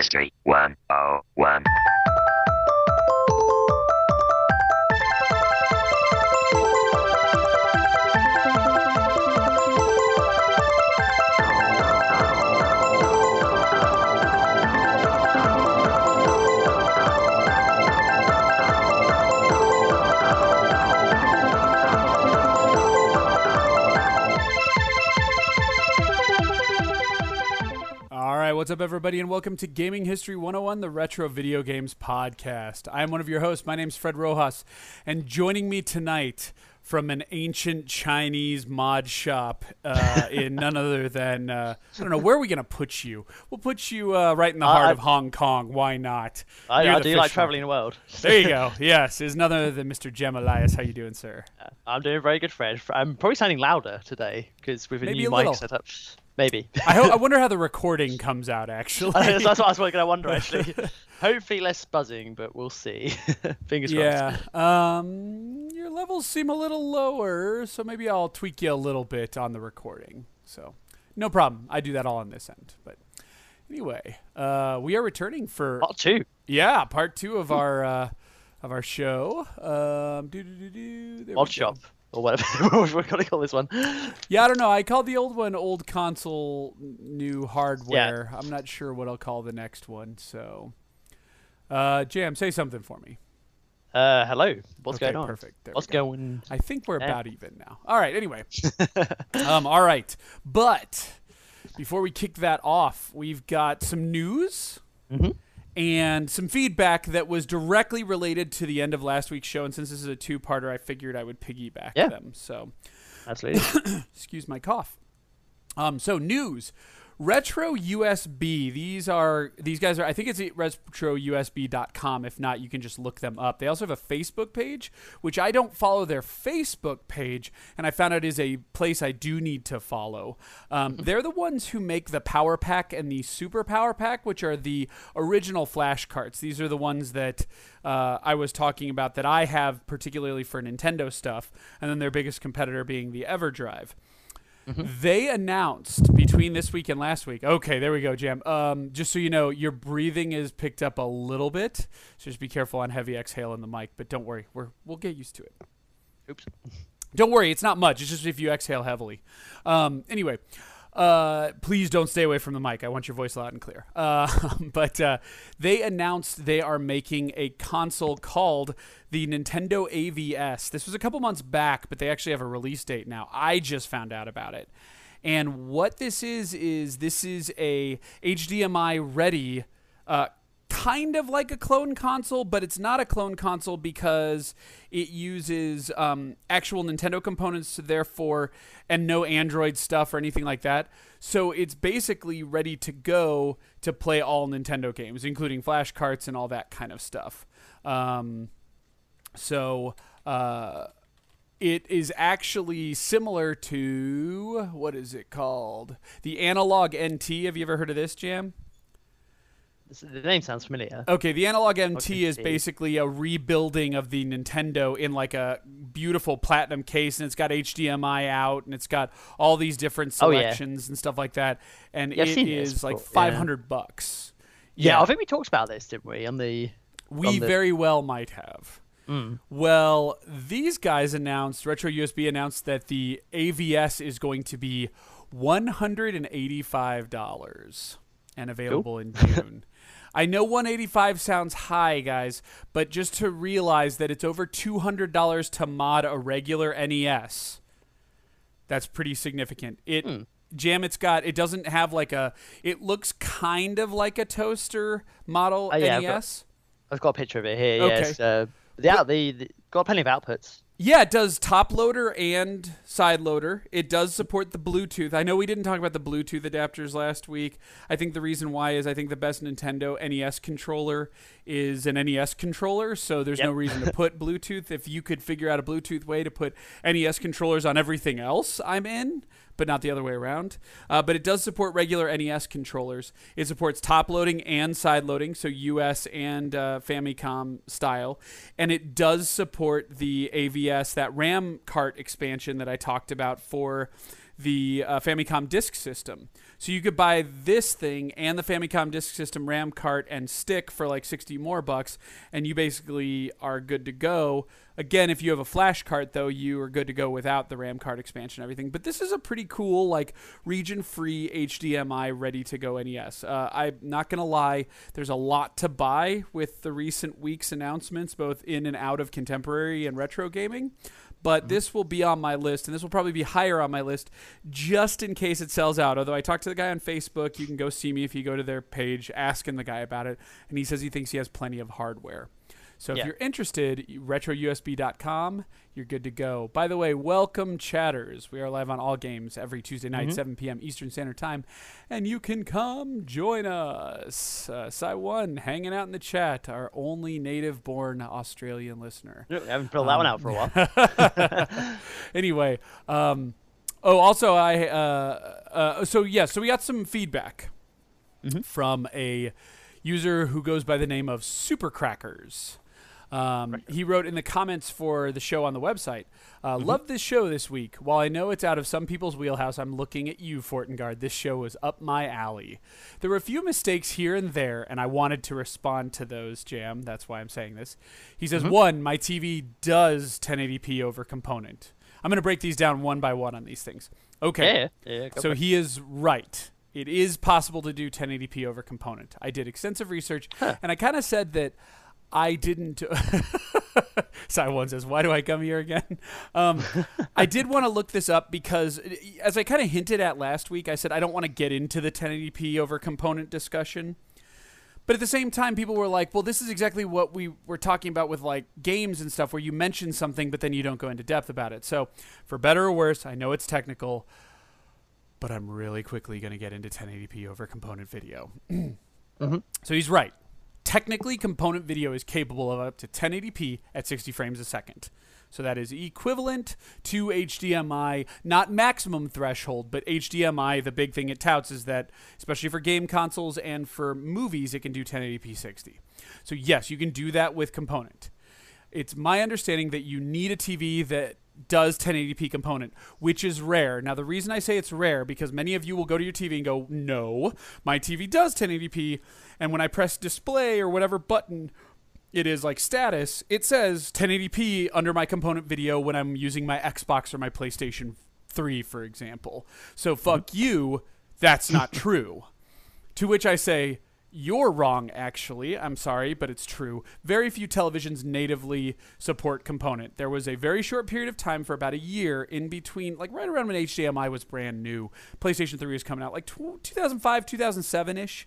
History 101. What's up, everybody, and welcome to Gaming History 101, the Retro Video Games Podcast. I'm one of your hosts. My name's Fred Rojas, and joining me tonight from an ancient Chinese mod shop uh, in none other than, uh, I don't know, where are we going to put you? We'll put you uh, right in the Uh, heart I- of Hong Kong. Why not? I, I do like traveling the world. There you go. Yes, is none other than Mr. Jam Elias. How you doing, sir? I'm doing very good, Fred. I'm probably sounding louder today because with a Maybe new a mic little. setup. Maybe. I, ho- I wonder how the recording comes out, actually. that's, that's what I was going to wonder actually. Hopefully less buzzing, but we'll see. Fingers Yeah. crossed. Um, your levels seem a little lower, so maybe I'll tweak you a little bit on the recording. So, no problem. I do that all on this end. But anyway, uh, we are returning for Part two. yeah part two of our uh, of our show. Um, doo doo. There we go. shop. Or whatever we're going to call this one. Yeah, I don't know. I called the old one old console, new hardware. I'm not sure what I'll call the next one. So, uh, Jam, say something for me. Uh, hello. What's Okay, going on? perfect. There What's go. going I think we're Yeah. about even now. All right. Anyway, um, all right. But before we kick that off, we've got some news Mhm. And some feedback that was directly related to the end of last week's show. And since this is a two-parter, I figured I would piggyback Yeah. them. So, Absolutely. excuse my cough. Um, so news. Retro USB. These are these guys are. I think it's at retrousb.com. If not, you can just look them up. They also have a Facebook page, which I don't follow their Facebook page, and I found out is a place I do need to follow. Um, they're the ones who make the Power Pack and the Super Power Pack, which are the original flash carts. These are the ones that uh, I was talking about that I have particularly for Nintendo stuff, and then their biggest competitor being the EverDrive. They announced between this week and last week. Okay, there we go, Jam. Um, just so you know, your breathing is picked up a little bit, so just be careful on heavy exhale in the mic. But don't worry, we're we'll get used to it. Oops. Don't worry, it's not much. It's just if you exhale heavily. Um, anyway, uh, please don't stay away from the mic. I want your voice loud and clear. Uh, but uh, they announced they are making a console called the Nintendo AVS. This was a couple months back, but they actually have a release date now. I just found out about it. And what this is is this is a HDMI ready uh, kind of like a clone console, but it's not a clone console because it uses um, actual Nintendo components, therefore, and no Android stuff or anything like that. So it's basically ready to go to play all Nintendo games, including flash carts and all that kind of stuff. Um, so. Uh, it is actually similar to what is it called? The Analog NT. Have you ever heard of this, Jam? The name sounds familiar. Okay, the Analog NT is basically a rebuilding of the Nintendo in like a beautiful platinum case, and it's got HDMI out, and it's got all these different Oh, yeah. selections and stuff like that, and Yeah, it this like five yeah. bucks. Yeah, I think we talked about this, didn't we? On the. we on the- very well might have. Mm. Well, these guys announced, Retro USB announced that the AVS is going to be $185 and available in June. I know 185 sounds high, guys, but just to realize that it's over $200 to mod a regular NES. That's pretty significant. It Hmm. Jam it's got it doesn't have like a it looks kind of like a toaster model Oh, yeah, I've got- NES. I've got a picture of it here. Okay. Yes. Uh, the, out the, the got plenty of outputs. Yeah, it does top loader and side loader. It does support the Bluetooth. I know we didn't talk about the Bluetooth adapters last week. I think the reason why is I think the best Nintendo NES controller is an NES controller, so there's no reason to put Bluetooth. If you could figure out a Bluetooth way to put NES controllers on everything else, I'm in. But not the other way around. Uh, but it does support regular NES controllers. It supports top loading and side loading, so US and uh, Famicom style. And it does support the AVS, that RAM cart expansion that I talked about for the uh, Famicom Disk System. So you could buy this thing and the Famicom Disk System RAM cart and stick for like 60 more bucks, and you basically are good to go. Again, if you have a flash cart, though, you are good to go without the RAM card expansion and everything. But this is a pretty cool, like, region free HDMI ready to go NES. Uh, I'm not going to lie, there's a lot to buy with the recent week's announcements, both in and out of contemporary and retro gaming but mm-hmm. this will be on my list, and this will probably be higher on my list just in case it sells out. Although I talked to the guy on Facebook, you can go see me if you go to their page, asking the guy about it, and he says he thinks he has plenty of hardware. So if you're interested, retrousb.com, you're good to go. By the way, welcome chatters. We are live on all games every Tuesday night, 7 p.m. Eastern Standard Time, and you can come join us. Uh, Cy One hanging out in the chat, our only native-born Australian listener. I haven't pulled that one out for a while. anyway, um, oh, also I, uh, uh, so yeah, so we got some feedback from a user who goes by the name of Super Supercrackers. Um, he wrote in the comments for the show on the website, uh, "Love this show this week. While I know it's out of some people's wheelhouse, I'm looking at you, Fortengard. This show was up my alley. There were a few mistakes here and there, and I wanted to respond to those. Jam. That's why I'm saying this. He says, one, my TV does 1080p over component. I'm going to break these down one by one on these things. Okay. yeah, yeah. So he is right. It is possible to do 1080p over component. I did extensive research, and I kind of said that I didn't. Side one says, "Why do I come here again?" Um, I did want to look this up because, as I kind of hinted at last week, I said I don't want to get into the 1080p over component discussion. But at the same time, people were like, well, this is exactly what we were talking about with like games and stuff where you mention something, but then you don't go into depth about it. So, for better or worse, I know it's technical, but I'm really quickly going to get into 1080p over component video. So he's right. Technically, component video is capable of up to 1080p at 60 frames a second. So that is equivalent to HDMI, not maximum threshold, but HDMI. The big thing it touts is that, especially for game consoles and for movies, it can do 1080p 60. So, yes, you can do that with component. It's my understanding that you need a TV that does 1080p component, which is rare. Now, the reason I say it's rare because many of you will go to your TV and go, "No, my TV does 1080p," and when I press display or whatever button it is like status, it says 1080p under my component video when I'm using my Xbox or my PlayStation 3, for example. So fuck mm. you, that's not true. To which I say, you're wrong, actually. I'm sorry, but it's true. Very few televisions natively support component. There was a very short period of time for about a year in between, like right around when HDMI was brand new. PlayStation 3 was coming out, like 2005, 2007 ish,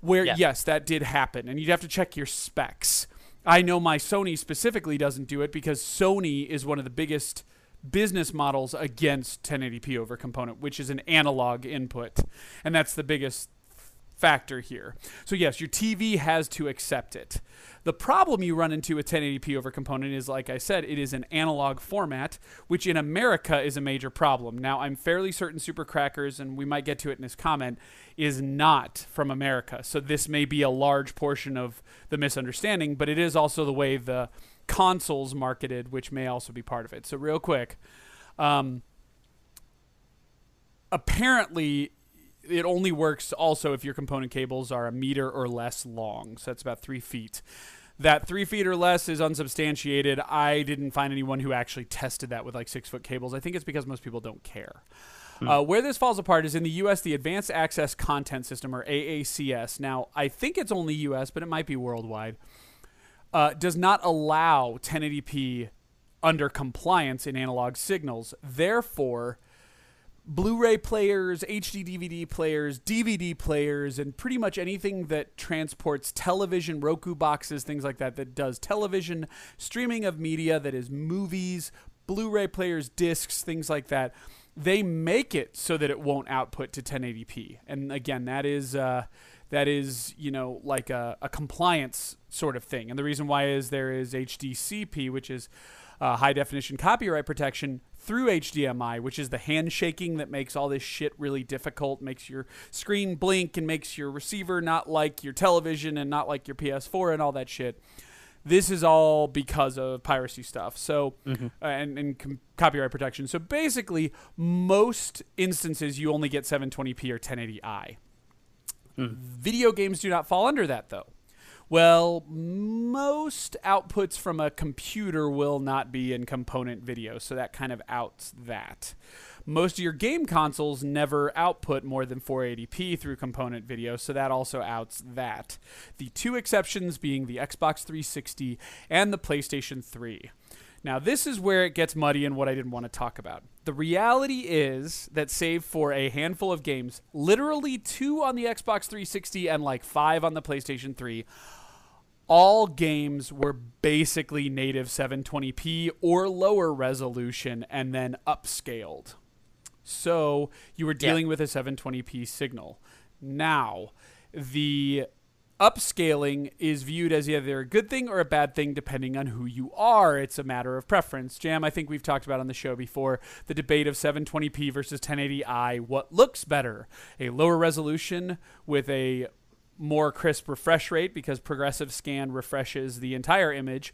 where, Yeah. yes, that did happen. And you'd have to check your specs. I know my Sony specifically doesn't do it because Sony is one of the biggest business models against 1080p over component, which is an analog input. And that's the biggest factor here. So yes, your TV has to accept it. The problem you run into with 1080p over component is like I said, it is an analog format, which in America is a major problem. Now, I'm fairly certain Supercrackers and we might get to it in his comment is not from America. So this may be a large portion of the misunderstanding, but it is also the way the consoles marketed, which may also be part of it. So real quick, um, apparently it only works also if your component cables are a meter or less long. So that's about three feet. That three feet or less is unsubstantiated. I didn't find anyone who actually tested that with like six foot cables. I think it's because most people don't care. Uh, where this falls apart is in the U.S., the Advanced Access Content System, or AACS. Now, I think it's only U.S., but it might be worldwide. Uh, does not allow 1080p under compliance in analog signals. Therefore, Blu-ray players, HD DVD players, DVD players, and pretty much anything that transports television, Roku boxes, things like that, that does television, streaming of media, that is movies, Blu-ray players, discs, things like that. They make it so that it won't output to 1080p, and again, that is uh, that is you know like a, a compliance sort of thing. And the reason why is there is HDCP, which is uh, high definition copyright protection through HDMI, which is the handshaking that makes all this shit really difficult, makes your screen blink and makes your receiver not like your television and not like your PS4 and all that shit. This is all because of piracy stuff. So Mm-hmm. uh, and and com- copyright protection. So basically, most instances you only get 720p or 1080i. Video games do not fall under that though. Well, most outputs from a computer will not be in component video, so that kind of outs that. Most of your game consoles never output more than 480p through component video, so that also outs that. The two exceptions being the Xbox 360 and the PlayStation 3. Now, this is where it gets muddy and what I didn't want to talk about. The reality is that, save for a handful of games, literally two on the Xbox 360 and like five on the PlayStation 3, all games were basically native 720p or lower resolution and then upscaled. So you were dealing with a 720p signal. Now, the upscaling is viewed as either a good thing or a bad thing depending on who you are. It's a matter of preference. Jam, I think we've talked about on the show before the debate of 720p versus 1080i. What looks better? A lower resolution with a more crisp refresh rate because progressive scan refreshes the entire image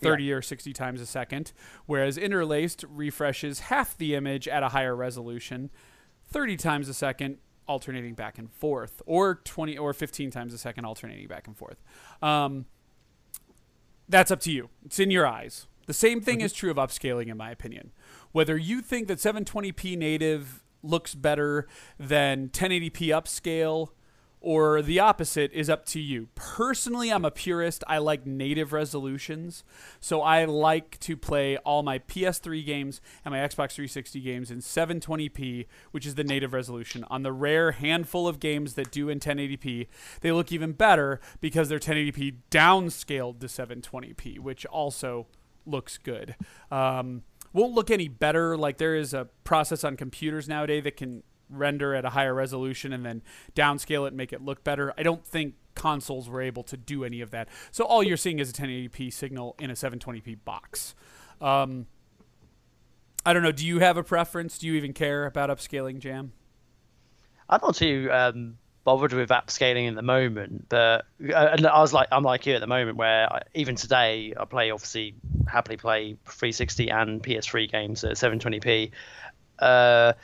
30 or 60 times a second, whereas interlaced refreshes half the image at a higher resolution 30 times a second alternating back and forth or 20 or 15 times a second alternating back and forth. Um, that's up to you. It's in your eyes. The same thing is true of upscaling, in my opinion. Whether you think that 720p native looks better than 1080p upscale or the opposite is up to you. Personally, I'm a purist. I like native resolutions. So I like to play all my PS3 games and my Xbox 360 games in 720p, which is the native resolution. On the rare handful of games that do in 1080p, they look even better because they're 1080p downscaled to 720p, which also looks good. Um, won't look any better. Like there is a process on computers nowadays that can render at a higher resolution and then downscale it and make it look better. I don't think consoles were able to do any of that. So all you're seeing is a 1080p signal in a 720p box. Um, I don't know. Do you have a preference? Do you even care about upscaling, Jam? I'm not too um, bothered with upscaling at the moment, but uh, and I was like, I'm like you at the moment, where I, even today I play obviously happily play 360 and PS3 games at 720p. Uh,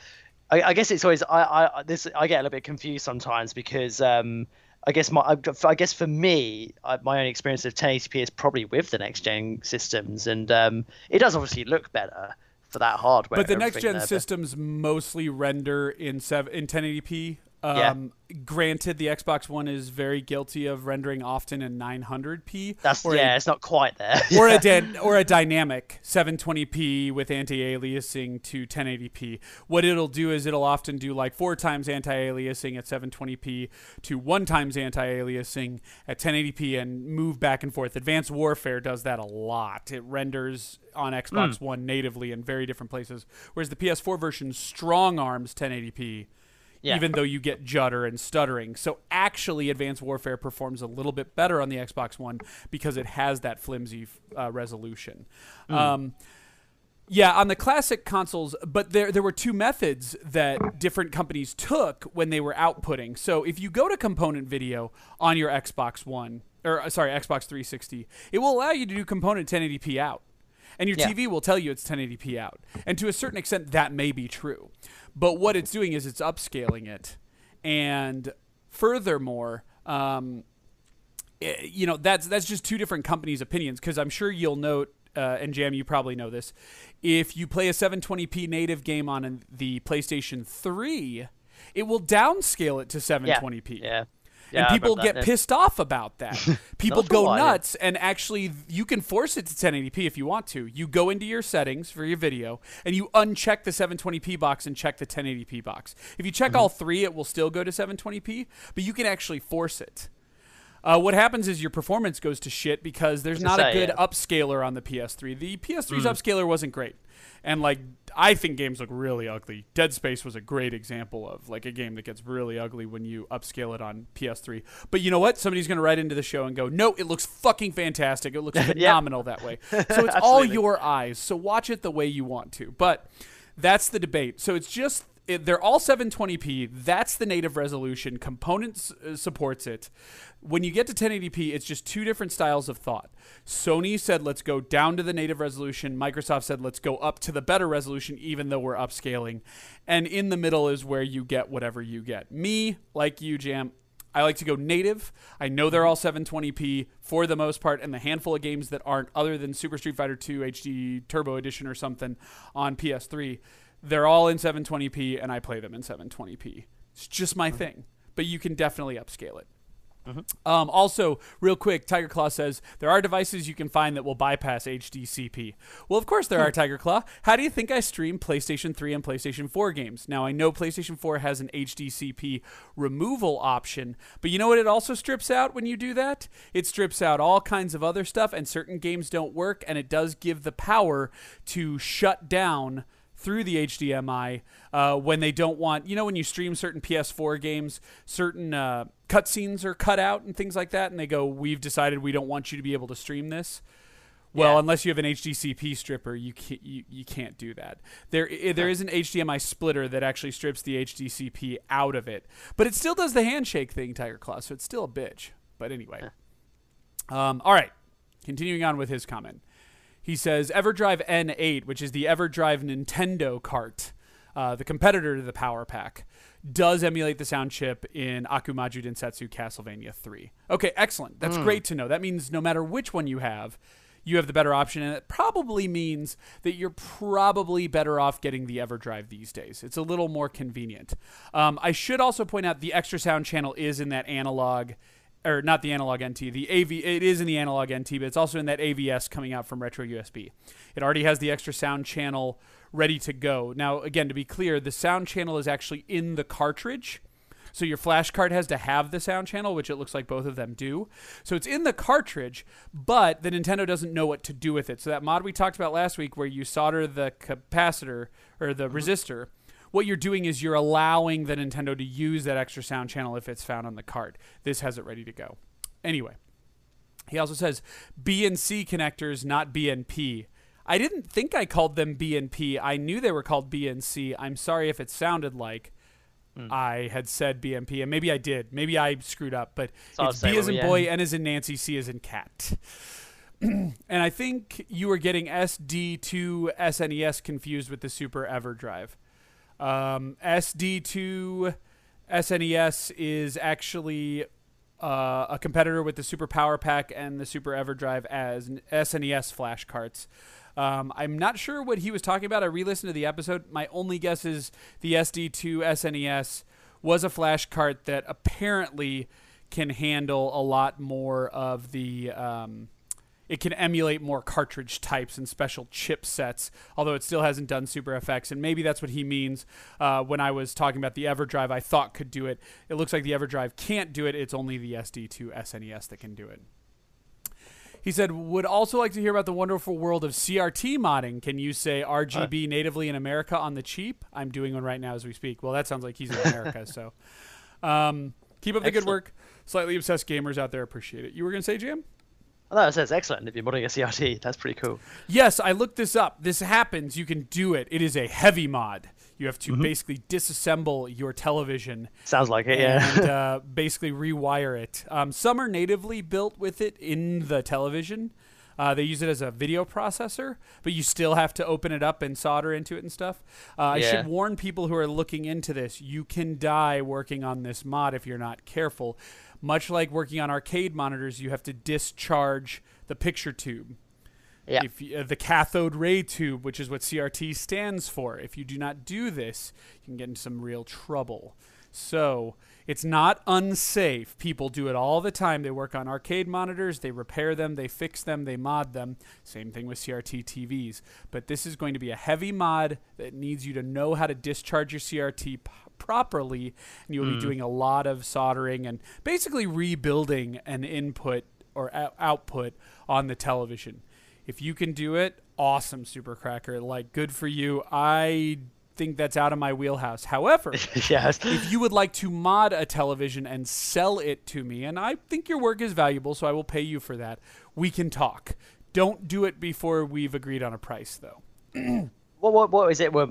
I, I guess it's always I, I this I get a little bit confused sometimes because um, I guess my I, guess for me I, my own experience of 1080p is probably with the next gen systems, and um, it does obviously look better for that hardware. But the next gen there, systems mostly render in seven in 1080p. Yeah. Um, Granted, the Xbox One is very guilty of rendering often in 900p. That's or a yeah, it's not quite there. or a or a dynamic 720p with anti-aliasing to 1080p. What it'll do is it'll often do like four times anti-aliasing at 720p to one times anti-aliasing at 1080p and move back and forth. Advanced Warfare does that a lot. It renders on Xbox One natively in very different places, whereas the PS4 version strong arms 1080p Yeah. even though you get judder and stuttering. So actually, Advanced Warfare performs a little bit better on the Xbox One because it has that flimsy uh, resolution. Um, yeah, on the classic consoles, but there there were two methods that different companies took when they were outputting. So if you go to component video on your Xbox One or uh, sorry, Xbox 360, it will allow you to do component 1080p out. And your Yeah. TV will tell you it's 1080p out. And to a certain extent that may be true. But what it's doing is it's upscaling it. And furthermore, um, eh, you know that's that's just two different companies' opinions because I'm sure you'll note. Uh, and Jam, you probably know this. If you play a 720p native game on the PlayStation 3, it will downscale it to 720p. Yeah. and Yeah, I people remember that, get pissed off about that. People Not for a go yeah. nuts, and actually, you can force it to 1080p if you want to. You go into your settings for your video, and you uncheck the 720p box and check the 1080p box. If you Mm-hmm. check all three, it will still go to 720p, but you can actually force it. Uh, what happens is your performance goes to shit because there's not a good yeah. upscaler on the PS3. The PS3's Mm. upscaler wasn't great. And like I think games look really ugly. Dead Space was a great example of like a game that gets really ugly when you upscale it on PS3. But you know what? Somebody's going to write into the show and go, "No, it looks fucking fantastic. It looks phenomenal that way." So it's all your eyes. So watch it the way you want to. But that's the debate. So it's just it, they're all 720p. That's the native resolution. Components uh, supports it. When you get to 1080p, it's just two different styles of thought. Sony said, let's go down to the native resolution. Microsoft said, let's go up to the better resolution, even though we're upscaling. And in the middle is where you get whatever you get. Me, like you, Jam, I like to go native. I know they're all 720p for the most part, and the handful of games that aren't, other than Super Street Fighter 2 HD Turbo Edition or something on PS3, they're all in 720p, and I play them in 720p. It's just my mm-hmm. thing, but you can definitely upscale it. Mm-hmm. Um, also, real quick, Tiger Claw says there are devices you can find that will bypass HDCP. Well, of course there are, hmm. Tiger Claw. How do you think I stream PlayStation 3 and PlayStation 4 games? Now, I know PlayStation 4 has an HDCP removal option, but you know what it also strips out when you do that? It strips out all kinds of other stuff, and certain games don't work, and it does give the power to shut down through the HDMI uh, when they don't want, you know, when you stream certain PS4 games, certain uh, cutscenes are cut out and things like that, and they go, "We've decided we don't want you to be able to stream this." Well, Yeah. unless you have an HDCP stripper, you can't you, you can't do that. There there is an HDMI splitter that actually strips the HDCP out of it, but it still does the handshake thing, Tiger Claw. So it's still a bitch. But anyway, um, all right. Continuing on with his comment. He says EverDrive N8, which is the EverDrive Nintendo cart, uh, the competitor to the Power Pack, does emulate the sound chip in Akumajo Densetsu Castlevania 3. Okay, excellent. That's great to know. That means no matter which one you have, you have the better option, and it probably means that you're probably better off getting the EverDrive these days. It's a little more convenient. Um, I should also point out the extra sound channel is in that analog or not the analog NT, the AV. It is in the analog NT, but it's also in that AVS coming out from Retro USB. It already has the extra sound channel ready to go. Now, again, to be clear, the sound channel is actually in the cartridge. So your flash card has to have the sound channel, which it looks like both of them do. So it's in the cartridge, but the Nintendo doesn't know what to do with it. So that mod we talked about last week, where you solder the capacitor or the mm-hmm. resistor, what you're doing is you're allowing the Nintendo to use that extra sound channel if it's found on the card. This has it ready to go. Anyway, he also says BNC connectors, not BNP. I didn't think I called them BNP. I knew they were called BNC. I'm sorry if it sounded like I had said BMP, and maybe I did. Maybe I screwed up, but all it's B as in boy, N as in Nancy, C as in cat. and I think you were getting SD2 SNES confused with the Super EverDrive. Um, SD2 SNES is actually uh, a competitor with the Super Power Pack and the Super EverDrive as SNES flash carts. Um, I'm not sure what he was talking about. I re-listened to the episode. My only guess is the SD2 SNES was a flash cart that apparently can handle a lot more of the. Um, it can emulate more cartridge types and special chipsets, although it still hasn't done Super FX. And maybe that's what he means uh, when I was talking about the EverDrive. I thought could do it. It looks like the EverDrive can't do it. It's only the SD2 SNES that can do it. He said, would also like to hear about the wonderful world of CRT modding. Can you say RGB natively in America on the cheap? I'm doing one right now as we speak. Well, that sounds like he's in America. so um, keep up the good work. Slightly obsessed gamers out there appreciate it. You were going to say, Jim? Oh, it says excellent. If you're modding a CRT, that's pretty cool. Yes, I looked this up. This happens. You can do it. It is a heavy mod. You have to basically disassemble your television Sounds like it, yeah. and uh, basically rewire it. Um, some are natively built with it in the television. Uh, they use it as a video processor, but you still have to open it up and solder into it and stuff. Uh, I should warn people who are looking into this: you can die working on this mod if you're not careful. Much like working on arcade monitors, you have to discharge the picture tube yeah. if you, uh, the cathode ray tube, which is what CRT stands for. If you do not do this, you can get into some real trouble. So it's not unsafe. People do it all the time. They work on arcade monitors, they repair them, they fix them, they mod them. Same thing with CRT TVs. But this is going to be a heavy mod that needs you to know how to discharge your CRT properly, and you will be mm. doing a lot of soldering and basically rebuilding an input or ou- output on the television. If you can do it, awesome, Super Cracker. Like, good for you. I think that's out of my wheelhouse. However, yes. if you would like to mod a television and sell it to me, and I think your work is valuable, so I will pay you for that, we can talk. Don't do it before we've agreed on a price, though. What what what is it? Where,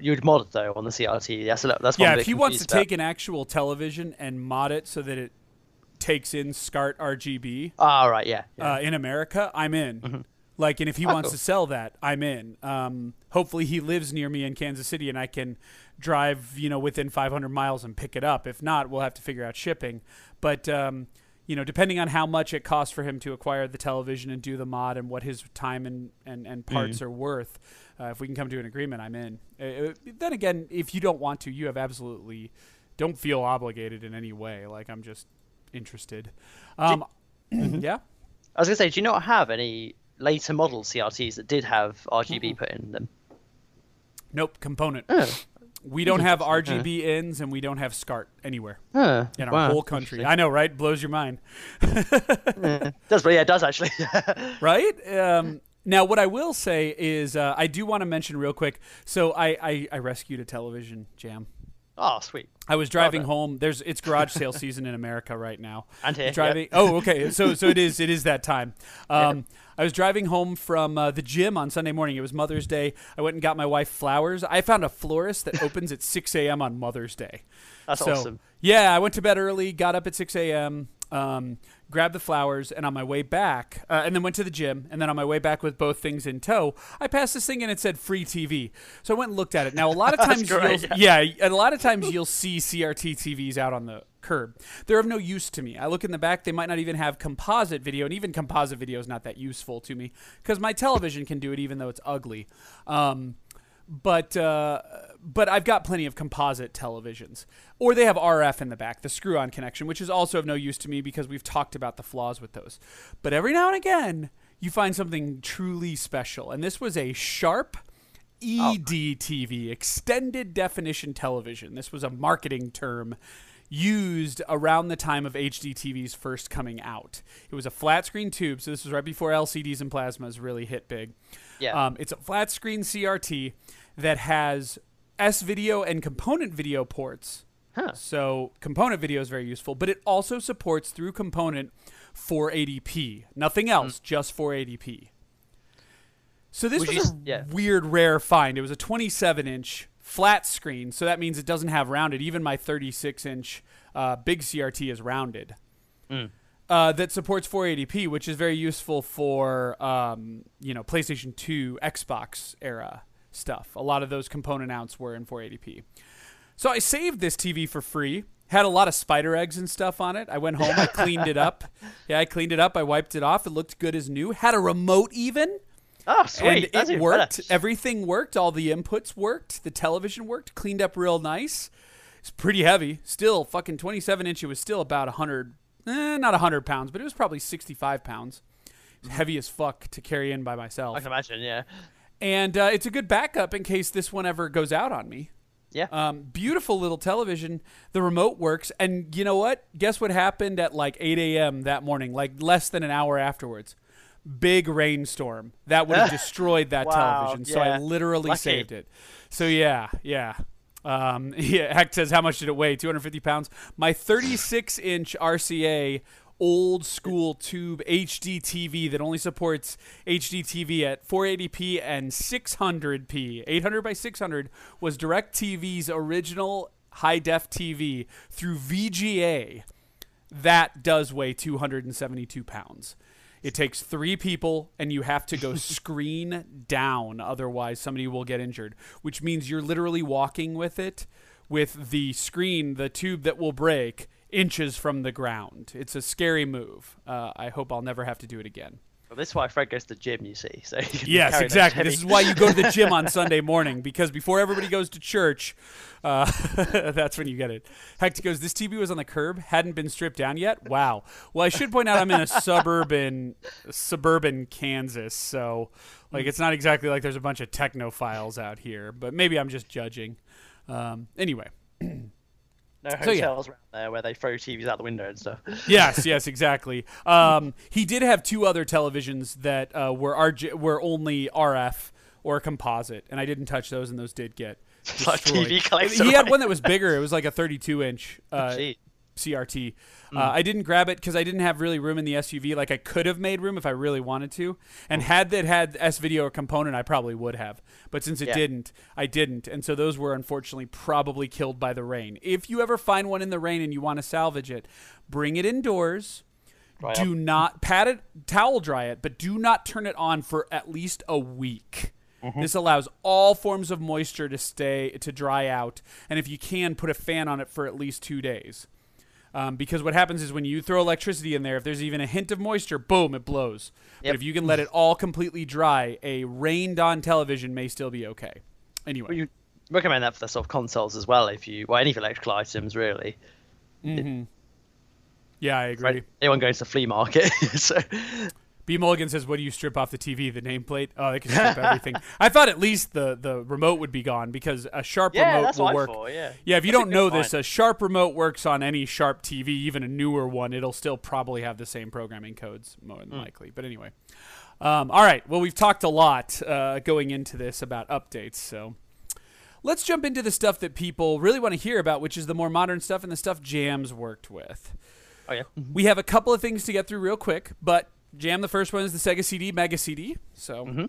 you'd mod it though on the CRT. That's that's Yeah, if he wants to about. take an actual television and mod it so that it takes in SCART RGB Ah, right, yeah. yeah. uh, in America, I'm in. Like, and if he Oh, wants cool. to sell that, I'm in. Um, hopefully, he lives near me in Kansas City, and I can drive, you know, within 500 miles and pick it up. If not, we'll have to figure out shipping. But um, you know, depending on how much it costs for him to acquire the television and do the mod, and what his time and and, and parts Mm-hmm. are worth, uh, if we can come to an agreement, I'm in. Uh, uh, then again, if you don't want to, you have absolutely don't feel obligated in any way. Like I'm just interested. Um, yeah. I was gonna say, do you not have any later model CRTs that did have RGB put in them? Nope, component. Oh. We don't have RGB ins and we don't have SCART anywhere in our wow, whole country. I know, right? Blows your mind, does, but yeah, it does actually. right? Um, now, what I will say is, uh, I do want to mention real quick. So, I, I, I rescued a television jam. oh, sweet. I was driving home. There's it's garage sale season in America right now. And here, driving. Oh, okay. So so it is it is that time. Um, I was driving home from uh, the gym on Sunday morning. It was Mother's Day. I went and got my wife flowers. I found a florist that opens at 6 a.m. on Mother's Day. That's so, awesome. Yeah, I went to bed early, got up at 6 a.m., um, grabbed the flowers, and on my way back, uh, and then went to the gym. And then on my way back with both things in tow, I passed this thing and it said free TV. So I went and looked at it. Now, a lot of times, great, you'll, yeah, a lot of times you'll see CRT TVs out on the curb. They're of no use to me. I look in the back, they might not even have composite video, and even composite video is not that useful to me because my television can do it even though it's ugly. Um, but uh, but I've got plenty of composite televisions, or they have RF in the back, the screw-on connection, which is also of no use to me because we've talked about the flaws with those. But every now and again, you find something truly special, and this was a sharp. EDTV, extended definition television. This was a marketing term used around the time of HD TVs first coming out. It was a flat screen tube, so this was right before LCDs and plasmas really hit big. Yeah. Um, it's a flat screen CRT that has S video and component video ports. Huh. So component video is very useful, but it also supports through component 480p. Nothing else, just 480p. So this Would was you a yeah. weird, rare find. It was a 27 inch flat screen, so that means it doesn't have rounded. Even my 36 inch uh, big CRT is rounded. Uh, that supports 480p, which is very useful for um, you know PlayStation 2, Xbox era stuff. A lot of those component outs were in 480p. So I saved this TV for free. Had a lot of spider eggs and stuff on it. I went home, I cleaned it up. Yeah, I cleaned it up. I wiped it off. It looked good as new. Had a remote even. Oh, sweet. And That's it worked. better. Everything worked. All the inputs worked. The television worked. Cleaned up real nice. It's pretty heavy. Still, fucking 27 inch. It was still about 100, eh, not 100 pounds, but it was probably 65 pounds. It's heavy as fuck to carry in by myself. I can imagine. Yeah. And uh, it's a good backup in case this one ever goes out on me. Yeah. Um, beautiful little television. The remote works. And you know what? Guess what happened at like 8 a.m. that morning, like less than an hour afterwards? Big rainstorm. That would have destroyed that Wow, television. So I literally Lucky. saved it. So yeah, yeah. Um, yeah, Heck says, how much did it weigh? 250 pounds. My 36 inch RCA old school tube HD TV that only supports HD TV at 480p and 600p, 800 by 600, was DirecTV's original high def TV through VGA. That does weigh 272 pounds. It takes three people, and you have to go screen down. Otherwise, somebody will get injured, which means you're literally walking with it with the screen, the tube that will break, inches from the ground. It's a scary move. Uh, I hope I'll never have to do it again. Well, this is why Fred goes to the gym. You see. So can Yes, exactly. This is why you go to the gym on Sunday morning because before everybody goes to church, uh, that's when you get it. Hector goes, "This TV was on the curb, hadn't been stripped down yet." Wow. Well, I should point out I'm in a suburban, suburban Kansas, so like it's not exactly like there's a bunch of technophiles out here, but maybe I'm just judging. Um, anyway, no So, yeah. hotels around there where they throw TVs out the window and stuff. yes, yes, exactly. Um, he did have two other televisions that uh, were RG- were only RF or composite, and I didn't touch those, and those did get destroyed. TV collector, He had one that was bigger. It was like a 32 inch. Uh, CRT. Uh, I didn't grab it because I didn't have really room in the SUV. Like I could have made room if I really wanted to, and had that had S video or component, I probably would have. But since it Yeah. didn't, I didn't, and so those were unfortunately probably killed by the rain. If you ever find one in the rain and you want to salvage it, bring it indoors. Dry do not pat it, towel dry it, but do not turn it on for at least a week. This allows all forms of moisture to stay to dry out, and if you can, put a fan on it for at least two days. Um, because what happens is when you throw electricity in there, if there's even a hint of moisture, boom, it blows. But if you can let it all completely dry, a rained-on television may still be okay. Anyway, Well, you recommend that for the sort of consoles as well, if you well any electrical items really. yeah, I agree. Anyone going to the flea market? so B Mulligan says, "What do you strip off the TV? The nameplate? Oh, they can strip everything." I thought at least the the remote would be gone because a sharp yeah, remote will work. Thought. Yeah. Yeah, if you That's don't know this, a sharp remote works on any sharp TV, even a newer one. It'll still probably have the same programming codes, more than likely. But anyway, um, all right. Well, we've talked a lot uh, going into this about updates, so let's jump into the stuff that people really want to hear about, which is the more modern stuff and the stuff Jams worked with. Oh yeah. We have a couple of things to get through real quick, but Jam, the first one is the Sega CD Mega CD. So Mm-hmm.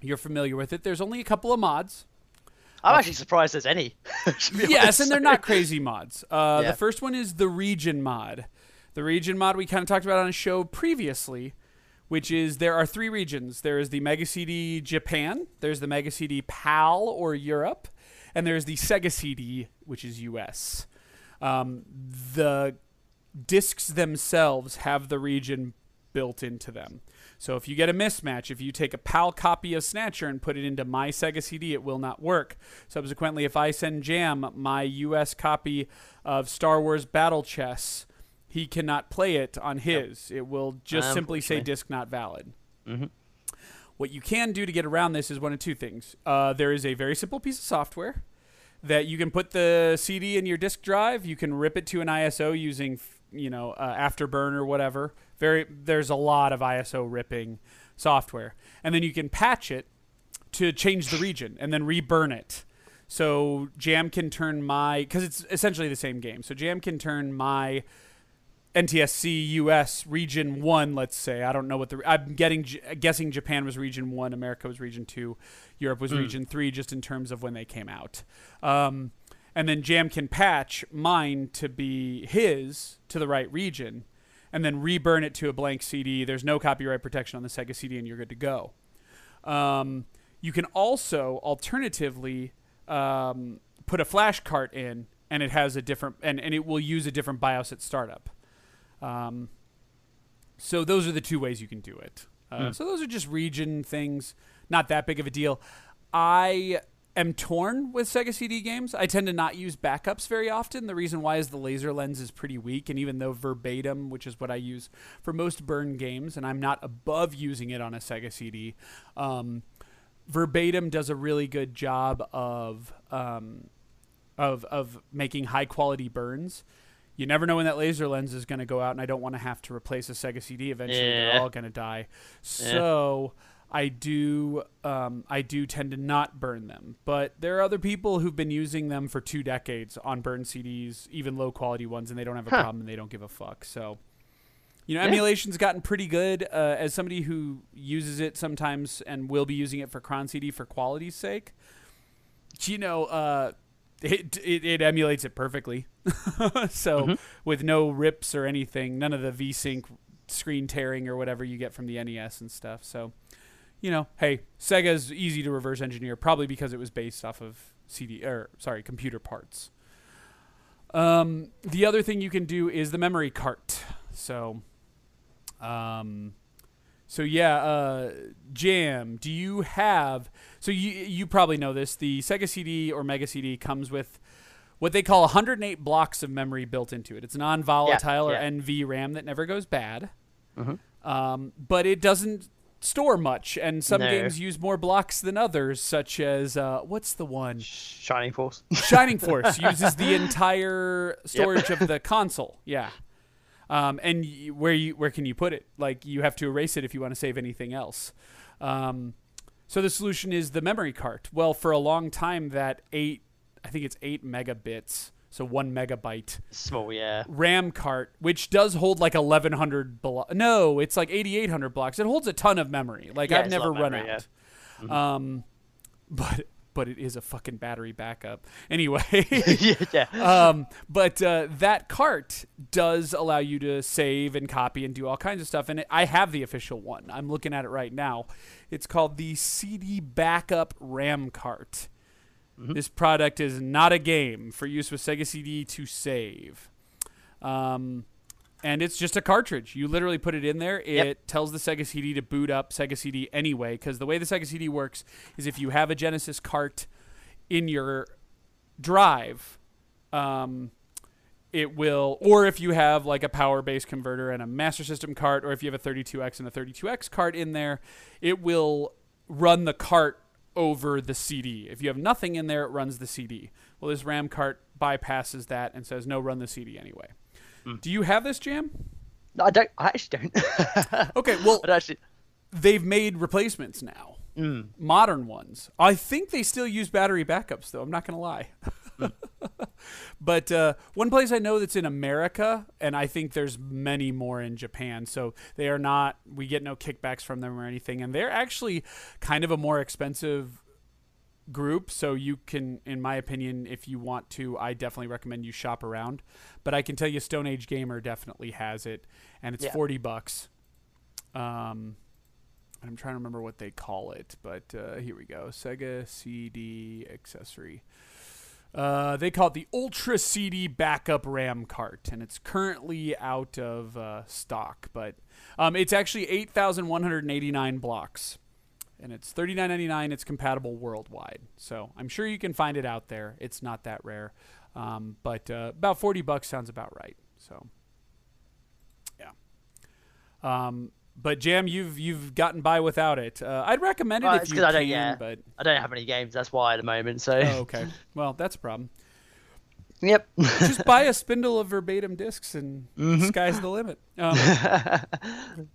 you're familiar with it. There's only a couple of mods. I'm actually surprised there's any. yes, honest. and they're not crazy mods. Uh, Yeah. The first one is the region mod. The region mod we kind of talked about on a show previously, which is there are three regions. There is the Mega CD Japan, there's the Mega CD PAL or Europe, and there's the Sega CD, which is US. Um, the discs themselves have the region built into them. So if you get a mismatch, if you take a PAL copy of Snatcher and put it into my Sega CD, it will not work. Subsequently, if I send Jam my US copy of Star Wars Battle Chess, he cannot play it on his. It will just simply say disc not valid. What you can do to get around this is one of two things. Uh, there is a very simple piece of software that you can put the CD in your disk drive. You can rip it to an ISO using, you know, uh, Afterburn or whatever. Very, there's a lot of ISO ripping software, and then you can patch it to change the region and then reburn it. So Jam can turn my because it's essentially the same game. So Jam can turn my NTSC US region one, let's say. I don't know what the I'm getting guessing Japan was region one, America was region two, Europe was region three, just in terms of when they came out. Um, and then Jam can patch mine to be his to the right region, and then reburn it to a blank CD. There's no copyright protection on the Sega CD, and you're good to go. Um, you can also alternatively um, put a flash cart in, and it has a different and, and it will use a different BIOS at startup. Um, so those are the two ways you can do it. Uh, So those are just region things, not that big of a deal. I am torn with Sega CD games. I tend to not use backups very often. The reason why is the laser lens is pretty weak, and even though verbatim, which is what I use for most burn games, and I'm not above using it on a Sega CD, um, verbatim does a really good job of um, of of making high quality burns. You never know when that laser lens is going to go out, and I don't want to have to replace a Sega CD. Eventually, they're all going to die. So I do um, I do tend to not burn them, but there are other people who've been using them for two decades on burn CDs, even low quality ones, and they don't have a Huh. problem and they don't give a fuck. So. You know, emulation's gotten pretty good. Uh, as somebody who uses it sometimes and will be using it for Cron CD for quality's sake, you know, uh, it, it it emulates it perfectly. so with no rips or anything, none of the VSync screen tearing or whatever you get from the NES and stuff. So, you know, hey, Sega's easy to reverse engineer, probably because it was based off of CD or sorry, computer parts. Um, the other thing you can do is the memory cart. So, um, so yeah, uh, Jam, do you have? So you you probably know this. The Sega CD or Mega CD comes with what they call 108 blocks of memory built into it. It's non-volatile Yeah, or yeah. NV RAM that never goes bad. Um, but it doesn't store much, and some No. games use more blocks than others, such as uh, what's the one? Shining Force. Shining Force uses the entire storage of the console. Yeah. Um, and y- where you where can you put it? Like you have to erase it if you want to save anything else. Um, so the solution is the memory cart. Well, for a long time, that eight, I think it's eight megabits so one megabyte. Small, yeah. RAM cart, which does hold like 1100 blo- No, it's like 8800 blocks. It holds a ton of memory. Like Yeah, I've it's a lot never run memory, out. Um, but but it is a fucking battery backup. Anyway, yeah, yeah. um, but uh, that cart does allow you to save and copy and do all kinds of stuff. And it, I have the official one. I'm looking at it right now. It's called the CD Backup RAM Cart. This product is not a game for use with Sega CD to save. Um, and it's just a cartridge. You literally put it in there. It Yep. tells the Sega CD to boot up Sega CD anyway. Because the way the Sega CD works is if you have a Genesis cart in your drive, um, it will, or if you have like a power base converter and a Master System cart, or if you have a 32X and a 32X cart in there, it will run the cart over the CD. If you have nothing in there, it runs the CD. Well, this RAM cart bypasses that and says, no, run the CD anyway. Hmm. Do you have this jam? No, I don't. I actually don't. Okay, well, I actually. they've made replacements now, hmm. modern ones. I think they still use battery backups, though. I'm not going to lie. but uh, one place I know that's in America, and I think there's many more in Japan. So they are not. We get no kickbacks from them or anything, and they're actually kind of a more expensive group so you can in my opinion if you want to i definitely recommend you shop around but i can tell you stone age gamer definitely has it and it's Yeah. 40 bucks um i'm trying to remember what they call it but uh, here we go sega cd accessory uh, they call it the Ultra CD Backup RAM Cart, and it's currently out of uh, stock. But um, it's actually 8,189 blocks, and it's 39.99. It's compatible worldwide, so I'm sure you can find it out there. It's not that rare, um, but uh, about 40 bucks sounds about right. So, yeah. Um, but Jam, you've you've gotten by without it. Uh, I'd recommend it Well, if you I can, don't. Yeah. but I don't have any games. That's why at the moment. So. oh, okay. Well, that's a problem. Yep. just buy a spindle of verbatim discs and Mm-hmm. sky's the limit. Um,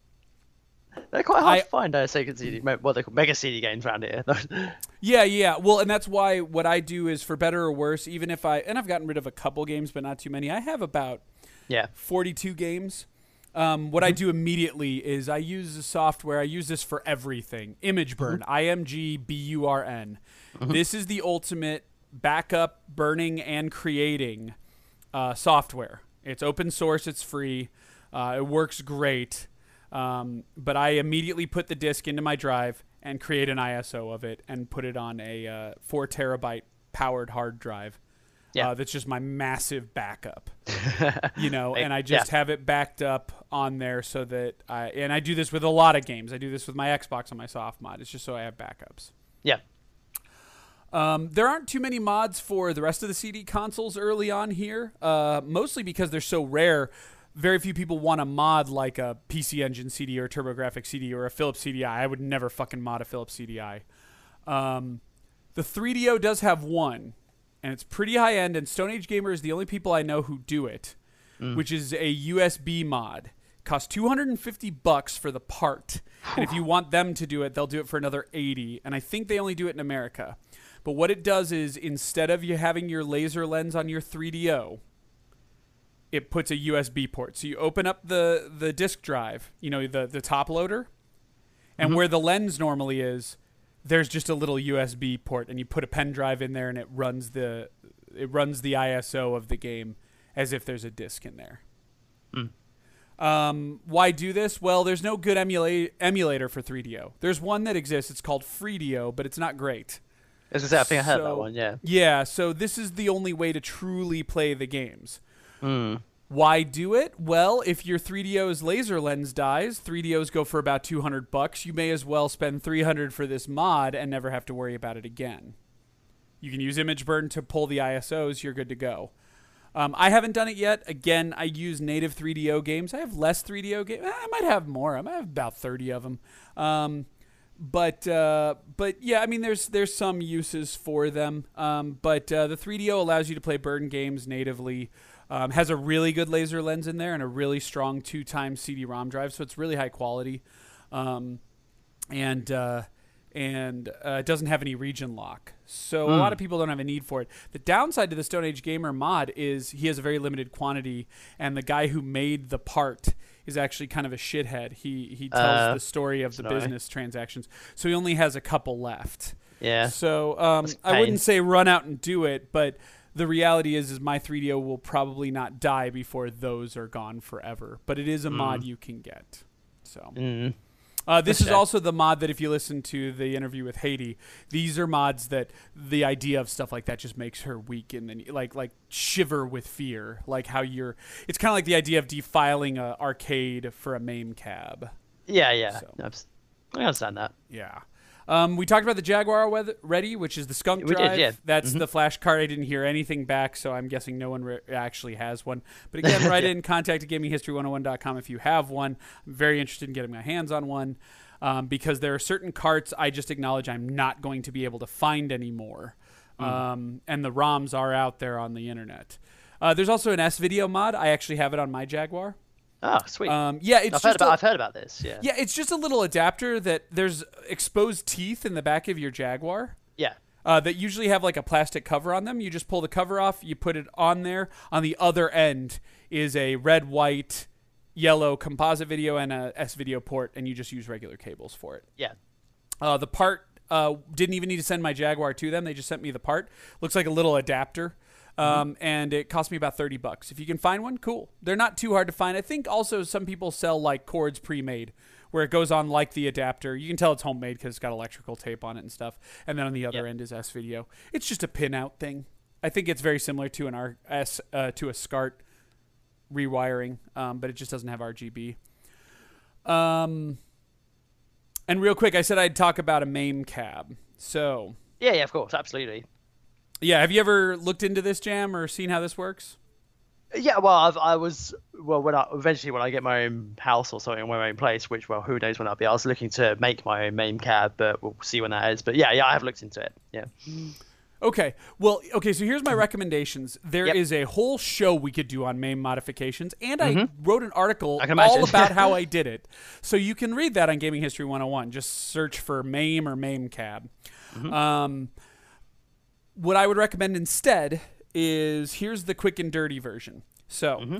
They're quite hard I- to find. Uh, Sega CD. What they call mega CD games around here. yeah, yeah. Well, and that's why what I do is for better or worse, even if I and I've gotten rid of a couple games, but not too many. I have about yeah. 42 games. Um, what I do immediately is I use the software. I use this for everything. ImgBurn, I M G B U R N. This is the ultimate backup, burning, and creating uh, software. It's open source. It's free. Uh, it works great. Um, but I immediately put the disk into my drive and create an ISO of it and put it on a uh, four terabyte powered hard drive. Yeah. Uh, that's just my massive backup you know, and I just yeah. have it backed up on there so that I and I do this with a lot of games. I do this with my Xbox on my soft mod. It's just so I have backups. Yeah. Um, there aren't too many mods for the rest of the CD consoles early on here, uh, mostly because they're so rare. Very few people want to mod like a PC Engine CD or a TurboGrafx CD or a Philips CDI. I would never fucking mod a Philips CDI. Um, the 3DO does have one, and it's pretty high end. And Stone Age Gamer is the only people I know who do it, mm. which is a USB mod. Costs 250 bucks for the part, and if you want them to do it, they'll do it for another 80. And I think they only do it in America. But what it does is instead of you having your laser lens on your 3DO, it puts a USB port. So you open up the the disk drive, you know, the the top loader, and mm-hmm. where the lens normally is, there's just a little USB port, and you put a pen drive in there, and it runs the it runs the ISO of the game as if there's a disk in there. Um, why do this? Well, there's no good emula- emulator for 3DO. There's one that exists. It's called FreeDO, but it's not great. I was gonna say, I heard that one. Yeah. Yeah, so this is the only way to truly play the games. Why do it? Well, if your 3DO's laser lens dies, 3DOs go for about 200 bucks. You may as well spend 300 for this mod and never have to worry about it again. You can use ImgBurn to pull the ISOs. You're good to go. Um, I haven't done it yet. Again, I use native 3DO games. I have less 3DO games. I might have more. I might have about 30 of them. Um, but uh, but yeah, I mean, there's there's some uses for them. Um, but uh, the 3DO allows you to play burn games natively. Um, has a really good laser lens in there and a really strong two times CD-ROM drive, so it's really high quality. Um, and uh, and uh, it doesn't have any region lock. So a lot of people don't have a need for it. The downside to the Stone Age Gamer mod is he has a very limited quantity, and the guy who made the part is actually kind of a shithead. He he tells Uh, the story of the business transactions, so he only has a couple left. Yeah. So um, I wouldn't say run out and do it, but the reality is, is my 3DO will probably not die before those are gone forever. But it is a mod you can get. So Mm. uh, this is also the mod that if you listen to the interview with Haiti, these are mods that the idea of stuff like that just makes her weak and then like like shiver with fear, like how you're. It's kind of like the idea of defiling a arcade for a MAME cab. Yeah, yeah. So. I understand that. Yeah. Um, we talked about the Jaguar weather, Ready, which is the skunk We did, drive. yeah. Mm-hmm. That's the flash card. I didn't hear anything back, so I'm guessing no one re- actually has one. But again, write in contact at gaminghistory101.com if you have one. I'm very interested in getting my hands on one um, because there are certain carts I just acknowledge I'm not going to be able to find anymore. Mm. Um, and the ROMs are out there on the internet. Uh, there's also an S video mod. I actually have it on my Jaguar. Oh, sweet. Um, yeah, it's I've heard just about a- I've heard about this. Yeah. yeah, it's just a little adapter that there's exposed teeth in the back of your Jaguar Yeah. uh, that usually have like a plastic cover on them. You just pull the cover off, you put it on there. On the other end is a red, white, yellow composite video and a S video port, and you just use regular cables for it. Yeah. Uh, the part uh, didn't even need to send my Jaguar to them. They just sent me the part. Looks like a little adapter. Um, and it cost me about 30 bucks. If you can find one, cool. They're not too hard to find. I think also some people sell like cords pre-made where it goes on like the adapter. You can tell it's homemade because it's got electrical tape on it and stuff. And then on the other Yeah. end is S video. It's just a pin out thing. I think it's very similar to an R S uh, to a SCART rewiring, um, but it just doesn't have RGB. Um, and real quick, I said I'd talk about a MAME cab. So, Yeah, yeah, of course, absolutely. Yeah, have you ever looked into this jam or seen how this works? Yeah, well, I've, I was well when I eventually when I get my own house or something, my own place, which well, who knows when I'll be. I was looking to make my own MAME cab, but we'll see when that is. But yeah, yeah, I have looked into it. Yeah. Okay. Well, okay, so here's my recommendations. There is Yep. a whole show we could do on MAME modifications, and I wrote an article Mm-hmm. All about how I did it. So you can read that on Gaming History 101. Just search for MAME or MAME cab. Mm-hmm. Um, what I would recommend instead is here's the quick and dirty version. So, Mm-hmm.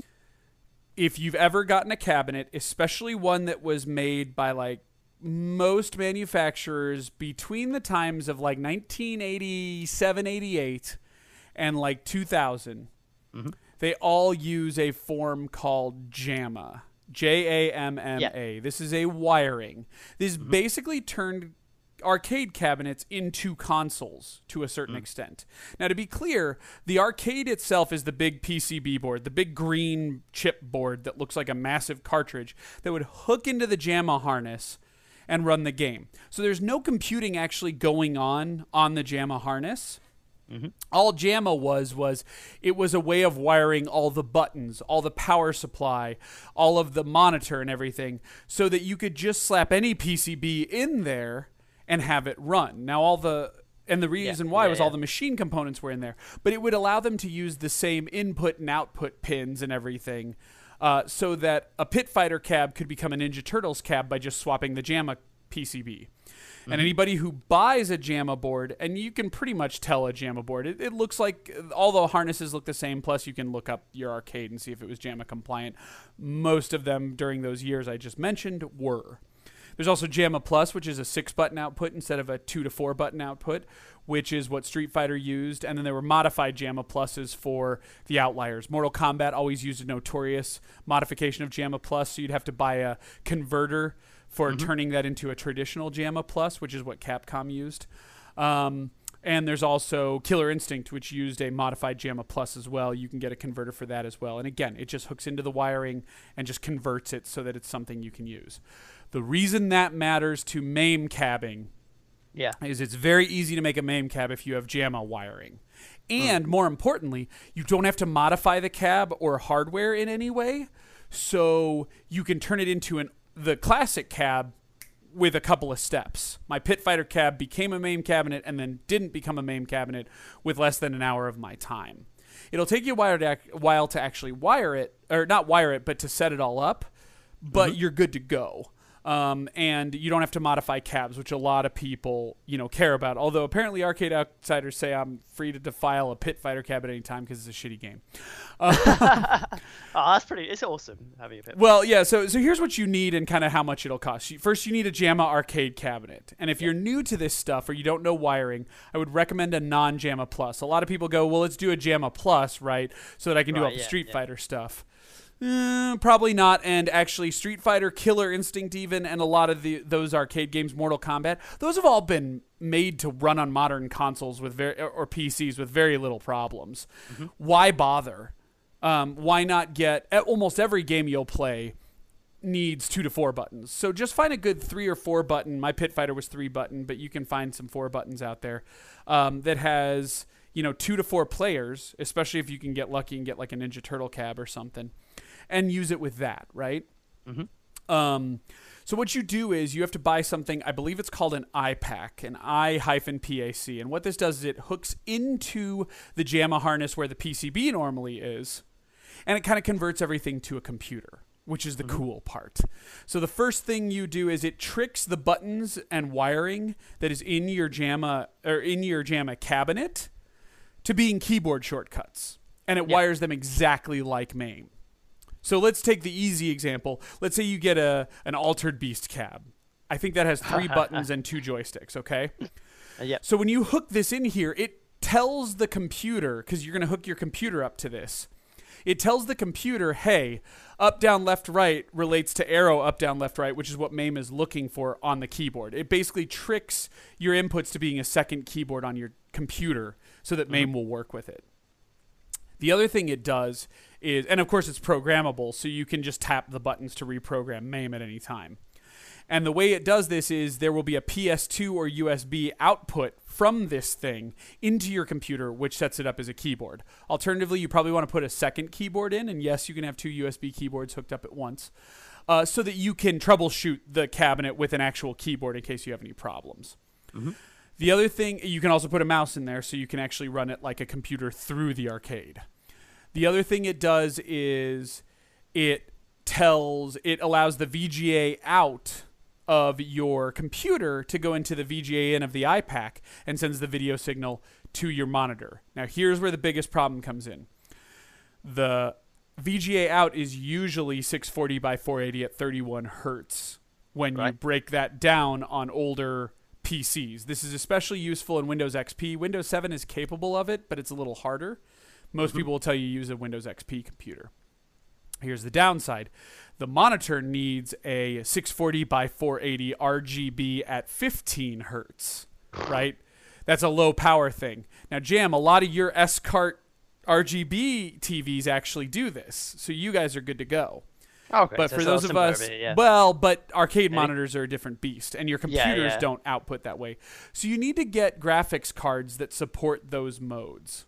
if you've ever gotten a cabinet, especially one that was made by like most manufacturers between the times of like 1987, 88 and like 2000, they all use a form called JAMMA. J A M M A. This is a wiring. This basically turned arcade cabinets into consoles to a certain hmm. extent. Now, to be clear, the arcade itself is the big PCB board, the big green chip board that looks like a massive cartridge that would hook into the JAMMA harness and run the game. So there's no computing actually going on on the JAMMA harness. Mm-hmm. All JAMMA was was it was a way of wiring all the buttons, all the power supply, all of the monitor and everything so that you could just slap any PCB in there and have it run. Now all the and the reason why yeah, was all the machine components were in there, but it would allow them to use the same input and output pins and everything, uh, so that a Pit Fighter cab could become a Ninja Turtles cab by just swapping the JAMMA PCB. And anybody who buys a JAMMA board, and you can pretty much tell a JAMMA board, it, it looks like all the harnesses look the same. Plus, you can look up your arcade and see if it was JAMMA compliant. Most of them during those years I just mentioned were. There's also JAMMA Plus, which is a six button output instead of a two to four button output, which is what Street Fighter used. And then there were modified JAMMA Pluses for the outliers. Mortal Kombat always used a notorious modification of JAMMA Plus, so you'd have to buy a converter for turning that into a traditional JAMMA Plus, which is what Capcom used. Um, and there's also Killer Instinct, which used a modified JAMMA Plus as well. You can get a converter for that as well. And again, it just hooks into the wiring and just converts it so that it's something you can use. The reason that matters to MAME cabbing Yeah. is it's very easy to make a MAME cab if you have JAMMA wiring. Hmm. And more importantly, you don't have to modify the cab or hardware in any way. So you can turn it into an the classic cab with a couple of steps. My Pit Fighter cab became a MAME cabinet and then didn't become a MAME cabinet with less than an hour of my time. It'll take you a while to, while to actually wire it, or not wire it, but to set it all up, but mm-hmm. you're good to go. Um, and you don't have to modify cabs, which a lot of people, you know, care about. Although apparently Arcade Outsiders say I'm free to defile a Pit Fighter cab at any time because it's a shitty game. oh, that's pretty. It's awesome having a pit. Well, yeah. So, so here's what you need and kind of how much it'll cost. First, you need a JAMMA arcade cabinet, and if you're new to this stuff or you don't know wiring, I would recommend a non-JAMMA Plus. A lot of people go, well, let's do a JAMMA Plus, right, so that I can do all the yeah, Street yeah. Fighter stuff. Eh, probably not. And actually, Street Fighter, Killer Instinct, even, and a lot of the those arcade games, Mortal Kombat, those have all been made to run on modern consoles with very or PCs with very little problems. Mm-hmm. Why bother? Um, why not get almost every game you'll play needs two to four buttons. So just find a good three or four button. My Pit Fighter was three button, but you can find some four buttons out there um, that has you know two to four players, especially if you can get lucky and get like a Ninja Turtle cab or something, and use it with that, right? Um, so what you do is you have to buy something. I believe it's called an I-PAC, an i hyphen PAC, and what this does is it hooks into the JAMMA harness where the PCB normally is, and it kind of converts everything to a computer, which is the cool part. So the first thing you do is it tricks the buttons and wiring that is in your JAMMA or in your JAMMA cabinet to being keyboard shortcuts, and it wires them exactly like MAME. So let's take the easy example. Let's say you get a an altered beast cab. I think that has three buttons and two joysticks, okay? Uh, yeah. So when you hook this in here, it tells the computer cuz you're going to hook your computer up to this. It tells the computer, "Hey, up down left right relates to arrow up down left right, which is what MAME is looking for on the keyboard." It basically tricks your inputs to being a second keyboard on your computer so that MAME will work with it. The other thing it does is, and of course it's programmable, so you can just tap the buttons to reprogram MAME at any time. And the way it does this is there will be a PS2 or USB output from this thing into your computer, which sets it up as a keyboard. Alternatively, you probably want to put a second keyboard in, and yes, you can have two USB keyboards hooked up at once, uh, so that you can troubleshoot the cabinet with an actual keyboard in case you have any problems. The other thing, you can also put a mouse in there so you can actually run it like a computer through the arcade. The other thing it does is it tells, it allows the VGA out of your computer to go into the VGA in of the I-PAC and sends the video signal to your monitor. Now, here's where the biggest problem comes in. The VGA out is usually 640 by 480 at 31 hertz when you break that down on older PCs. This is especially useful in Windows XP. Windows 7 is capable of it, but it's a little harder. Most people will tell you use a Windows XP computer. Here's the downside. The monitor needs a 640 by 480 RGB at 15 hertz, right? That's a low power thing. Now, Jam, a lot of your SCART RGB TVs actually do this, so you guys are good to go. Oh, okay. But so for it's a lot those of us, yeah. well, but arcade monitors are a different beast, and your Yeah, computers yeah. don't output that way. So you need to get graphics cards that support those modes.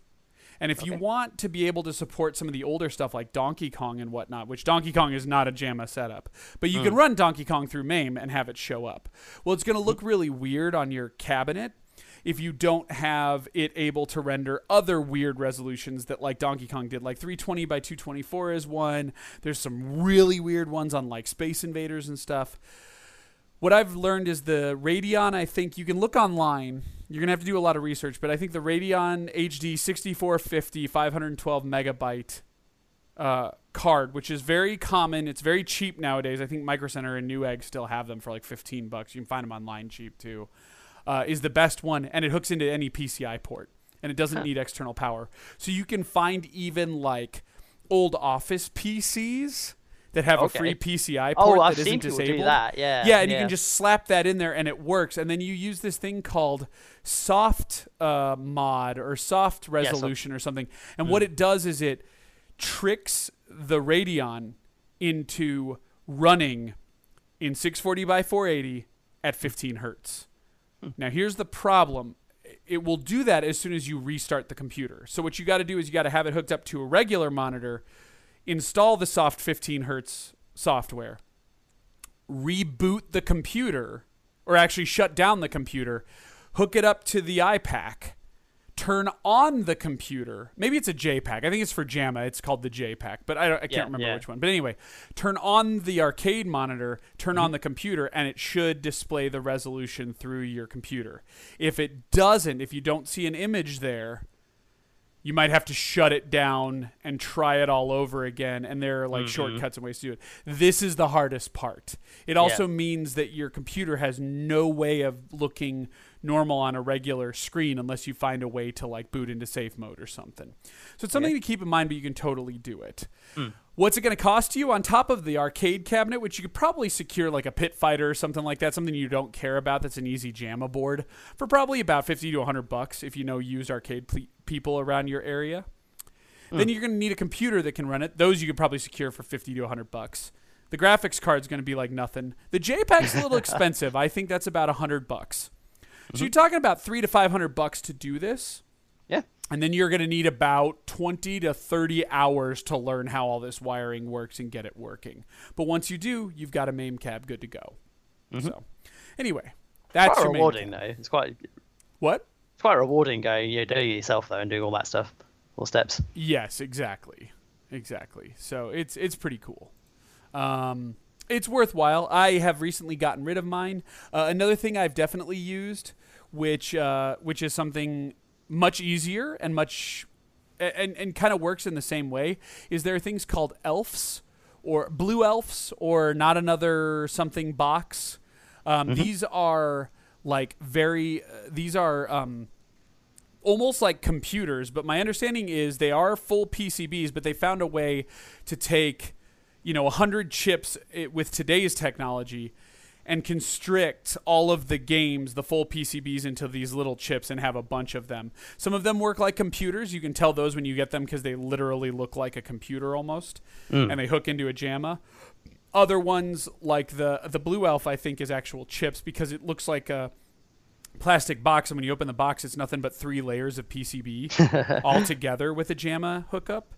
And if you want to be able to support some of the older stuff like Donkey Kong and whatnot, which Donkey Kong is not a JAMMA setup, but you Hmm. can run Donkey Kong through MAME and have it show up. Well, it's going to look really weird on your cabinet if you don't have it able to render other weird resolutions that like Donkey Kong did. Like 320 by 224 is one. There's some really weird ones on like Space Invaders and stuff. What I've learned is the Radeon, I think you can look online. You're going to have to do a lot of research, but I think the Radeon HD 6450 512 megabyte uh, card, which is very common. It's very cheap nowadays. I think Micro Center and Newegg still have them for like 15 bucks. You can find them online cheap too. Uh, is the best one, and it hooks into any PCI port, and it doesn't need external power. So you can find even like old Office PCs that have Okay. a free PCI port oh, I've that seen isn't people disabled. do that. Yeah. Yeah, and you can just slap that in there and it works. And then you use this thing called soft uh, mod or soft resolution or something. And Mm. what it does is it tricks the Radeon into running in 640 by 480 at 15 hertz. Hmm. Now, here's the problem. It will do that as soon as you restart the computer. So, what you got to do is you got to have it hooked up to a regular monitor, install the soft 15 hertz software, reboot the computer, or actually shut down the computer, hook it up to the I-PAC, turn on the computer. Maybe it's a J-PAC. I think it's for JAMMA. It's called the J-PAC, but I, don't- I can't Yeah, remember yeah. which one. But anyway, turn on the arcade monitor, turn Mm-hmm. on the computer, and it should display the resolution through your computer. If it doesn't, if you don't see an image there, you might have to shut it down and try it all over again and there are like mm-hmm. shortcuts and ways to do it. This is the hardest part. It also means that your computer has no way of looking normal on a regular screen unless you find a way to like boot into safe mode or something so it's something to keep in mind but you can totally do it hmm. What's it going to cost you on top of the arcade cabinet, which you could probably secure like a pit fighter or something like that, something you don't care about that's an easy JAMMA board for probably about 50 to 100 bucks if you know used arcade ple- people around your area. Hmm. Then you're going to need a computer that can run it. Those you could probably secure for 50 to 100 bucks. The graphics card's going to be like nothing. The J-PAC's a little expensive. I think that's about 100 bucks. So you're talking about 3 to 500 bucks to do this. Yeah. And then you're going to need about 20 to 30 hours to learn how all this wiring works and get it working. But once you do, you've got a MAME cab good to go. So, anyway, that's quite rewarding though. It's quite What? it's quite rewarding going you do it yourself though and doing all that stuff, all steps. Yes, exactly, exactly. So it's it's pretty cool. Um, it's worthwhile. I have recently gotten rid of mine. Uh, another thing I've definitely used, which uh, which is something much easier and much and and kind of works in the same way, is there are things called elves or blue elves or not another something box. Um, These are like very. Uh, these are. Um, almost like computers, but my understanding is they are full PCBs, but they found a way to take, you know, 100 chips with today's technology and constrict all of the games, the full PCBs into these little chips and have a bunch of them. Some of them work like computers. You can tell those when you get them because they literally look like a computer almost, mm. and they hook into a JAMMA. Other ones like the the Blue Elf, I think, is actual chips because it looks like a plastic box, and when you open the box, it's nothing but three layers of PCB all together with a JAMMA hookup.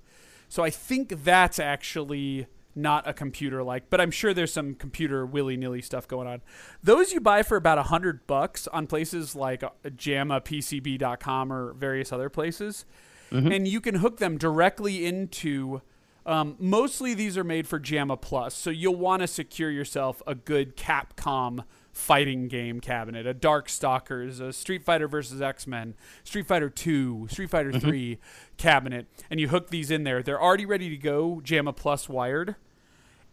So I think that's actually not a computer like, but I'm sure there's some computer willy nilly stuff going on. Those you buy for about a hundred bucks on places like uh, JAMAPCB.com or various other places, and you can hook them directly into. Um, mostly these are made for JAMMA Plus, so you'll want to secure yourself a good Capcom fighting game cabinet, a Darkstalkers, a Street Fighter versus X Men, Street Fighter 2, Street Fighter 3 cabinet, and you hook these in there. They're already ready to go, JAMMA Plus wired,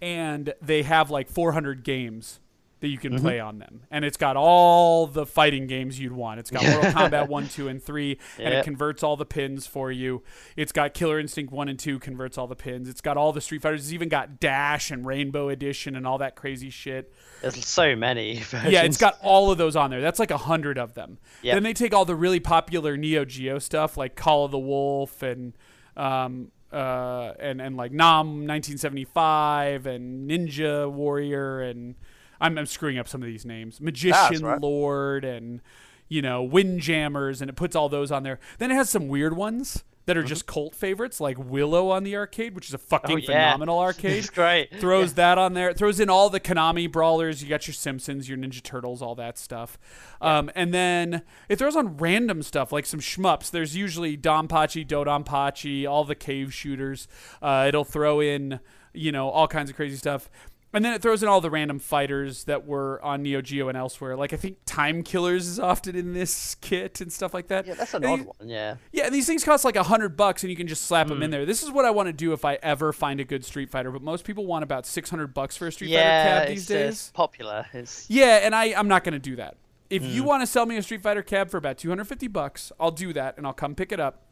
and they have like 400 games that you can play on them. And it's got all the fighting games you'd want. It's got Mortal Kombat 1, 2, and 3, and it converts all the pins for you. It's got Killer Instinct 1 and 2, converts all the pins. It's got all the Street Fighters. It's even got Dash and Rainbow Edition and all that crazy shit. There's so many versions. Yeah, it's got all of those on there. That's like a hundred of them. Yep. Then they take all the really popular Neo Geo stuff like Call of the Wolf and um uh and and like Nam 1975 and Ninja Warrior and I'm I'm screwing up some of these names. Magician right. Lord and you know Windjammers and it puts all those on there. Then it has some weird ones that are just cult favorites like Willow on the arcade, which is a fucking Mm-hmm. Oh, yeah. phenomenal arcade It's great. throws that on there. It throws in all the Konami brawlers. You got your Simpsons, your Ninja Turtles, all that stuff. Um, and then it throws on random stuff like some shmups. There's usually Donpachi, Dodonpachi, all the cave shooters. Uh, it'll throw in, you know, all kinds of crazy stuff. And then it throws in all the random fighters that were on Neo Geo and elsewhere. Like I think Time Killers is often in this kit and stuff like that. Yeah, that's an And odd you- one. Yeah. yeah, and these things cost like a hundred bucks, and you can just slap them in Mm. there. This is what I want to do if I ever find a good Street Fighter. But most people want about six hundred bucks for a Street yeah, Fighter cab these uh, days. it's popular. It's Yeah, and I I'm not going to do that. If Mm. you want to sell me a Street Fighter cab for about two hundred fifty bucks, I'll do that, and I'll come pick it up.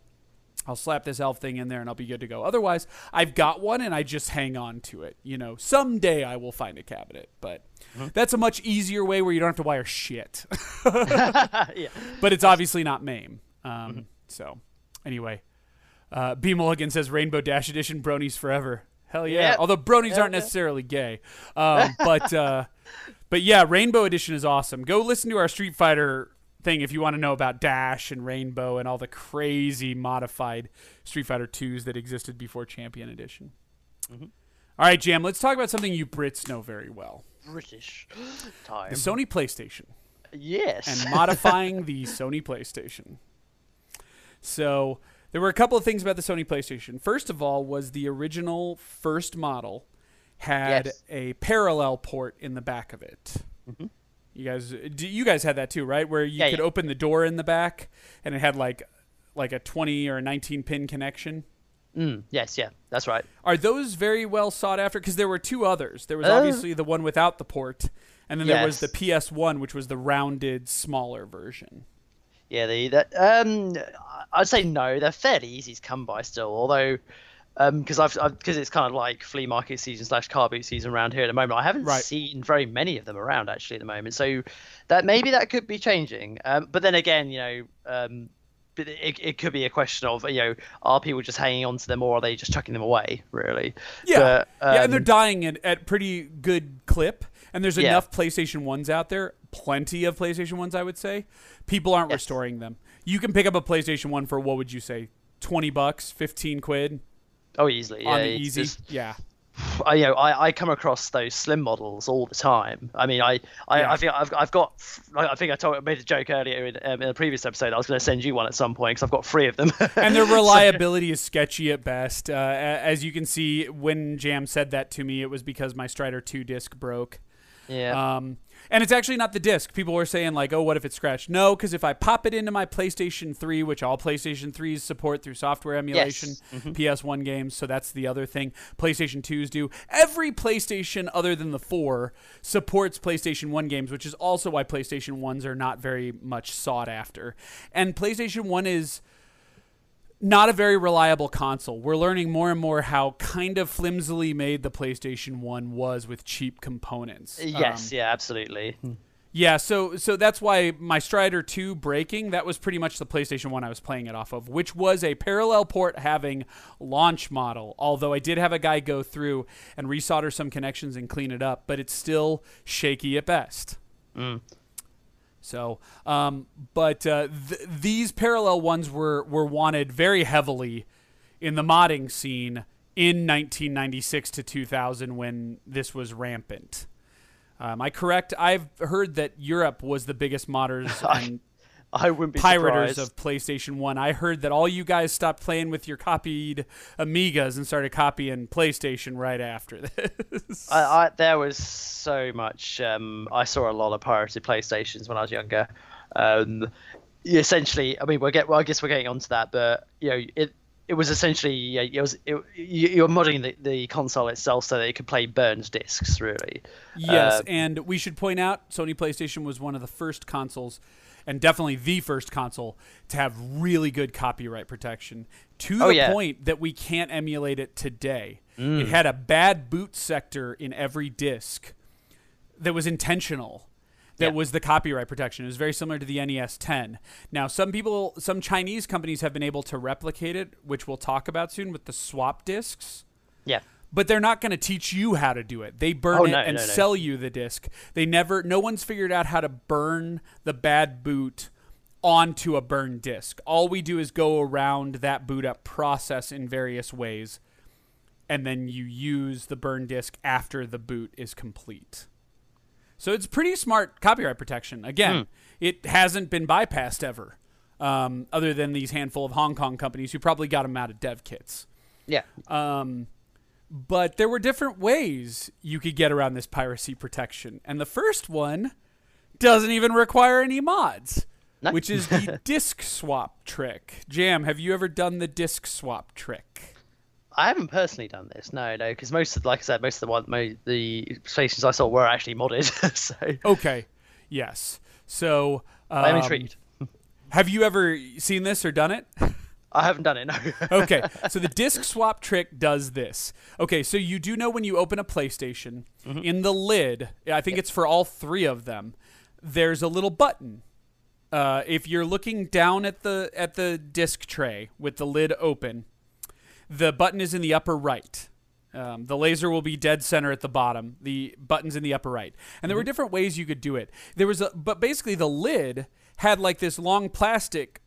I'll slap this elf thing in there, and I'll be good to go. Otherwise, I've got one, and I just hang on to it. You know, someday I will find a cabinet, but Mm-hmm. that's a much easier way where you don't have to wire shit. yeah. but it's obviously not MAME. Um, Mm-hmm. So, anyway, uh, B Mulligan says Rainbow Dash Edition bronies forever. Hell yeah! Yep. Although bronies Hell aren't yeah. necessarily gay, um, but uh, but yeah, Rainbow Edition is awesome. Go listen to our Street Fighter thing if you want to know about Dash and Rainbow and all the crazy modified Street Fighter twos that existed before Champion Edition. Mm-hmm. All right, Jam. Let's talk about something you Brits know very well: British time. the Sony PlayStation yes. and modifying the Sony PlayStation. So there were a couple of things about the Sony PlayStation. First of all, was the original first model had Yes. a parallel port in the back of it. You guys, do you guys had that too, right? Where you. Yeah, could yeah. open the door in the back, and it had like like a 20 or a 19 pin connection. Mm, yes, yeah, that's right. Are those very well sought after? Because there were two others. There was Uh, obviously the one without the port, and then there was the PS1, which was the rounded, smaller version. Yeah, the that um, I'd say no. They're fairly easy to come by still, although because I've because it's kind of like flea market season slash car boot season around here at the moment. I haven't Right. seen very many of them around actually at the moment. So that maybe that could be changing. Um, but then again, you know. Um, it, it could be a question of you know are people just hanging on to them or are they just chucking them away really Yeah, But, yeah, and they're um, dying at, at pretty good clip. And there's Yeah. enough PlayStation ones out there, plenty of PlayStation ones, I would say. People aren't Yes. restoring them. You can pick up a PlayStation one for what would you say, twenty bucks, fifteen quid oh easily yeah on the easy. just- yeah, I, you know, I, I come across those slim models all the time. I mean, I, I, Yeah. I think I've, I've got, I think I told, I made a joke earlier in, um, in a previous episode. I was going to send you one at some point because I've got three of them. and their So- reliability is sketchy at best. Uh, as you can see, when Jam said that to me, it was because my Strider two disc broke. Yeah. Um, and it's actually not the disc. People were saying like, "Oh, what if it's scratched?" No, because if I pop it into my PlayStation 3, which all PlayStation 3s support through software emulation, Mm-hmm. PS1 games, so that's the other thing. PlayStation 2s do. Every PlayStation other than the 4 supports PlayStation 1 games, which is also why PlayStation 1s are not very much sought after. And PlayStation 1 is not a very reliable console. We're learning more and more how kind of flimsily made the PlayStation 1 was with cheap components. yes, Um, yeah, absolutely. yeah, so so that's why my Strider 2 breaking, that was pretty much the PlayStation 1 I was playing it off of, which was a parallel port having launch model. Although I did have a guy go through and resolder some connections and clean it up, but it's still shaky at best. So, um, but uh, th- these parallel ones were were wanted very heavily in the modding scene in 1996 to 2000 when this was rampant. Am I correct? I've heard that Europe was the biggest modders and I wouldn't be pirators surprised. of PlayStation 1. I heard that all you guys stopped playing with your copied Amigas and started copying PlayStation right after this. I, I, there was so much. Um, I saw a lot of pirated PlayStations when I was younger. Um, essentially, I mean, we'll get. Well, I guess we're getting onto that, but you know, it it was essentially it was it, you, you were modding the, the console itself so that it could play burned discs, really. Yes, Uh, and we should point out Sony PlayStation was one of the first consoles, and definitely the first console to have really good copyright protection to Oh, the yeah. point that we can't emulate it today. Mm. It had a bad boot sector in every disc that was intentional. That Yeah. was the copyright protection. It was very similar to the NES 10. Now, some people, some Chinese companies have been able to replicate it, which we'll talk about soon with the swap discs yeah. But they're not going to teach you how to do it. They burn Oh, it no, and no, no. sell you the disc. They never no one's figured out how to burn the bad boot onto a burned disc. All we do is go around that boot up process in various ways and then you use the burn disc after the boot is complete. So it's pretty smart copyright protection. Again, it hasn't been bypassed ever. Um, other than these handful of Hong Kong companies who probably got them out of dev kits. Yeah. Um, but there were different ways you could get around this piracy protection. And the first one doesn't even require any mods, No. which is the disc swap trick. Jam, have you ever done the disc swap trick? I haven't personally done this, no, no, because most of, like I said, most of the one, the stations I saw were actually modded. so Okay, yes. So um, I'm intrigued. Have you ever seen this or done it? I haven't done it, no. okay, so the disc swap trick does this. Okay, so you do know when you open a PlayStation, in the lid, I think it's for all three of them, there's a little button. Uh, if you're looking down at the at the disc tray with the lid open, the button is in the upper right. Um, the laser will be dead center at the bottom. The button's in the upper right, and there were different ways you could do it. There was a, but basically the lid had like this long plastic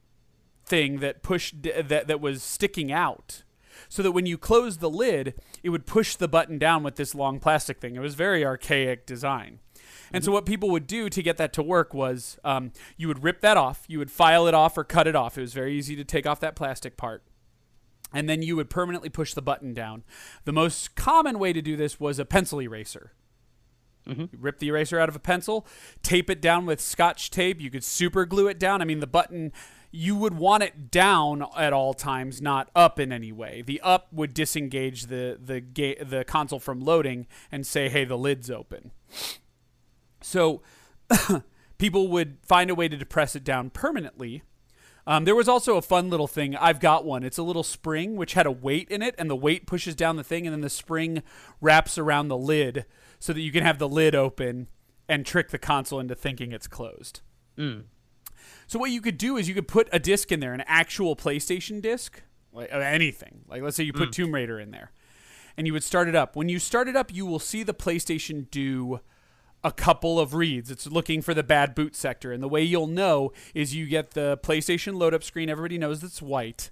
thing that pushed that that was sticking out so that when you closed the lid it would push the button down with this long plastic thing it was very archaic design And so what people would do to get that to work was um, you would rip that off, you would file it off or cut it off. It was very easy to take off that plastic part. And then you would permanently push the button down. The most common way to do this was a pencil eraser. You rip the eraser out of a pencil, tape it down with scotch tape. You could super glue it down. I mean, the button, you would want it down at all times, not up in any way. The up would disengage the the ga- the console from loading and say, "Hey, the lid's open." So people would find a way to depress it down permanently. Um, there was also a fun little thing. I've got one. It's a little spring which had a weight in it, and the weight pushes down the thing, and then the spring wraps around the lid so that you can have the lid open and trick the console into thinking it's closed. So what you could do is you could put a disc in there, an actual PlayStation disc, like uh, anything. Like let's say you put Tomb Raider in there, and you would start it up. When you start it up, you will see the PlayStation do a couple of reads. It's looking for the bad boot sector, and the way you'll know is you get the PlayStation load up screen. Everybody knows it's white.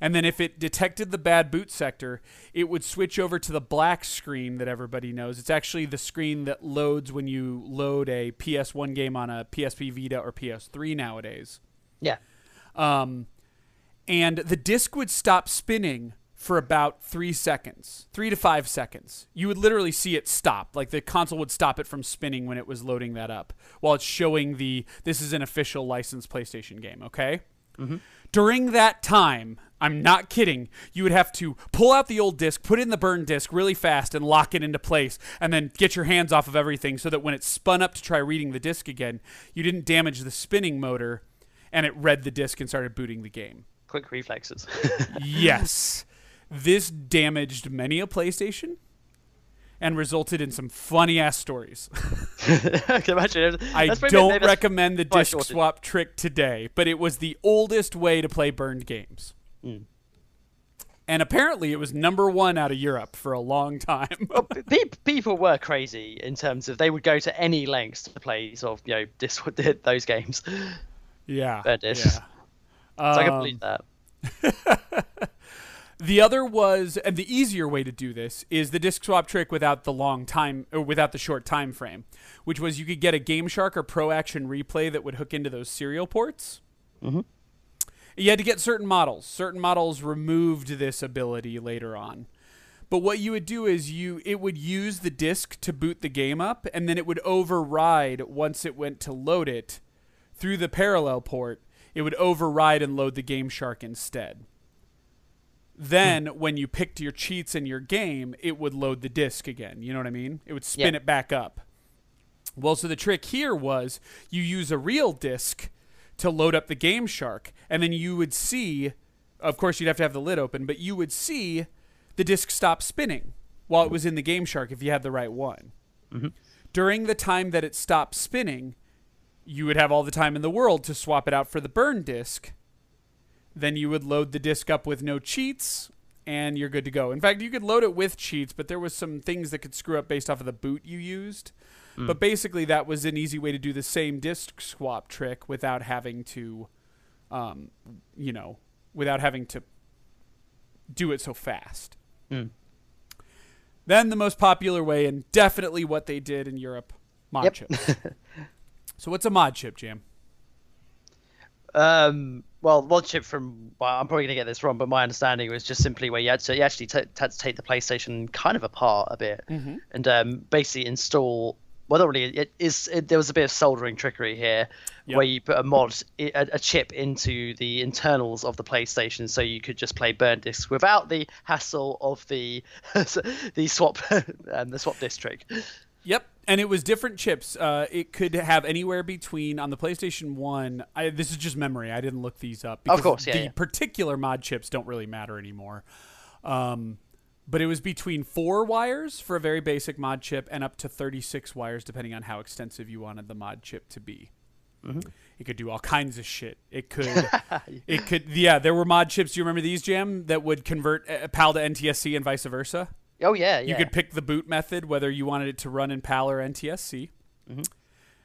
And then if it detected the bad boot sector, it would switch over to the black screen that everybody knows. It's actually the screen that loads when you load a PS1 game on a PSP Vita or PS3 nowadays. Yeah. Um, and the disc would stop spinning for about three seconds, three to five seconds. You would literally see it stop. Like the console would stop it from spinning when it was loading that up while it's showing the this is an official licensed PlayStation game, okay? During that time, I'm not kidding, you would have to pull out the old disc, put in the burn disc really fast, and lock it into place, and then get your hands off of everything so that when it spun up to try reading the disc again, you didn't damage the spinning motor and it read the disc and started booting the game. Quick reflexes. yes. This damaged many a PlayStation and resulted in some funny ass stories. I can imagine. I don't recommend the disc swap trick today, but it was the oldest way to play burned games. Hmm. And apparently it was number one out of Europe for a long time. Well, people were crazy in terms of they would go to any lengths to play sort of you know this those games. So yeah. Fair dish. yeah. I can Um, believe that. The other was, and the easier way to do this is the disc swap trick without the long time or without the short time frame, which was you could get a Game Shark or Pro Action Replay that would hook into those serial ports. Mm-hmm. You had to get certain models. Certain models removed this ability later on. But what you would do is you it would use the disc to boot the game up, and then it would override once it went to load it through the parallel port. It would override and load the Game Shark instead. Then, hmm. when you picked your cheats in your game, it would load the disc again. You know what I mean? It would spin Yeah. it back up. Well, so the trick here was you use a real disc to load up the Game Shark, and then you would see, of course, you'd have to have the lid open, but you would see the disc stop spinning while it was in the Game Shark if you had the right one. Mm-hmm. During the time that it stopped spinning, you would have all the time in the world to swap it out for the burn disc. Then you would load the disc up with no cheats, and you're good to go. In fact, you could load it with cheats, but there was some things that could screw up based off of the boot you used. But basically, that was an easy way to do the same disc swap trick without having to, um, you know, without having to do it so fast. Then the most popular way, and definitely what they did in Europe, mod Yep. chips. so what's a mod chip, Jam? Um, well, mod chip from well, I'm probably gonna get this wrong, but my understanding was just simply where you had to you actually t- had to take the PlayStation kind of apart a bit and um, basically install. Well, not really. It is. It, there was a bit of soldering trickery here, Yep. where you put a mod, a, a chip into the internals of the PlayStation, so you could just play burn discs without the hassle of the the swap um, the swap disc trick. Yep, and it was different chips. Uh, it could have anywhere between on the PlayStation One. I, this is just memory. I didn't look these up. because course, yeah, The yeah. particular mod chips don't really matter anymore. Um, but it was between four wires for a very basic mod chip and up to 36 wires, depending on how extensive you wanted the mod chip to be. Mm-hmm. It could do all kinds of shit. It could, it could, yeah. There were mod chips. Do you remember these, Jam, that would convert uh, PAL to NTSC and vice versa? Oh yeah, yeah. You could pick the boot method, whether you wanted it to run in PAL or NTSC. Mm-hmm.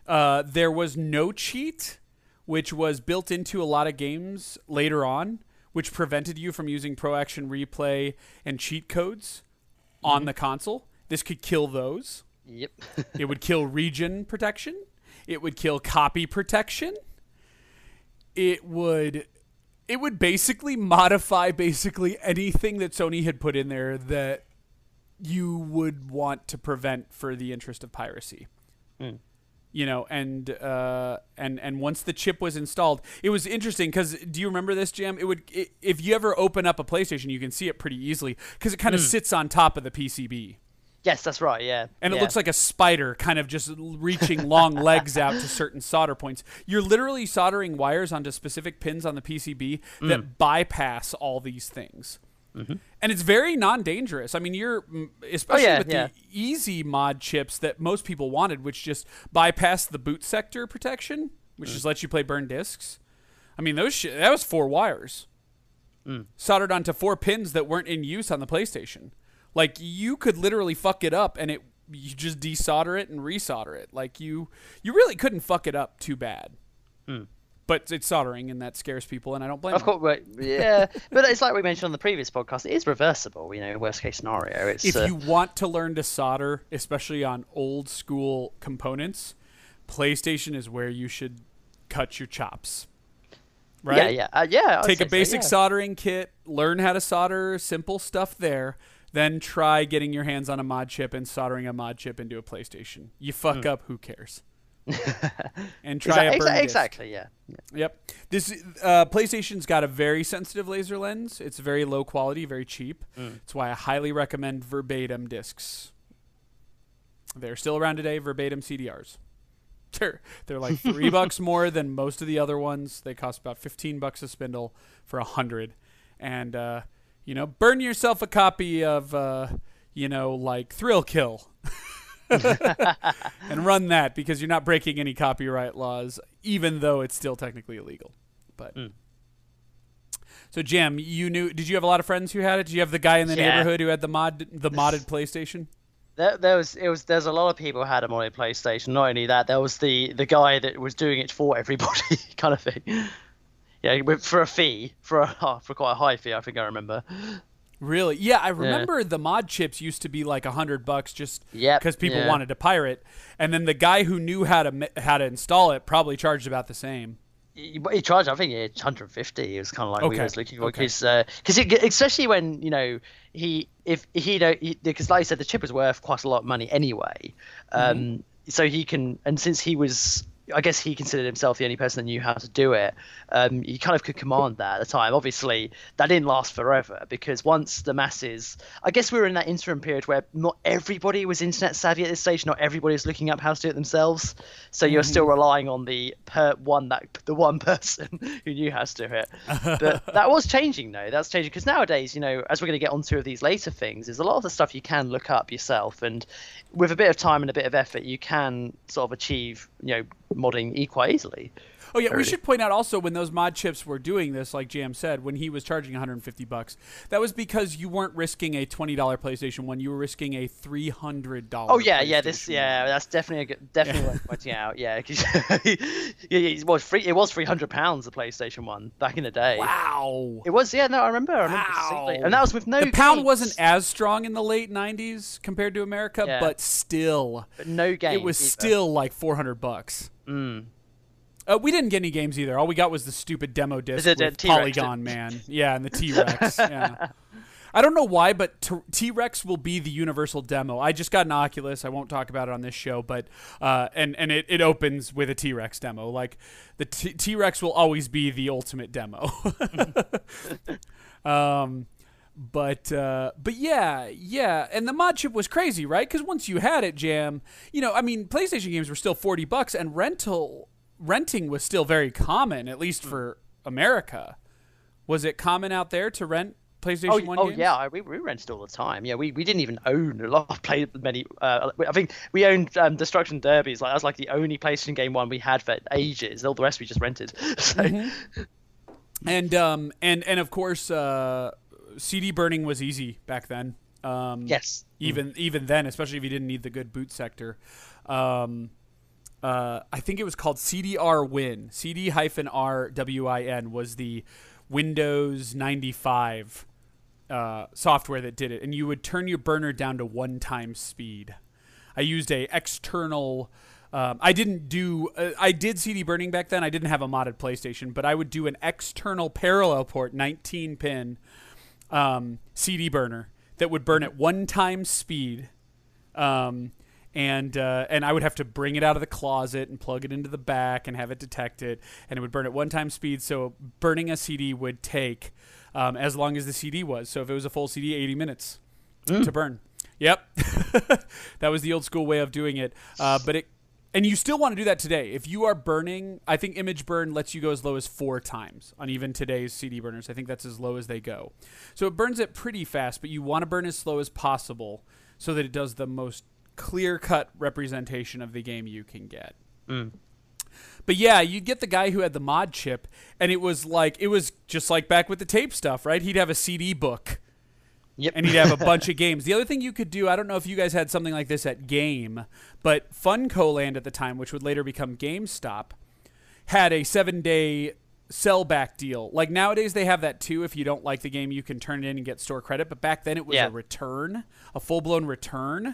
Uh, there was no cheat, which was built into a lot of games later on, which prevented you from using Pro Action Replay and cheat codes on Mm-hmm. the console. This could kill those. Yep. it would kill region protection. It would kill copy protection. It would it would basically modify basically anything that Sony had put in there that you would want to prevent for the interest of piracy. You know, and uh, and and once the chip was installed, it was interesting because do you remember this, Jam? It would i if you ever open up a PlayStation, you can see it pretty easily because it kind of sits on top of the PCB. Yes, that's right. Yeah. And it looks like a spider kind of just reaching long legs out to certain solder points. You're literally soldering wires onto specific pins on the PCB that Mm. bypass all these things. And it's very non dangerous. I mean, you're, mm, especially Mm-hmm. Oh, yeah, with yeah. the easy mod chips that most people wanted, which just bypass the boot sector protection, which Mm. just lets you play burn discs. I mean, those sh- that was four wires Mm. soldered onto four pins that weren't in use on the PlayStation. Like you could literally fuck it up and it you just desolder it and resolder it. Like you you really couldn't fuck it up too bad. But it's soldering and that scares people and I don't blame. Of them. course, but- yeah, but it's like we mentioned on the previous podcast. It is reversible. You know, worst case scenario. It's If uh, you want to learn to solder, especially on old school components, PlayStation is where you should cut your chops. Right? yeah, yeah, uh, yeah. I'd take say a so, basic yeah. soldering kit, learn how to solder simple stuff there, then try getting your hands on a mod chip and soldering a mod chip into a PlayStation. You fuck Hmm. up, who cares? And try Exa- a burn exa- disc. exactly. Yeah. Yep. This uh, PlayStation's got a very sensitive laser lens. It's very low quality, very cheap. That's why I highly recommend verbatim discs. They're still around today. Verbatim CDRs. They're they're like three bucks more than most of the other ones. They cost about fifteen bucks a spindle for a hundred, and uh, you know, burn yourself a copy of uh, you know like Thrill Kill. and run that because you're not breaking any copyright laws, even though it's still technically illegal. But Hmm. so, Jim, you knew? Did you have a lot of friends who had it? Did you have the guy in the Yeah. neighborhood who had the mod, the modded PlayStation? There, there was it was there's a lot of people who had them on a PlayStation. Not only that, there was the the guy that was doing it for everybody, kind of thing. Yeah, for a fee, for a for quite a high fee, I think I remember. Really? Yeah, I remember the mod chips used to be like a hundred bucks just Yep, because people yeah. wanted to pirate, and then the guy who knew how to how to install it probably charged about the same. He, he charged, I think, it's 150. It was kind of like we Okay, was looking for okay. because because especially when you know he if he know because like I said, the chip was worth quite a lot of money anyway. Um, Mm-hmm. so he can and since he was. I guess he considered himself the only person that knew how to do it. Um, he kind of could command that at the time. Obviously, that didn't last forever because once the masses, I guess we were in that interim period where not everybody was internet savvy at this stage. Not everybody was looking up how to do it themselves. So you're still relying on the per one that the one person who knew how to do it. But that was changing though. That's changing because nowadays, you know, as we're going to get onto of these later things, is a lot of the stuff you can look up yourself, and with a bit of time and a bit of effort, you can sort of achieve, you know, modding e quite easily. Oh yeah, we should point out also when those mod chips were doing this, like Jam said, when he was charging 150 bucks, that was because you weren't risking a twenty dollar PlayStation One, you were risking a three hundred dollar. Oh yeah, yeah, this yeah, that's definitely a good, definitely worth pointing out. Yeah, yeah, yeah, it was free. It was three hundred pounds the PlayStation One back in the day. Wow. It was yeah, no, I remember. I remember Wow. and that was with no. the pound wasn't as strong in the late 90s compared to America, Yeah. but still, But no games. it was either. still like 400 bucks. Mm. Uh, we didn't get any games either. All we got was the stupid demo disc the with. Polygon Man. Yeah, and the T Rex. yeah. I don't know why, but T Rex will be the universal demo. I just got an Oculus. I won't talk about it on this show, but uh, and and it, it opens with a T Rex demo. Like the T Rex will always be the ultimate demo. um, but uh, but yeah, yeah, and the mod chip was crazy, right? Because once you had it, Jam, you know, I mean, PlayStation games were still forty bucks, and rental renting was still very common, at least for America. Was it common out there to rent PlayStation Oh, One oh games? yeah, we, we rented all the time. Yeah, we, we didn't even own a lot of play many. Uh, I think we owned um, Destruction Derbies. Like that was like the only PlayStation game one we had for ages. All the rest we just rented. So Mm-hmm. and um and and of course uh, CD burning was easy back then. Um, yes, even even then, especially if you didn't need the good boot sector. Um, uh, I think it was called CDR Win. CD hyphen R W I N was the Windows 95 uh, software that did it, and you would turn your burner down to one time speed. I used a external. Um, I didn't do. Uh, I did CD burning back then. I didn't have a modded PlayStation, but I would do an external parallel port, 19 pin um, CD burner that would burn at one time speed. Um, and uh, and I would have to bring it out of the closet and plug it into the back and have it detect it, and it would burn at one time speed. So burning a CD would take um, as long as the CD was. So if it was a full CD, 80 minutes to burn. Yep, that was the old school way of doing it. Uh, but it and you still want to do that today. If you are burning, I think ImgBurn lets you go as low as four times on even today's CD burners. I think that's as low as they go. So it burns it pretty fast, but you want to burn as slow as possible so that it does the most clear cut representation of the game you can get. Mm. But yeah, you'd get the guy who had the mod chip, and it was like it was just like back with the tape stuff, right? He'd have a CD book, Yep. and he'd have a bunch of games. The other thing you could do, I don't know if you guys had something like this at Game, but FuncoLand at the time, which would later become GameStop, had a seven day sell back deal. Like nowadays, they have that too. If you don't like the game, you can turn it in and get store credit. But back then, it was Yeah. a return, a full blown return.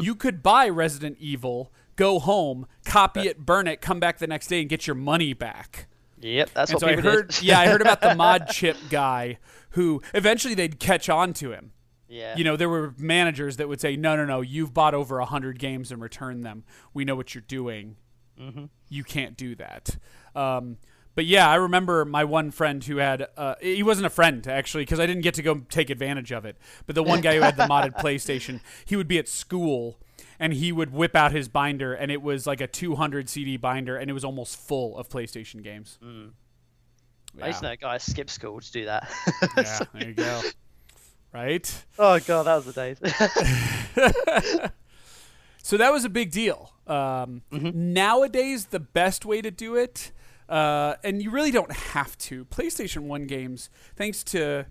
You could buy Resident Evil, go home, copy it, burn it, come back the next day, and get your money back. Yep, that's And what so I heard, did. yeah, I heard about the mod chip guy who eventually they'd catch on to him. yeah. You know, there were managers that would say, "No, no, no, you've bought over a hundred games and returned them. We know what you're doing. Mm-hmm. You can't do that." Um, but yeah, I remember my one friend who had. Uh, he wasn't a friend actually because I didn't get to go take advantage of it. But the one guy who had the modded PlayStation, he would be at school and he would whip out his binder, and it was like a 200 CD binder, and it was almost full of PlayStation games. I used to know a guy skip school to do that. Yeah, there you go. Right. oh god, that was the days. So that was a big deal. Um, Nowadays, the best way to do it, uh, and you really don't have to. PlayStation One games, thanks to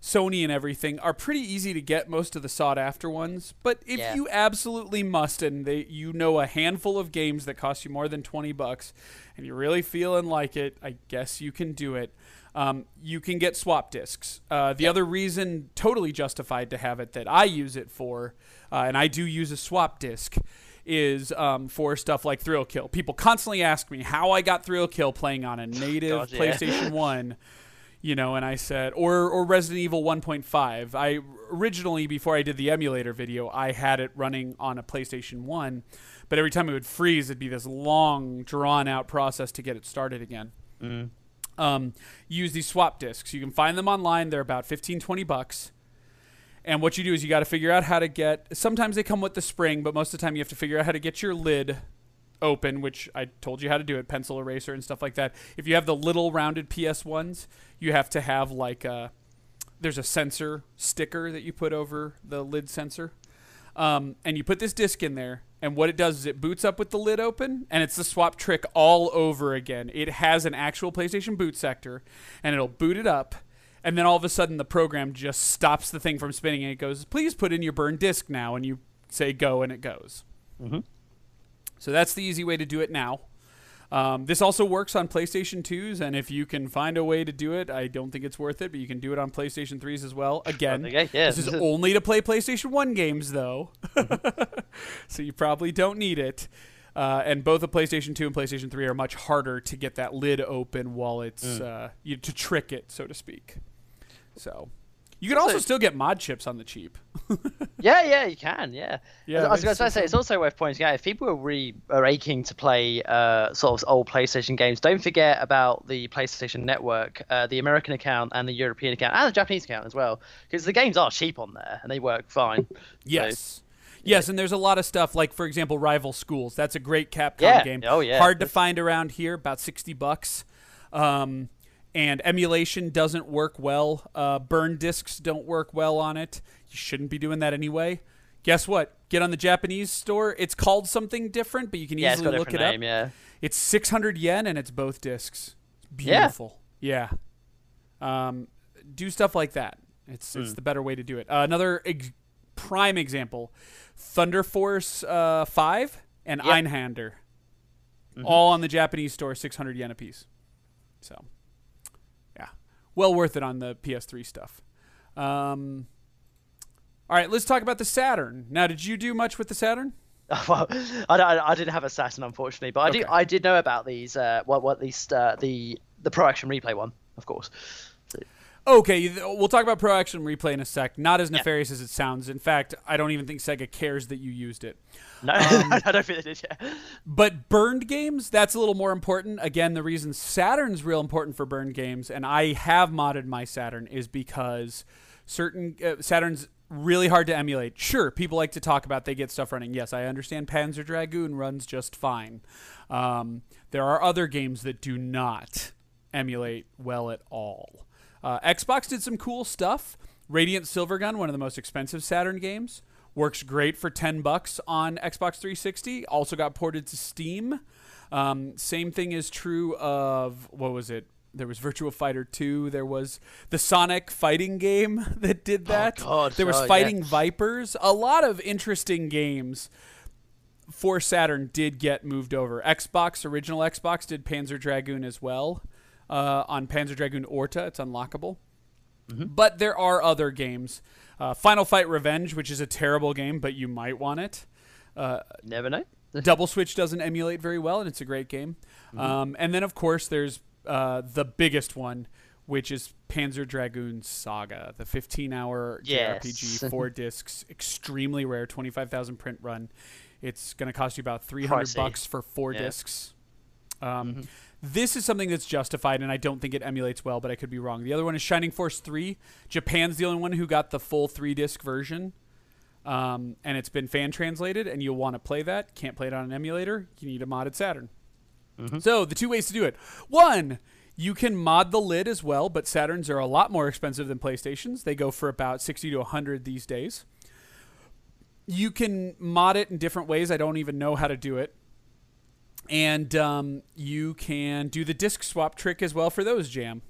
Sony and everything, are pretty easy to get. Most of the sought after ones, but if Yeah. you absolutely must, and they, you know a handful of games that cost you more than twenty bucks, and you're really feeling like it, I guess you can do it. Um, you can get swap discs. Uh, the other reason, totally justified to have it, that I use it for, uh, and I do use a swap disc, is um, for stuff like Thrill Kill. People constantly ask me how I got Thrill Kill playing on a native God, yeah. PlayStation One. You know, and I said, or or Resident Evil 1.5. I originally, before I did the emulator video, I had it running on a PlayStation One, but every time it would freeze, it'd be this long, drawn out process to get it started again um, use these swap discs. You can find them online. They're about 15, 20 bucks. And what you do is you got to figure out how to get. Sometimes they come with the spring, but most of the time you have to figure out how to get your lid open, which I told you how to do it, pencil eraser and stuff like that. If you have the little rounded PS ones, you have to have like a. There's a sensor sticker that you put over the lid sensor. Um, and you put this disc in there, and what it does is it boots up with the lid open, and it's the swap trick all over again. It has an actual PlayStation boot sector, and it'll boot it up, and then all of a sudden the program just stops the thing from spinning, and it goes, "Please put in your burned disc now," and you say "Go," and it goes. So that's the easy way to do it now. Um, this also works on PlayStation 2s, and if you can find a way to do it, I don't think it's worth it, but you can do it on PlayStation 3s as well. Again, Okay, yeah. this is only to play PlayStation 1 games, though. so you probably don't need it. Uh, and both the PlayStation 2 and PlayStation 3 are much harder to get that lid open while it's uh, you, to trick it, so to speak. So you can also Also- still get mod chips on the cheap. Yeah, yeah, you can. Yeah. Yeah, I was going to say it's also worth pointing out if people are really are aching to play uh, sort of old PlayStation games, don't forget about the PlayStation Network, uh, the American account and the European account and the Japanese account as well, because the games are cheap on there and they work fine. Yes. Yes, and there's a lot of stuff like, for example, Rival Schools. That's a great Capcom Yeah. game. Oh, yeah. Hard to find around here, about sixty bucks. Um, and emulation doesn't work well. Uh, burn discs don't work well on it. You shouldn't be doing that anyway. Guess what? Get on the Japanese store. It's called something different, but you can Yeah, easily look it different up. Yeah. It's 600 yen and it's both discs. Beautiful. Yeah. Um, do stuff like that. It's Hmm. it's the better way to do it. Uh, another ex- prime example: Thunder Force uh, Five and Yep. Einhander, Mm-hmm. all on the Japanese store, 600 yen a piece. So, yeah, well worth it on the PS3 stuff. Um, all right, let's talk about the Saturn. Now, did you do much with the Saturn? well, I, I, didn't have a Saturn unfortunately, but I did Okay. I did know about these. Uh, what what at least uh, the the Pro Action Replay one, of course. Okay, we'll talk about Pro Action Replay in a sec. Not as nefarious as it sounds. In fact, I don't even think Sega cares that you used it. No, Um, I don't think they did. Yeah. But burned games, that's a little more important. Again, the reason Saturn's real important for burned games, and I have modded my Saturn, is because certain uh, Saturn's really hard to emulate. Sure, people like to talk about they get stuff running. Yes, I understand Panzer Dragoon runs just fine. Um, there are other games that do not emulate well at all. Uh, Xbox did some cool stuff. Radiant Silvergun, one of the most expensive Saturn games, works great for 10 bucks on Xbox 360. Also got ported to Steam. Um, same thing is true of what was it? There was Virtua Fighter 2. There was the Sonic fighting game that did that. God, there was oh, yeah. Fighting Vipers. A lot of interesting games for Saturn did get moved over. Xbox, original Xbox, did Panzer Dragoon as well. Uh, on Panzer Dragoon Orta, it's unlockable. But there are other games. Uh, Final Fight Revenge, which is a terrible game, but you might want it. Uh, Never know. Double Switch doesn't emulate very well, and it's a great game. Um, and then, of course, there's uh, the biggest one, which is Panzer Dragoon Saga, the 15-hour Yes. JRPG, four discs, extremely rare, 25,000 print run. It's going to cost you about 300 Pricey. bucks for four Yeah. discs. Um, This is something that's justified, and I don't think it emulates well, but I could be wrong. The other one is Shining Force 3. Japan's the only one who got the full three disc version um, and it's been fan translated, and you'll want to play that. Can't play it on an emulator. You need a modded Saturn. So the two ways to do it: one, you can mod the lid as well, but Saturns are a lot more expensive than PlayStations. They go for about sixty to hundred these days. You can mod it in different ways. I don't even know how to do it. And um, you can do the disc swap trick as well for those Jam.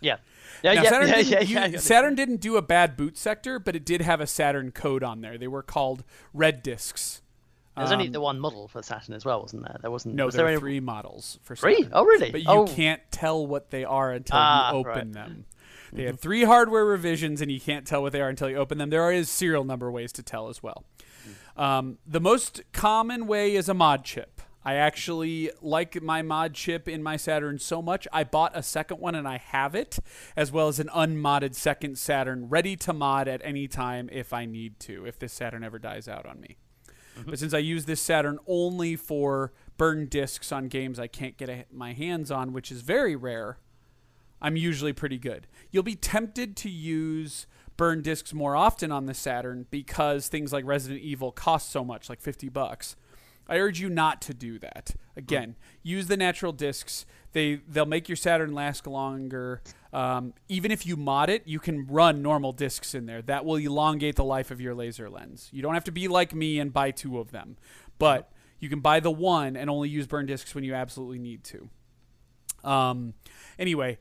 Yeah. Yeah, Now, yeah, Saturn, yeah, didn't yeah, yeah. Saturn didn't do a bad boot sector, but it did have a Saturn code on there. They were called red discs. There's only Um, the one model for Saturn as well, wasn't there? There wasn't. No, was there there are any- three models for Saturn. Three? Oh, really? But you Oh. can't tell what they are until Ah, you open right. Mm-hmm. them. They have three hardware revisions, and you can't tell what they are until you open them. There is serial number ways to tell as well. Mm. Um, the most common way is a mod chip. I actually like my mod chip in my Saturn so much, I bought a second one and I have it, as well as an unmodded second Saturn ready to mod at any time if I need to, if this Saturn ever dies out on me. Mm-hmm. But since I use this Saturn only for burn discs on games I can't get a, my hands on, which is very rare, I'm usually pretty good. You'll be tempted to use burn discs more often on the Saturn because things like Resident Evil cost so much, like 50 bucks. I urge you not to do that. Again, use the natural discs. They they'll make your Saturn last longer. Um, even if you mod it, you can run normal discs in there. That will elongate the life of your laser lens. You don't have to be like me and buy two of them, but you can buy the one and only use burn discs when you absolutely need to. Um, anyway,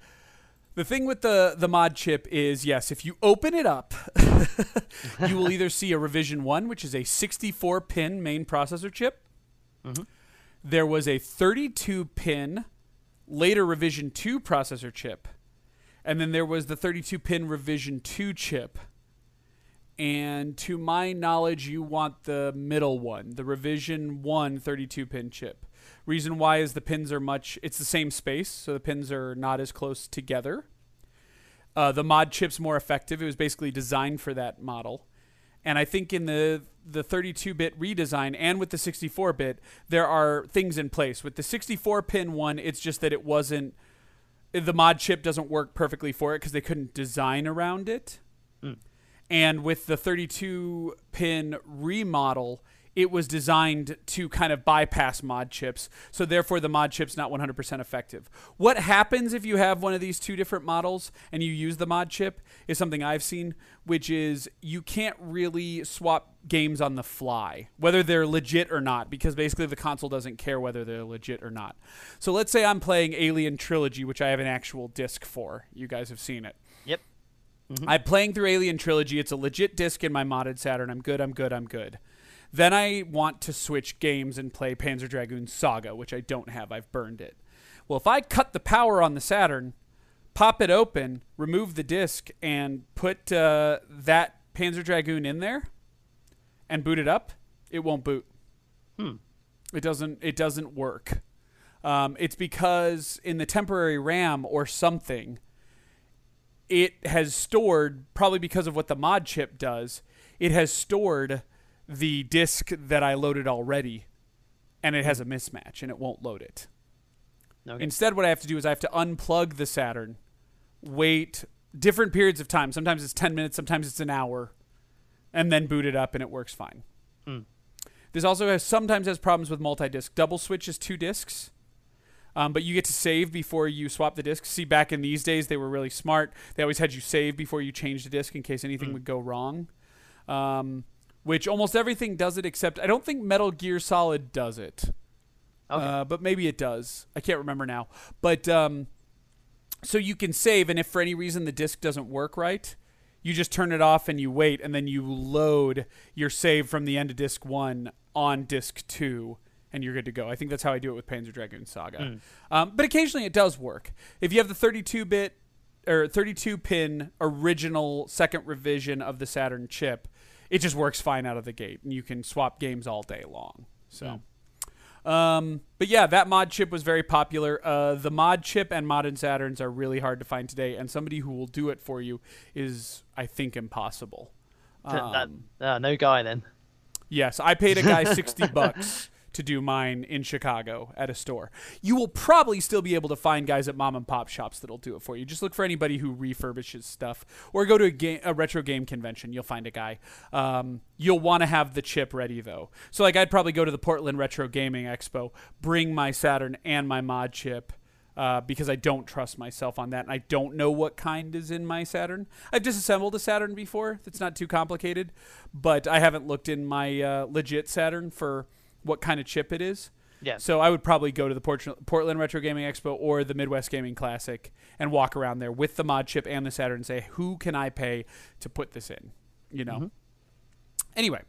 the thing with the the mod chip is yes, if you open it up, you will either see a revision 1 which is a 64 pin main processor chip. There was a 32 pin later revision 2 processor chip. And then there was the 32 pin revision 2 chip. And to my knowledge, you want the middle one, the revision 1 32 pin chip. Reason why is the pins are much, it's the same space, so the pins are not as close together. Uh, the mod chip's more effective. It was basically designed for that model. And I think in the the 32-bit redesign and with the 64-bit, there are things in place. With the 64-pin one, it's just that it wasn't the mod chip doesn't work perfectly for it because they couldn't design around it. Hmm. And with the 32 pin remodel, it was designed to kind of bypass mod chips. So therefore the mod chip's not 100% effective. What happens if you have one of these two different models and you use the mod chip is something I've seen, which is you can't really swap games on the fly, whether they're legit or not, because basically the console doesn't care whether they're legit or not. So let's say I'm playing Alien Trilogy, which I have an actual disc for. You guys have seen it. Yep. I'm playing through Alien Trilogy. It's a legit disc in my modded Saturn. I'm good. I'm good. I'm good. Then I want to switch games and play Panzer Dragoon Saga, which I don't have. I've burned it. Well, if I cut the power on the Saturn, pop it open, remove the disc, and put uh, that Panzer Dragoon in there and boot it up, it won't boot. Hmm. It doesn't. It doesn't work. Um, it's because in the temporary RAM or something, it has stored probably because of what the mod chip does. It has stored the disk that I loaded already, and it has a mismatch, and it won't load it. Okay. Instead, what I have to do is I have to unplug the Saturn, wait different periods of time. Sometimes it's 10 minutes, sometimes it's an hour, and then boot it up and it works fine. This also has sometimes has problems with multi-disc. Double switch is two discs, um, but you get to save before you swap the discs. See, back in these days, they were really smart. They always had you save before you change the disc in case anything would go wrong. Um, which almost everything does it except I don't think Metal Gear Solid does it. Okay. Uh, but maybe it does. I can't remember now. But um, so you can save, and if for any reason the disc doesn't work right, you just turn it off and you wait, and then you load your save from the end of disc one on disc two, and you're good to go. I think that's how I do it with Panzer Dragoon Saga. Um, but occasionally it does work. If you have the 32 bit or 32 pin original second revision of the Saturn chip, it just works fine out of the gate, and you can swap games all day long. So. Um, but yeah, that mod chip was very popular. Uh, the mod chip and modern Saturns are really hard to find today, and somebody who will do it for you is, I think, impossible. Th- that, Um, uh, no guy then. Yes, I paid a guy 60 bucks to do mine in Chicago at a store. You will probably still be able to find guys at mom and pop shops that'll do it for you. Just look for anybody who refurbishes stuff or go to a, game, a retro game convention. You'll find a guy. Um, you'll want to have the chip ready though. So like I'd probably go to the Portland Retro Gaming Expo, bring my Saturn and my mod chip. Uh, because I don't trust myself on that, and I don't know what kind is in my Saturn. I've disassembled a Saturn before; that's not too complicated, but I haven't looked in my uh, legit Saturn for what kind of chip it is. Yeah. So I would probably go to the Port- Portland Retro Gaming Expo or the Midwest Gaming Classic and walk around there with the mod chip and the Saturn and say, "Who can I pay to put this in?" You know. Anyway,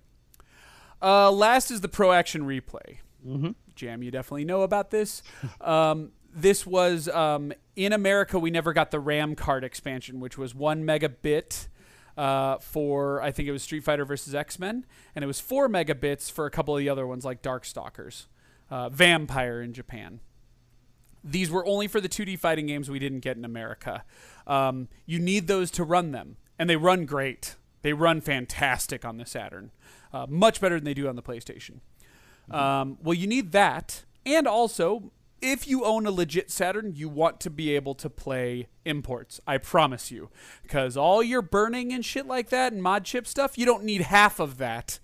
uh, last is the Pro Action Replay. Mm-hmm. Jam, you definitely know about this. um, this was um, in America. We never got the RAM card expansion, which was one megabit uh, for I think it was Street Fighter versus X Men, and it was four megabits for a couple of the other ones like Darkstalkers, uh, Vampire in Japan. These were only for the 2D fighting games we didn't get in America. Um, you need those to run them, and they run great. They run fantastic on the Saturn, uh, much better than they do on the PlayStation. Um, well, you need that, and also, if you own a legit Saturn, you want to be able to play imports. I promise you, because all your burning and shit like that and mod chip stuff, you don't need half of that.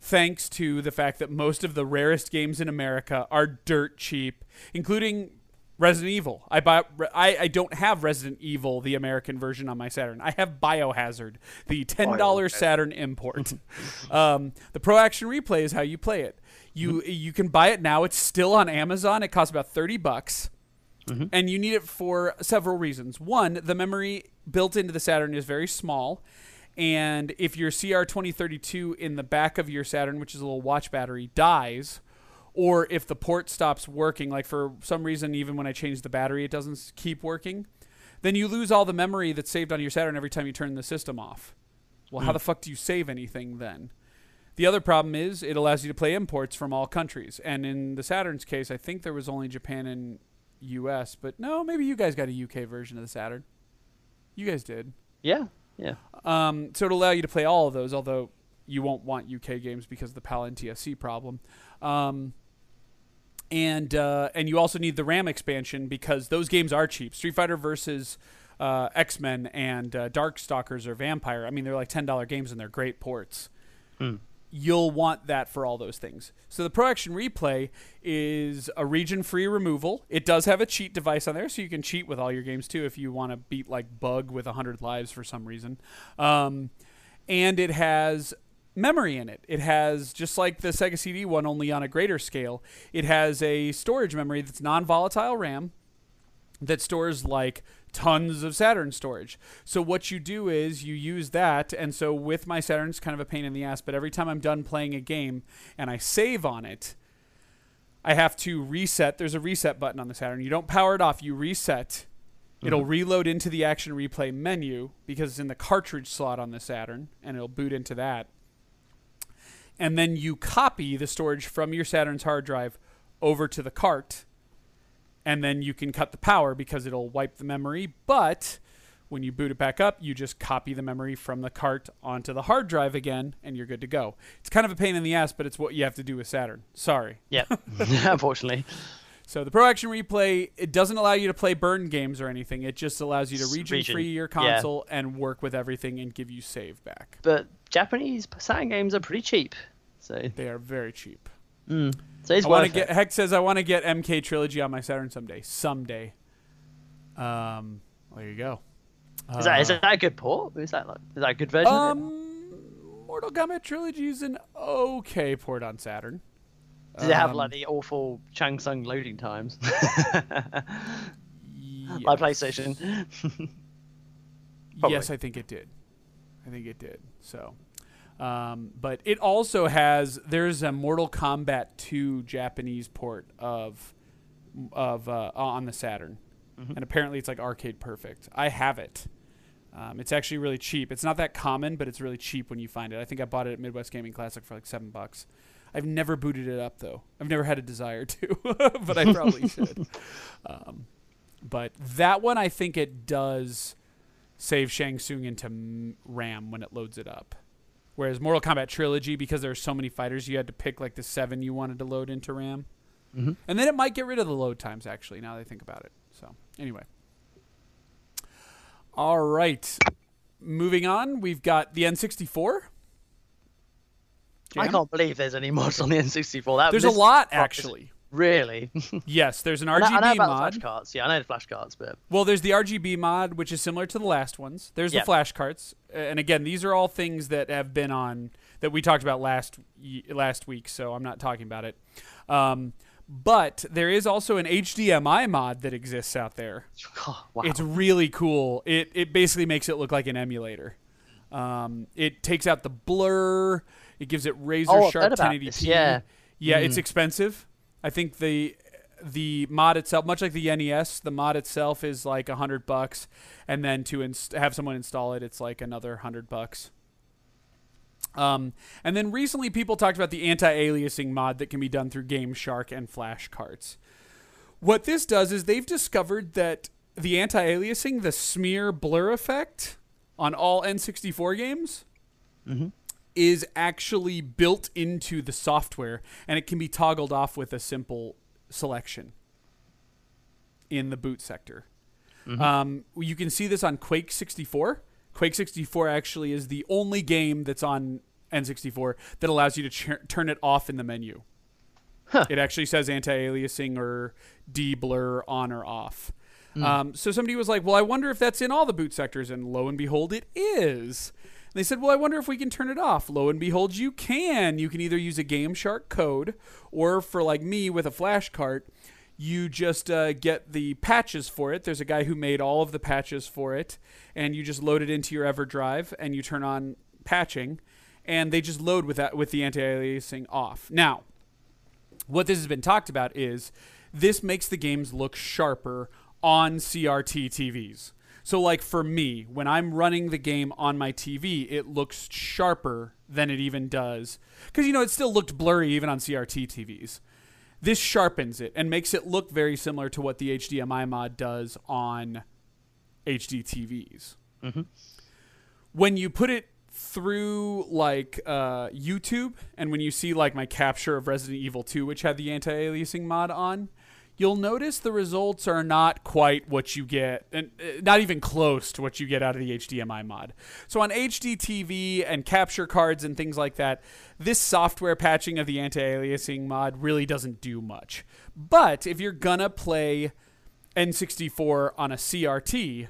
Thanks to the fact that most of the rarest games in America are dirt cheap, including Resident Evil. I buy. I, I don't have Resident Evil, the American version, on my Saturn. I have Biohazard, the ten dollar Saturn import. um, the Pro Action Replay is how you play it. You mm-hmm. you can buy it now. It's still on Amazon. It costs about thirty bucks, mm-hmm. and you need it for several reasons. One, the memory built into the Saturn is very small. And if your CR2032 in the back of your Saturn, which is a little watch battery, dies, or if the port stops working, like for some reason, even when I change the battery, it doesn't keep working, then you lose all the memory that's saved on your Saturn every time you turn the system off. Well, how mm. the fuck do you save anything then? The other problem is it allows you to play imports from all countries. And in the Saturn's case, I think there was only Japan and US, but no, maybe you guys got a UK version of the Saturn. You guys did. Yeah. Yeah. Um, so it'll allow you to play all of those, although you won't want UK games because of the PAL NTSC problem. Um, and uh, and you also need the RAM expansion because those games are cheap. Street Fighter versus uh, X Men and uh, Darkstalkers or Vampire. I mean, they're like ten dollar games and they're great ports. You'll want that for all those things. So the Pro Action Replay is a region-free removal. It does have a cheat device on there, so you can cheat with all your games too if you want to beat like Bug with hundred lives for some reason. Um, and it has memory in it. It has just like the Sega CD one, only on a greater scale. It has a storage memory that's non-volatile RAM that stores like tons of Saturn storage. So what you do is you use that, and so with my Saturn, it's kind of a pain in the ass. But every time I'm done playing a game and I save on it, I have to reset. There's a reset button on the Saturn. You don't power it off. You reset. It'll mm-hmm. reload into the action replay menu because it's in the cartridge slot on the Saturn, and it'll boot into that. and then you copy the storage from your Saturn's hard drive over to the cart, and then you can cut the power because it'll wipe the memory. But when you boot it back up, you just copy the memory from the cart onto the hard drive again, and you're good to go. It's kind of a pain in the ass, but it's what you have to do with Saturn. Sorry. Yeah, unfortunately. So the Pro Action Replay it doesn't allow you to play burn games or anything. It just allows you to region, region, free your yeah. console and work with everything and give you save back. But Japanese Saturn games are pretty cheap, so They are very cheap. So it's I want to get. Heck says I want to get MK Trilogy on my Saturn someday. Someday. Um, there you go. Is that is Uh, that a good port? Is that like is that a good version? um, Mortal Kombat Trilogy is an okay port on Saturn. Does it have um, like the awful Shang Tsung loading times? Yes. like PlayStation. Yes, I think it did. I think it did. So, um, but it also has there's a Mortal Kombat 2 Japanese port of of uh, on the Saturn, and apparently it's like arcade perfect. I have it. Um, it's actually really cheap. It's not that common, but it's really cheap when you find it. I think I bought it at Midwest Gaming Classic for like seven bucks. I've never booted it up though. I've never had a desire to, but I probably should. Um, but that one, I think it does save Shang Tsung into RAM when it loads it up. Whereas Mortal Kombat Trilogy, because there are so many fighters, you had to pick like the seven you wanted to load into RAM. Mhm. And then it might get rid of the load times, actually, now that I think about it. So, anyway. All right. Moving on, we've got the N64. I can't believe there's any mods on the N64. That There's a lot, actually. Really? Yes, there's an I know- RGB I know about mod. flashcards. Yeah, I know the flashcards, but Well, there's the RGB mod, which is similar to the last ones. There's Yeah. the flash carts, uh, and again, these are all things that have been on that we talked about last last week. So I'm not talking about it. Um, but there is also an HDMI mod that exists out there. oh, wow. It's really cool. It it basically makes it look like an emulator. Um, it takes out the blur. It gives it razor Oh, sharp heard about 1080p. this, yeah. yeah, Mm. it's expensive. I think the the mod itself, much like the NES, the mod itself is like a hundred bucks, and then to inst- have someone install it, it's like another hundred bucks. Um, and then recently, people talked about the anti-aliasing mod that can be done through Game Shark and Flash carts. What this does is they've discovered that the anti-aliasing, the smear blur effect on all N64 games, is actually built into the software, and it can be toggled off with a simple selection in the boot sector. Um, you can see this on Quake 64. Quake 64 actually is the only game that's on N64 that allows you to ch- turn it off in the menu. It actually says anti-aliasing or de-blur on or off. Um, so somebody was like, "Well, I wonder if that's in all the boot sectors," and lo and behold, it is. They said, "Well, I wonder if we can turn it off." Lo and behold, you can. You can either use a Game Shark code, or for like me with a flash cart, you just uh, get the patches for it. There's a guy who made all of the patches for it, and you just load it into your EverDrive, and you turn on patching, and they just load with that with the anti-aliasing off. Now, what this has been talked about is this makes the games look sharper on CRT TVs. So, like for me, when I'm running the game on my TV, it looks sharper than it even does. Because, you know, it still looked blurry even on CRT TVs. This sharpens it and makes it look very similar to what the HDMI mod does on HD TVs. When you put it through like uh, YouTube, and when you see like my capture of Resident Evil 2, which had the anti-aliasing mod on, you'll notice the results are not quite what you get, and uh, not even close to what you get out of the HDMI mod. So on HD TV and capture cards and things like that, this software patching of the anti-aliasing mod really doesn't do much. But if you're gonna play N64 on a CRT,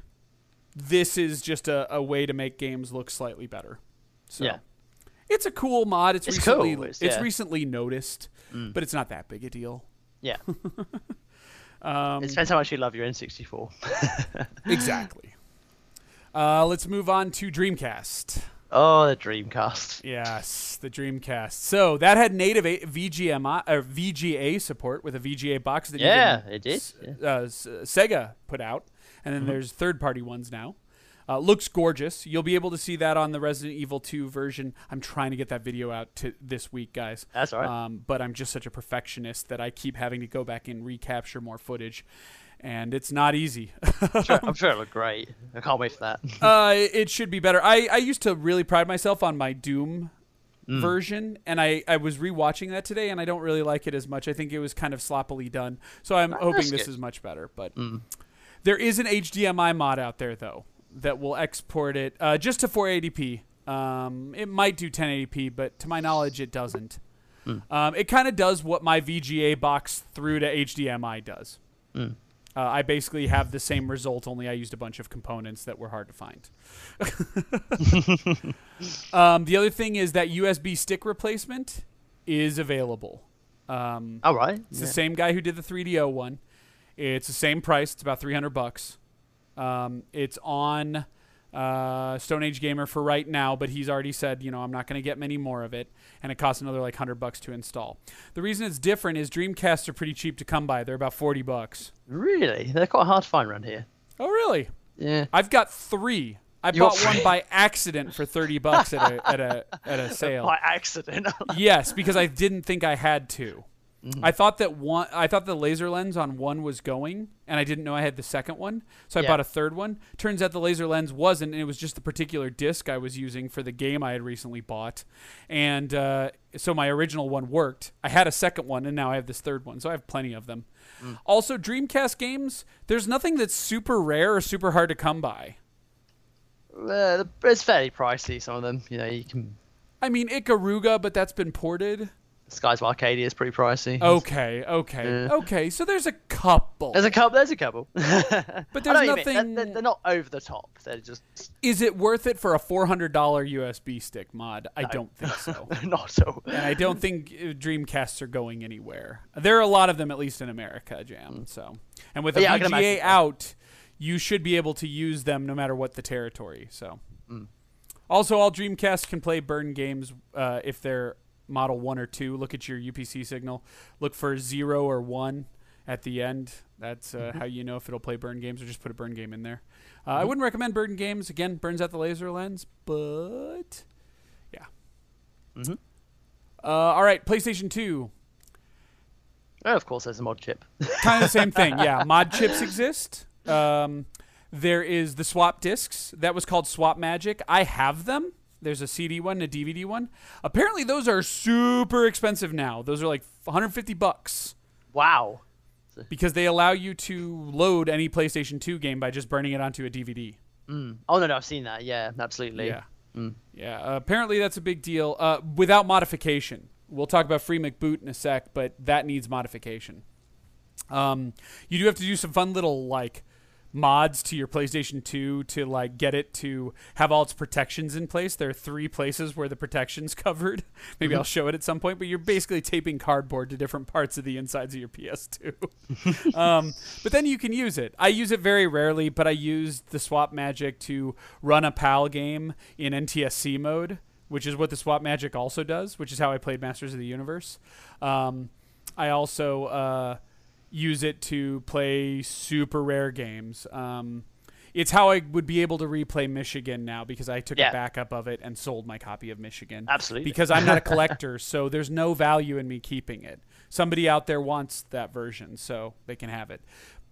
this is just a, a way to make games look slightly better. So Yeah. it's a cool mod. It's, It's recently cool, it's, it's- recently noticed, but it's not that big a deal. Yeah. Um, it depends how much you love your N64. exactly. Uh, let's move on to Dreamcast. oh, the Dreamcast. Yes, the Dreamcast. So that had native a- VGMI or VGA support with a VGA box that Yeah, even it did, S- uh, S- Sega put out, and then there's third-party ones now. Uh, looks gorgeous. You'll be able to see that on the Resident Evil 2 version. I'm trying to get that video out to this week, guys. That's all right. Um, but I'm just such a perfectionist that I keep having to go back and recapture more footage, and it's not easy. Sure, I'm sure it looked great. I can't wait for that. uh, it should be better. I, I used to really pride myself on my Doom Mm. version, and I, I was rewatching that today, and I don't really like it as much. I think it was kind of sloppily done. So I'm hoping that's this is much better. But Mm. there is an HDMI mod out there though that will export it uh, just to 480p. Um, it might do 1080p, but to my knowledge, it doesn't. Hmm. Um, it kind of does what my VGA box through to HDMI does. Hmm. Uh, I basically have the same result, only I used a bunch of components that were hard to find. um, the other thing is that USB stick replacement is available. Um, All right. it's the same guy who did the 3DO one. It's the same price. It's about 300 bucks. Um, it's on uh, Stone Age Gamer for right now, but he's already said, you know, I'm not going to get many more of it, and it costs another like 100 bucks to install. The reason it's different is Dreamcasts are pretty cheap to come by. They're about 40 bucks. Really? They're quite hard to find around here. Oh, really? Yeah. I've got three. I You bought one by accident for 30 bucks at a at a at a sale. By accident. yes, because I didn't think I had to. Mm-hmm. I thought that one. I thought the laser lens on one was going, and I didn't know I had the second one. So I Yeah. bought a third one. Turns out the laser lens wasn't, and it was just the particular disc I was using for the game I had recently bought. And uh, so my original one worked. I had a second one, and now I have this third one. So I have plenty of them. Mm. Also, Dreamcast games. There's nothing that's super rare or super hard to come by. uh, it's fairly pricey. Some of them, you know, you can. I mean, Ikaruga, but that's been ported. Skies of Arcadia is pretty pricey. Okay, okay, Yeah. okay. So there's a couple. There's a couple. There's a couple. but there's nothing- they're, they're not over the top. They're just Is it worth it for a four hundred dollar USB stick mod? I don't think so. not so. and I don't think uh, Dreamcasts are going anywhere. There are a lot of them, at least in America, Jam. So, and with a Mm. Yeah, VGA out, you should be able to use them no matter what the territory. So, Mm. also all Dreamcasts can play burn games uh, if they're model one or two. Look at your UPC signal. Look for zero or one at the end. That's uh, Mm-hmm. how you know if it'll play burn games, or just put a burn game in there. Uh, I wouldn't recommend burn games. Again, burns out the laser lens, but yeah. Mhm. Uh, all right, PlayStation Two. Oh, of course, there's a mod chip. kind of the same thing. Yeah, mod chips exist. Um, there is the swap discs. That was called Swap Magic. I have them. There's a CD one, and a DVD one. Apparently, those are super expensive now. Those are like 150 bucks Wow. because they allow you to load any PlayStation 2 game by just burning it onto a DVD. Mm. Oh no, no, I've seen that. Yeah, absolutely. Yeah. Mm. Yeah. Uh, apparently, that's a big deal uh, without modification. We'll talk about Free McBoot in a sec, but that needs modification. Um, you do have to do some fun little like mods to your PlayStation 2 to like get it to have all its protections in place. There are three places where the protection's covered. Maybe I'll show it at some point, but you're basically taping cardboard to different parts of the insides of your PS2. um, but then you can use it. I use it very rarely, but I used the Swap Magic to run a PAL game in NTSC mode, which is what the Swap Magic also does, which is how I played Masters of the Universe. Um, I also uh, use it to play super rare games. Um, it's how I would be able to replay Michigan now because I took Yeah. a backup of it and sold my copy of Michigan. Absolutely. Because I'm not a collector, so there's no value in me keeping it. Somebody out there wants that version, so they can have it.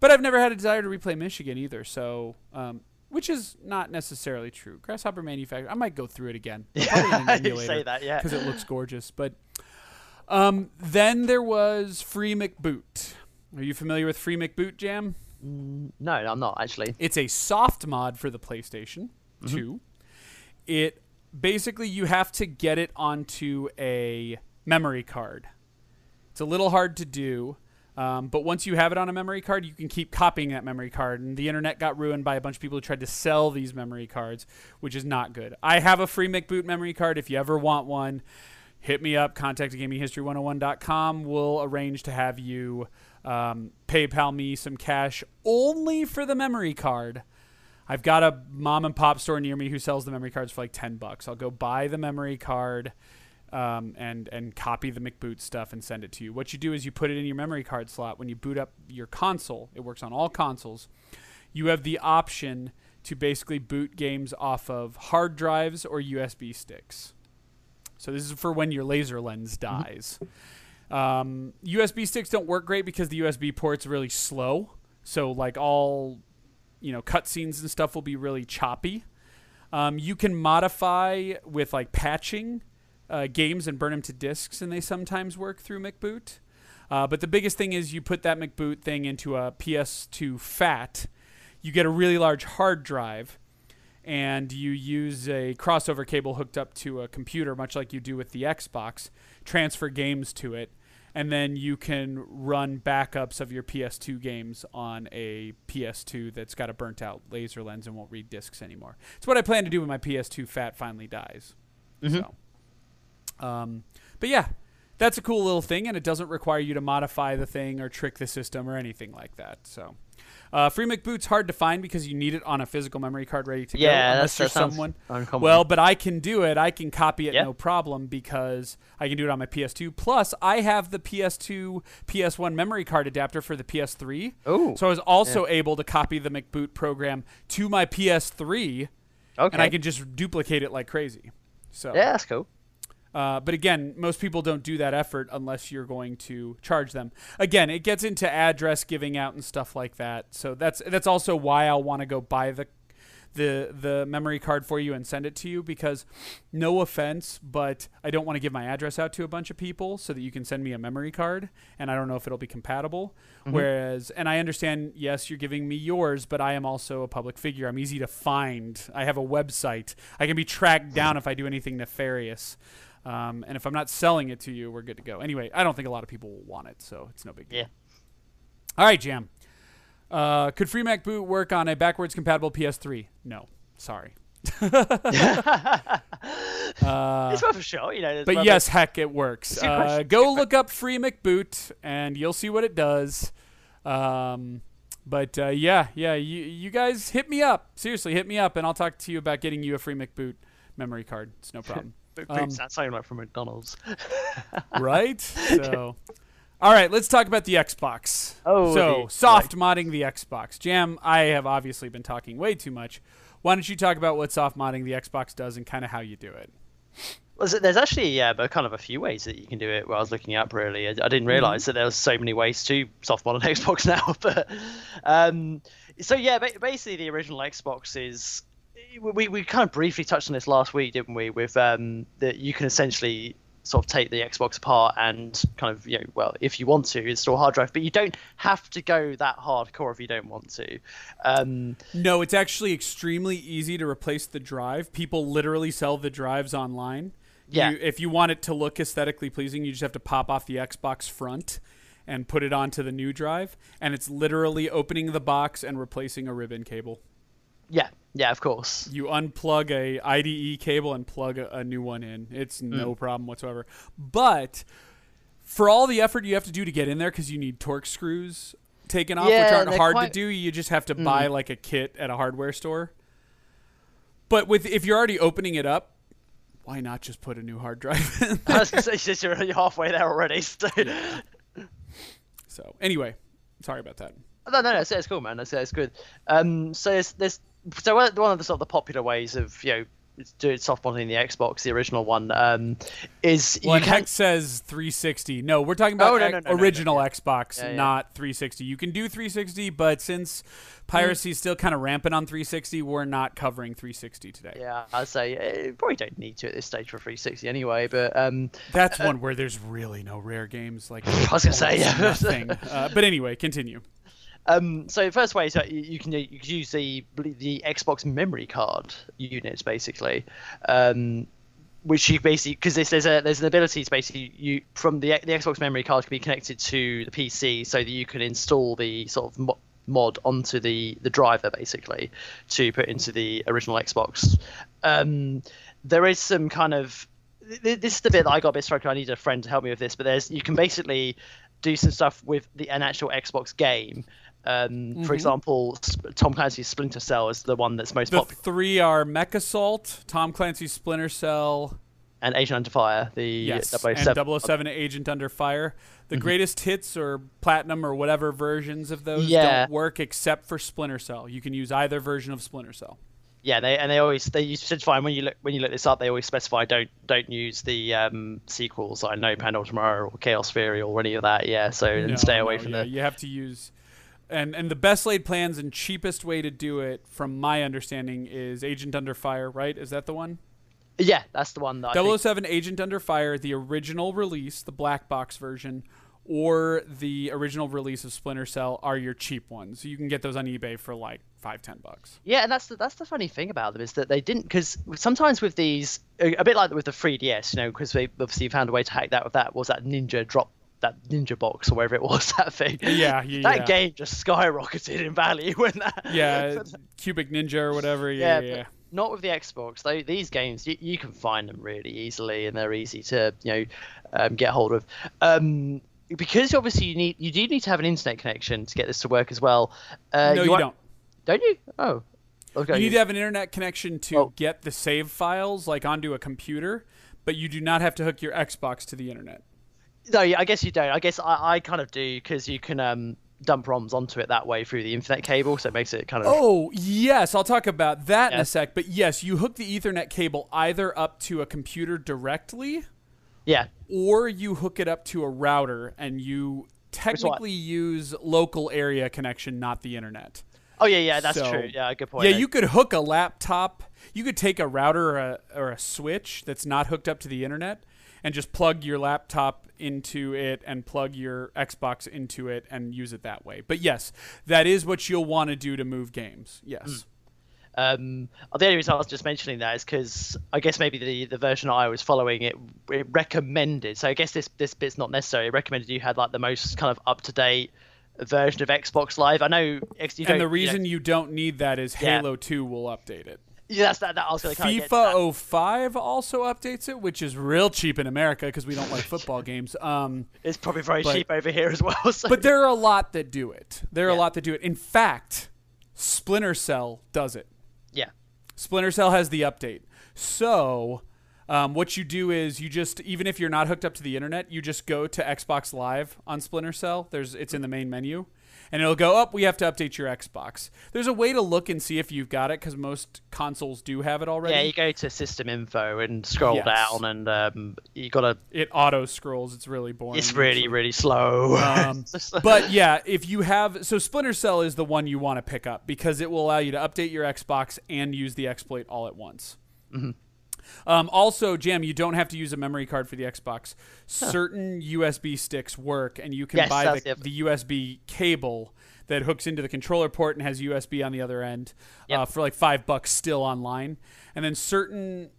But I've never had a desire to replay Michigan either, so um, which is not necessarily true. Grasshopper Manufacturer, I might go through it again. An you say that, yeah. because it looks gorgeous. But um, then there was Free McBoot. Are you familiar with Free McBoot Jam? No, I'm not actually. It's a soft mod for the PlayStation 2. It basically you have to get it onto a memory card. It's a little hard to do, um, but once you have it on a memory card, you can keep copying that memory card. And the internet got ruined by a bunch of people who tried to sell these memory cards, which is not good. I have a free McBoot memory card. If you ever want one, hit me up. Contact gaminghistory101.com. We'll arrange to have you um, PayPal me some cash only for the memory card. I've got a mom and pop store near me who sells the memory cards for like ten bucks. I'll go buy the memory card um, and and copy the McBoot stuff and send it to you. What you do is you put it in your memory card slot when you boot up your console. It works on all consoles. You have the option to basically boot games off of hard drives or USB sticks. So this is for when your laser lens dies. Um, USB sticks don't work great because the USB port's really slow. So like all, you know, cutscenes and stuff will be really choppy. Um, you can modify with like patching uh, games and burn them to disks, and they sometimes work through McBoot. Uh, but the biggest thing is you put that McBoot thing into a PS2 FAT. You get a really large hard drive, and you use a crossover cable hooked up to a computer, much like you do with the Xbox. Transfer games to it, and then you can run backups of your PS2 games on a PS2 that's got a burnt out laser lens and won't read discs anymore. It's what I plan to do when my PS2 fat finally dies. So, um, but yeah, that's a cool little thing, and it doesn't require you to modify the thing or trick the system or anything like that. So. Uh, Free McBoot's hard to find because you need it on a physical memory card ready to go. Yeah, unless that's- you're someone. uncommon. Well, but I can do it. I can copy it Yeah. no problem because I can do it on my PS2. Plus, I have the PS2 PS1 memory card adapter for the PS3. Ooh, So I was also able to copy the McBoot program to my PS3, Okay. and I can just duplicate it like crazy. So yeah, that's cool. Uh, but again, most people don't do that effort unless you're going to charge them. Again, it gets into address giving out and stuff like that. So that's that's also why I'll want to go buy the the the memory card for you and send it to you because no offense, but I don't want to give my address out to a bunch of people so that you can send me a memory card and I don't know if it'll be compatible. Whereas and I understand yes, you're giving me yours, but I am also a public figure. I'm easy to find. I have a website. I can be tracked down if I do anything nefarious. Um, and if I'm not selling it to you, we're good to go. Anyway, I don't think a lot of people will want it, so it's no big deal. Yeah. All right, Jam. Uh, could Free McBoot work on a backwards compatible PS3? No. Sorry. it's worth a shot, you know. But yes, heck, it works. Uh, go look up Free McBoot, and you'll see what it does. Um, but uh, yeah, yeah, you, you guys hit me up. Seriously, hit me up, and I'll talk to you about getting you a Free McBoot memory card. It's no problem. Um, Boots, that sounded like from McDonald's. right? So, all right, let's talk about the Xbox. Oh, so soft modding the Xbox. Jam, I have obviously been talking way too much. Why don't you talk about what soft modding the Xbox does and kind of how you do it? Well, there's- actually yeah, but kind of a few ways that you can do it. Where I was looking up really, I, didn't realize that there was so many ways to soft mod on Xbox now. But um, so yeah, ba- basically the original Xbox is we, we kind of briefly touched on this last week, didn't we? With um, that you can essentially sort of take the Xbox apart and kind of you know well if you want to install hard drive, but you don't have to go that hardcore if you don't want to. Um, No, it's actually extremely easy to replace the drive. People literally sell the drives online. Yeah. You, if you want it to look aesthetically pleasing, you just have to pop off the Xbox front and put it onto the new drive, and it's literally opening the box and replacing a ribbon cable. Yeah, yeah, of course. You unplug a IDE cable and plug a, a new one in. It's Mm. no problem whatsoever. But for all the effort you have to do to get in there, because you need torque screws taken off, which aren't hard to quite- Mm. do, you just have to buy like a kit at a hardware store. But with if you're already opening it up, why not just put a new hard drive in? I was gonna say since you're halfway there already. So. so anyway, sorry about that. No, no, no, it's, it's cool, man. That's, that's good. Um, so there's, there's so one of the sort of the popular ways of you know doing soft modding the Xbox, the original one, um, is Well, you can Heck says 360. No, we're talking about Oh, no, no, no, original. Xbox, Yeah, yeah. not 360. You can do 360, but since piracy is still kind of rampant on 360, we're not covering 360 today. yeah, I'd say uh, you probably don't need to at this stage for 360 anyway. But um, That's one where there's really no rare games. Like I was gonna say, yeah. Uh, but anyway, continue. Um, so the first way is that you, can you can use the the Xbox memory card units basically, um, which you basically because there's there's a there's an ability to basically you from the the Xbox memory card can be connected to the PC so that you can install the sort of mo- mod onto the the driver basically to put into the original Xbox. Um, there is some kind of th- this is the bit that I got a bit struck. I need a friend to help me with this, but there's you can basically do some stuff with the an actual Xbox game. Um, For example, Tom Clancy's Splinter Cell is the one that's most The popular. three are MechAssault, Tom Clancy's Splinter Cell, and Agent Under Fire, the Yes, 007. and 007 Agent Under Fire. The greatest hits or platinum or whatever versions of those Yeah. don't work except for Splinter Cell. You can use either version of Splinter Cell. Yeah, they and they always they specify when you look when you look this up, they always specify don't don't use the um, sequels like Pandora Tomorrow or Chaos Theory or any of that. Yeah, so No, and stay away no, from yeah, the You have to use, and and the best laid plans and cheapest way to do it, from my understanding, is Agent Under Fire. Right? Is that the one? yeah. That's the one that I think, 007 Agent Under Fire, the original release, the black box version, or the original release of Splinter Cell are your cheap ones. You can get those on eBay for like five, ten bucks. Yeah, and that's the that's the funny thing about them is that they didn't because sometimes with these a, a bit like with the 3DS, you know, because they obviously found a way to hack that with that was that Ninja drop that Ninja box or whatever it was that thing. Yeah, yeah, that yeah. game just skyrocketed in value when that. Yeah, Cubic Ninja or whatever. Yeah, yeah, yeah. not with the Xbox. Though these games you, you can find them really easily and they're easy to you know um, get hold of. Um, because obviously you need you do need to have an internet connection to get this to work as well. Uh, no, you, are- don't. Don't you? Oh. Okay. You need to have an internet connection to Oh. get the save files like onto a computer, but you do not have to hook your Xbox to the internet. No, yeah, I guess you don't. I guess I, I kind of do because you can um, dump ROMs onto it that way through the Ethernet cable, so it makes it kind of. Oh, yes, I'll talk about that in a sec. But yes, you hook the Ethernet cable either up to a computer directly Yeah, or you hook it up to a router and you technically use local area connection, not the internet. Oh yeah, yeah, that's So- true. Yeah, good point. Yeah, you could hook a laptop. You could take a router or a, or a switch that's not hooked up to the internet and just plug your laptop into it and plug your Xbox into it and use it that way. But yes, that is what you'll want to do to move games. Yes. Um, the only reason I was just mentioning that is because I guess maybe the, the version I was following it, it recommended. So I guess this this bit's not necessary. It recommended you had like the most kind of up to date version of Xbox Live. I know. And the you know- reason you don't need that is Yeah. Halo 2 will update it. Yeah, that's that. that I was going to kind of get that. FIFA 05 also updates it, which is real cheap in America because we don't like football games. Um, It's probably very but- cheap over here as well. So. but there are a lot that do it. There are a lot that do it. In fact, Splinter Cell does it. yeah, Splinter Cell has the update. So, um, what you do is you just even if you're not hooked up to the internet, you just go to Xbox Live on Splinter Cell. There's it's in the main menu, and it'll go up. we have to update your Xbox. There's a way to look and see if you've got it because most consoles do have it already. yeah. You go to System Info and scroll Yes. down, and um, you got to. it auto scrolls. It's really boring. It's really really slow. Um, but yeah, if you have so Splinter Cell is the one you want to pick up because it will allow you to update your Xbox and use the exploit all at once. Mm-hmm. Um, also, Jam, you don't have to use a memory card for the Xbox. Certain USB sticks work, and you can Yes, buy the, the- USB cable that hooks into the controller port and has USB on the other end uh, for like five bucks still online. And then certain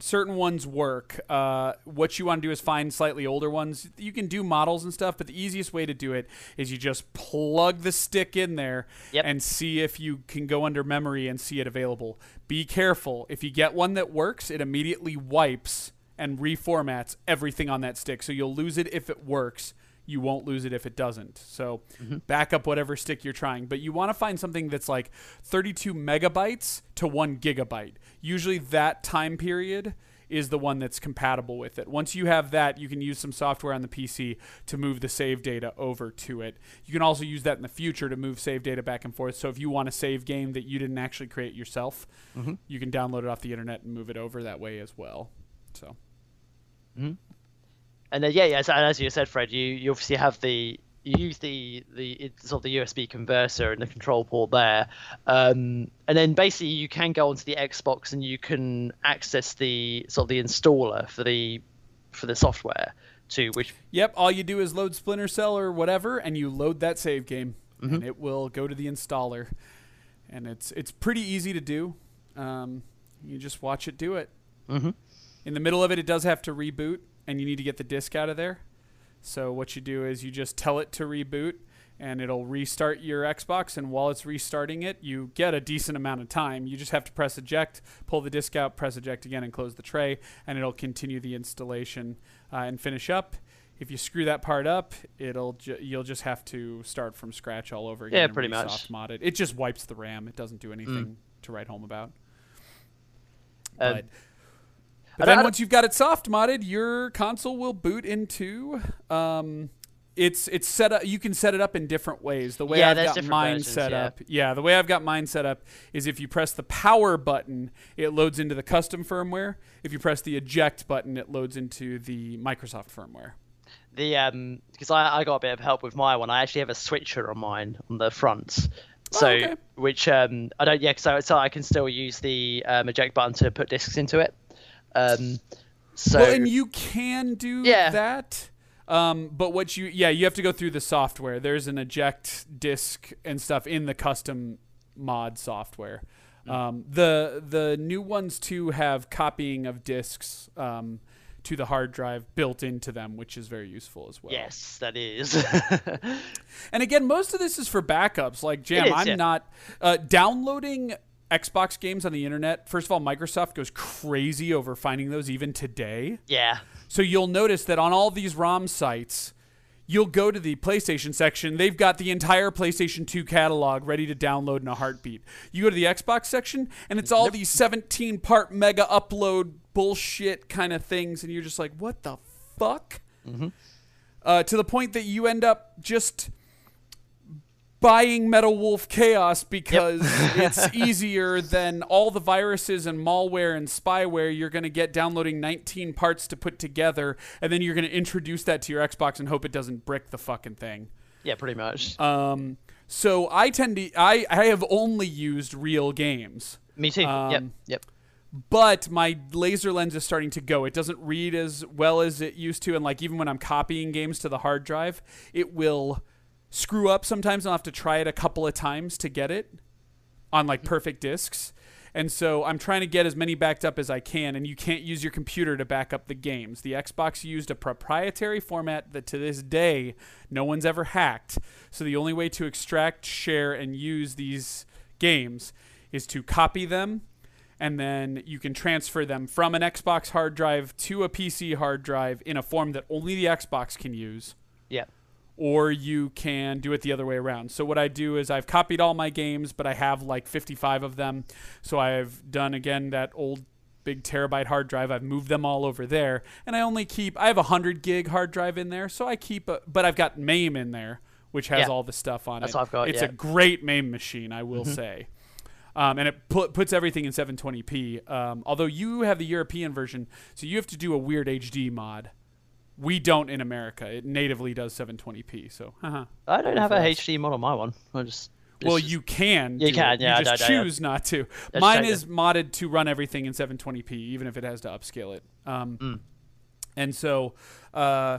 certain ones work. Uh, what you want to do is find slightly older ones. You can do models and stuff, but the easiest way to do it is you just plug the stick in there Yep. and see if you can go under memory and see it available. Be careful. If you get one that works, it immediately wipes and reformats everything on that stick. So you'll lose it if it works. You won't lose it if it doesn't. So mm-hmm. back up whatever stick you're trying. But you want to find something that's like 32 megabytes to one gigabyte. Usually that time period is the one that's compatible with it. Once you have that, you can use some software on the PC to move the save data over to it. You can also use that in the future to move save data back and forth. So if you want a save game that you didn't actually create yourself, mm-hmm. you can download it off the internet and move it over that way as well. So mm-hmm. And then yeah, yeah. And as you said, Fred, you, you obviously have the you use the the sort of the USB converter and the control port there, um, and then basically you can go onto the Xbox and you can access the sort of the installer for the for the software too, which Yep, all you do is load Splinter Cell or whatever, and you load that save game, and it will go to the installer, and it's it's pretty easy to do. Um, you just watch it do it. Mhm. In the middle of it, it does have to reboot, and you need to get the disk out of there. So what you do is you just tell it to reboot, and it'll restart your Xbox. And while it's restarting it, you get a decent amount of time. You just have to press eject, pull the disk out, press eject again, and close the tray, and it'll continue the installation uh, and finish up. If you screw that part up, it'll ju- you'll just have to start from scratch all over again. Yeah, pretty re- much. Mod it. It just wipes the RAM. It doesn't do anything to write home about. But But then once you've got it soft modded, your console will boot into. Um, it's it's set up. You can set it up in different ways. The way Yeah, I've got mine versions, set yeah. up, yeah, the way I've got mine set up is if you press the power button, it loads into the custom firmware. If you press the eject button, it loads into the Microsoft firmware. the um because I, I got a bit of help with my one. I actually have a switcher on mine on the front. So Oh, okay. which um I don't yeah so so I can still use the um, eject button to put discs into it. Um so well, and you can do Yeah. that. Um, but what you yeah you have to go through the software. There's an eject disk and stuff in the custom mod software. Hmm. Um, the the new ones too have copying of disks um, to the hard drive built into them, which is very useful as well. yes, that is. And again, most of this is for backups. Like Jam, is, I'm yeah. not uh, downloading Xbox games on the internet. First of all, Microsoft goes crazy over finding those even today. yeah. So you'll notice that on all these ROM sites, you'll go to the PlayStation section. They've got the entire PlayStation 2 catalog ready to download in a heartbeat. You go to the Xbox section, and it's all these 17 part mega upload bullshit kind of things, and you're just like, what the fuck? Uh, to the point that you end up just buying Metal Wolf Chaos because it's easier than all the viruses and malware and spyware you're going to get downloading 19 parts to put together, and then you're going to introduce that to your Xbox and hope it doesn't brick the fucking thing. Yeah, pretty much. Um, so I tend to I I have only used real games. Me too. yep. um, Yep. but my laser lens is starting to go. It doesn't read as well as it used to, and like even when I'm copying games to the hard drive, it will screw up sometimes. I'll have to try it a couple of times to get it on like mm-hmm. perfect discs. And so I'm trying to get as many backed up as I can, and you can't use your computer to back up the games. The Xbox used a proprietary format that to this day no one's ever hacked. So the only way to extract, share, and use these games is to copy them, and then you can transfer them from an Xbox hard drive to a PC hard drive in a form that only the Xbox can use Yeah. Or you can do it the other way around. So what I do is I've copied all my games, but I have like 55 of them. So I've done again that old big terabyte hard drive. I've moved them all over there, and I only keep I have a 100 gig hard drive in there. So I keep a, but I've got MAME in there, which has Yeah. all the stuff on That's it. what I've got, It's yeah. Mm-hmm. a great MAME machine, I will say. Um, and it pu- puts everything in 720p. Um, although you have the European version, so you have to do a weird HD mod. We don't in America. It natively does 720p. So, haha. I don't have a. HD mod on my one. I just. well, just- you can. You can, it. yeah, You just I choose not to. Mine is modded to run everything in 720p, even if it has to upscale it. Um, Mm. And so, uh,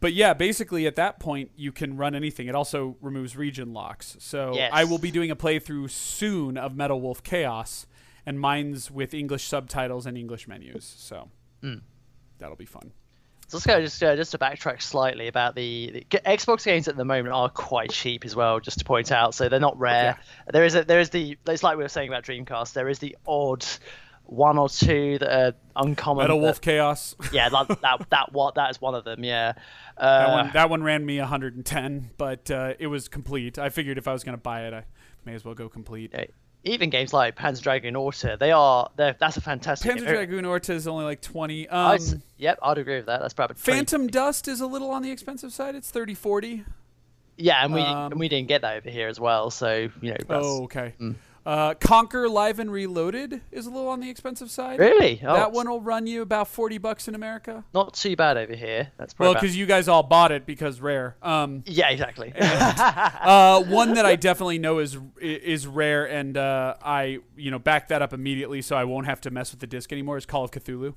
but yeah, basically at that point you can run anything. It also removes region locks. So Yes. I will be doing a playthrough soon of Metal Wolf Chaos, and mine's with English subtitles and English menus. So Mm. that'll be fun. So let's go just uh, just to backtrack slightly about the, the Xbox games at the moment are quite cheap as well. Just to point out, so they're not rare. There is a, there is the it's like we were saying about Dreamcast. There is the odd one or two that are uncommon. Metal that- Wolf Chaos. Yeah, that that that what that is one of them. Yeah. That Uh, one, that one ran me 110, but uh, it was complete. I figured if I was going to buy it, I may as well go complete. Even games like Panzer Dragoon Orta, they are they're, that's a fantastic. Panzer. Dragoon Orta is only like 20. Um, yep, I'd agree with that. That's probably 20 Phantom Dust is a little on the expensive side. It's 30, 40. Yeah, and we um, and we didn't get that over here as well. So you know. Oh, okay. Mm. Uh, Conker Live and Reloaded is a little on the expensive side. Really? Oh, that one will run you about 40 bucks in America. not too bad over here. That's Well, because you guys all bought it because rare. Um, yeah, exactly. uh, one that I definitely know is is rare, and uh, I you know back that up immediately, so I won't have to mess with the disc anymore. Is Call of Cthulhu.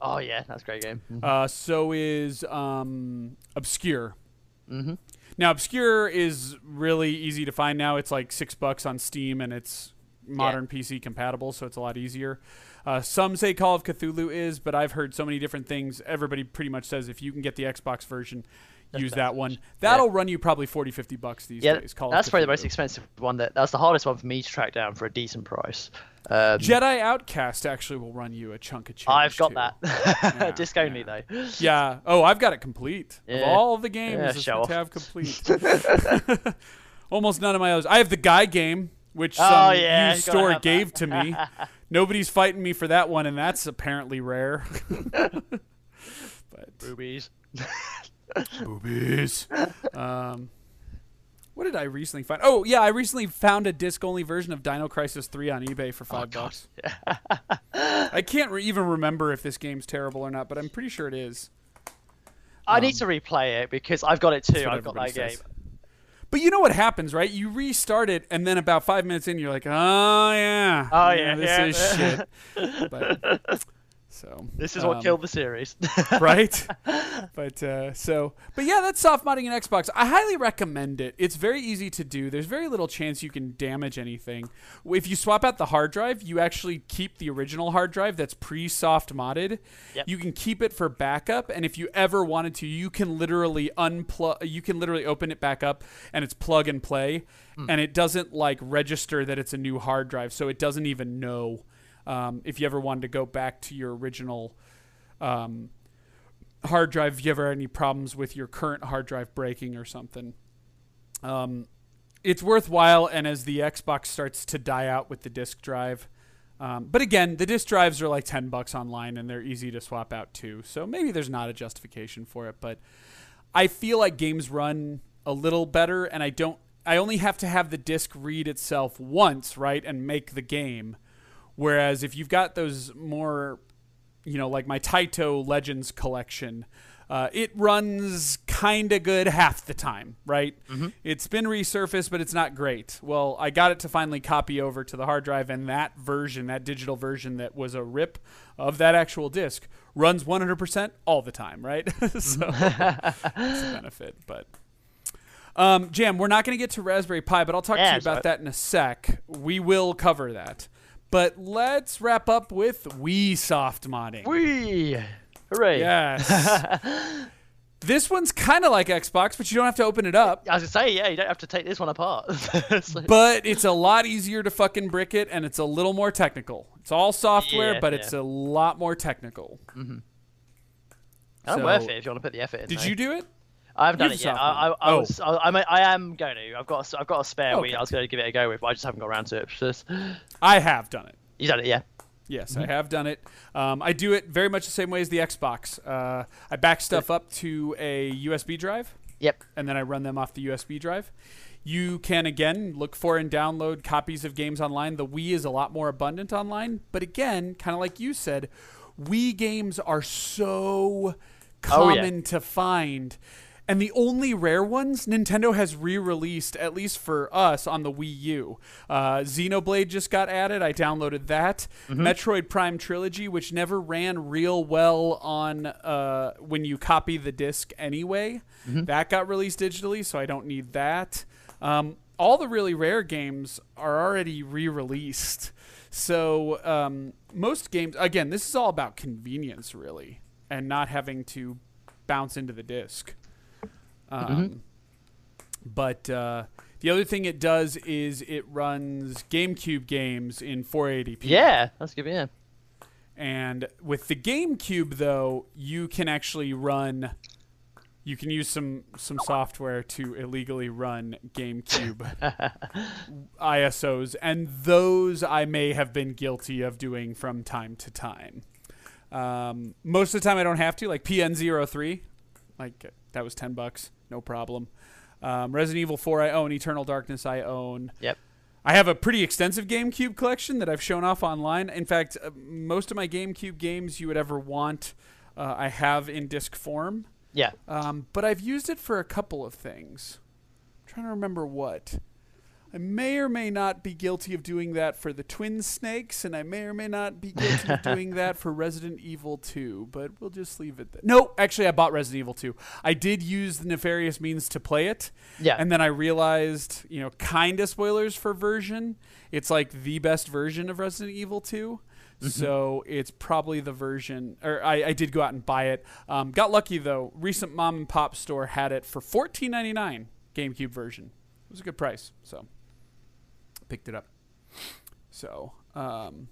oh yeah, that's a great game. Uh, so is um, Obscure. Mm-hmm. Now, Obscure is really easy to find now. It's like six bucks on Steam, and it's modern PC compatible, so it's a lot easier. Uh, some say Call of Cthulhu is, but I've heard so many different things. Everybody pretty much says if you can get the Xbox version, use that one. That'll run you probably 40, 50 bucks these Yeah, days. Call that's probably the most expensive one. That that's the hardest one for me to track down for a decent price. Um, Jedi Outcast actually will run you a chunk of change. I've got too. that. Yeah, Disc only yeah. though. Yeah. Oh, I've got it complete. Of Yeah. all the games, Yeah, it's show to off. have complete. Almost none of my others. I have the guy game, which Oh, some yeah, used store have that. gave to me Nobody's fighting me for that one, and that's apparently rare. but Boobies. Boobies. Um, what did I recently find? Oh yeah, I recently found a disc-only version of Dino Crisis 3 on eBay for five bucks. I can't re- even remember if this game's terrible or not, but I'm pretty sure it is. I need to replay it because I've got it too. Um, I've got that everybody game. But you know what happens, right? You restart it, and then about five minutes in, you're like, "Oh yeah, Oh, yeah, this yeah. is shit." But, so This is what um, killed the series. right? but uh, so, but yeah, that's soft modding in Xbox. I highly recommend it. It's very easy to do. There's very little chance you can damage anything. If you swap out the hard drive, you actually keep the original hard drive that's pre-soft modded. Yep. You can keep it for backup, and if you ever wanted to, you can literally unplug. You can literally open it back up, and it's plug and play, and it doesn't like register that it's a new hard drive, so it doesn't even know. Um, if you ever wanted to go back to your original um, hard drive if you ever had any problems with your current hard drive breaking or something. Um, it's worthwhile, and as the Xbox starts to die out with the disk drive, um, but again, the disk drives are like ten bucks online, and they're easy to swap out too. So maybe there's not a justification for it, but I feel like games run a little better, and I don't. I only have to have the disk read itself once, right, and make the game. Whereas if you've got those more you know, like my Taito Legends collection, uh, it runs kind of good half the time, right? It's been resurfaced, but it's not great. Well, I got it to finally copy over to the hard drive, and that version, that digital version that was a rip of that actual disc, runs 100% all the time, right? so it's a benefit, but. Um, Jam, we're not going to get to Raspberry Pi, but I'll talk to you about that in a sec. We will cover that. But let's wrap up with Wii soft modding. Whee! Hooray! Yes. this one's kind of like Xbox, but you don't have to open it up. I was gonna say, yeah, you don't have to take this one apart. So- But it's a lot easier to fucking brick it, and it's a little more technical. It's all software, Yeah, but yeah. it's a lot more technical. Mm-hmm. I'm So- worth it if you want to put the effort in. Did though. you do it? I haven't done You've it yet. I, I. I, Oh. was, I, I am going to. I've got a, I've got a spare Okay. Wii. I was going to give it a go with, but I just haven't got around to it. I have done it. you done it, yeah? Yes, Mm-hmm. I have done it. Um, I do it very much the same way as the Xbox. Uh, I back stuff up to a USB drive. Yep. and then I run them off the USB drive. You can again look for and download copies of games online. The Wii is a lot more abundant online, but again, kind of like you said, Wii games are so Oh, yeah. common to find. And the only rare ones Nintendo has re-released, at least for us, on the Wii U. Uh, Xenoblade just got added. I downloaded that. Metroid Prime Trilogy, which never ran real well on uh, when you copy the disc anyway. That got released digitally, so I don't need that. Um, all the really rare games are already re-released. So um, most games, again, this is all about convenience, really, and not having to bounce into the disc. Um, But uh, the other thing it does is it runs GameCube games in 480p. Yeah, that's good. Yeah. And with the GameCube, though, you can actually run. You can use some some software to illegally run GameCube ISOs, and those I may have been guilty of doing from time to time. Um, most of the time, I don't have to. Like PN03, like that was ten bucks, no problem. Um, Resident Evil 4, I own. Eternal Darkness, I own. Yep. I have a pretty extensive GameCube collection that I've shown off online. In fact, uh, most of my GameCube games you would ever want, uh, I have in disc form. Yeah. Um, but I've used it for a couple of things. I'm trying to remember what. I may or may not be guilty of doing that for the Twin Snakes, and I may or may not be guilty of doing that for Resident Evil 2, but we'll just leave it there. No, actually, I bought Resident Evil 2. I did use the nefarious means to play it, Yeah. and then I realized, you know, kind of spoilers for version. It's like the best version of Resident Evil 2. So it's probably the version, or I, I did go out and buy it. Um, got lucky though. Recent mom and pop store had it for fourteen ninety nine. GameCube version. It was a good price, so picked it up. So, um,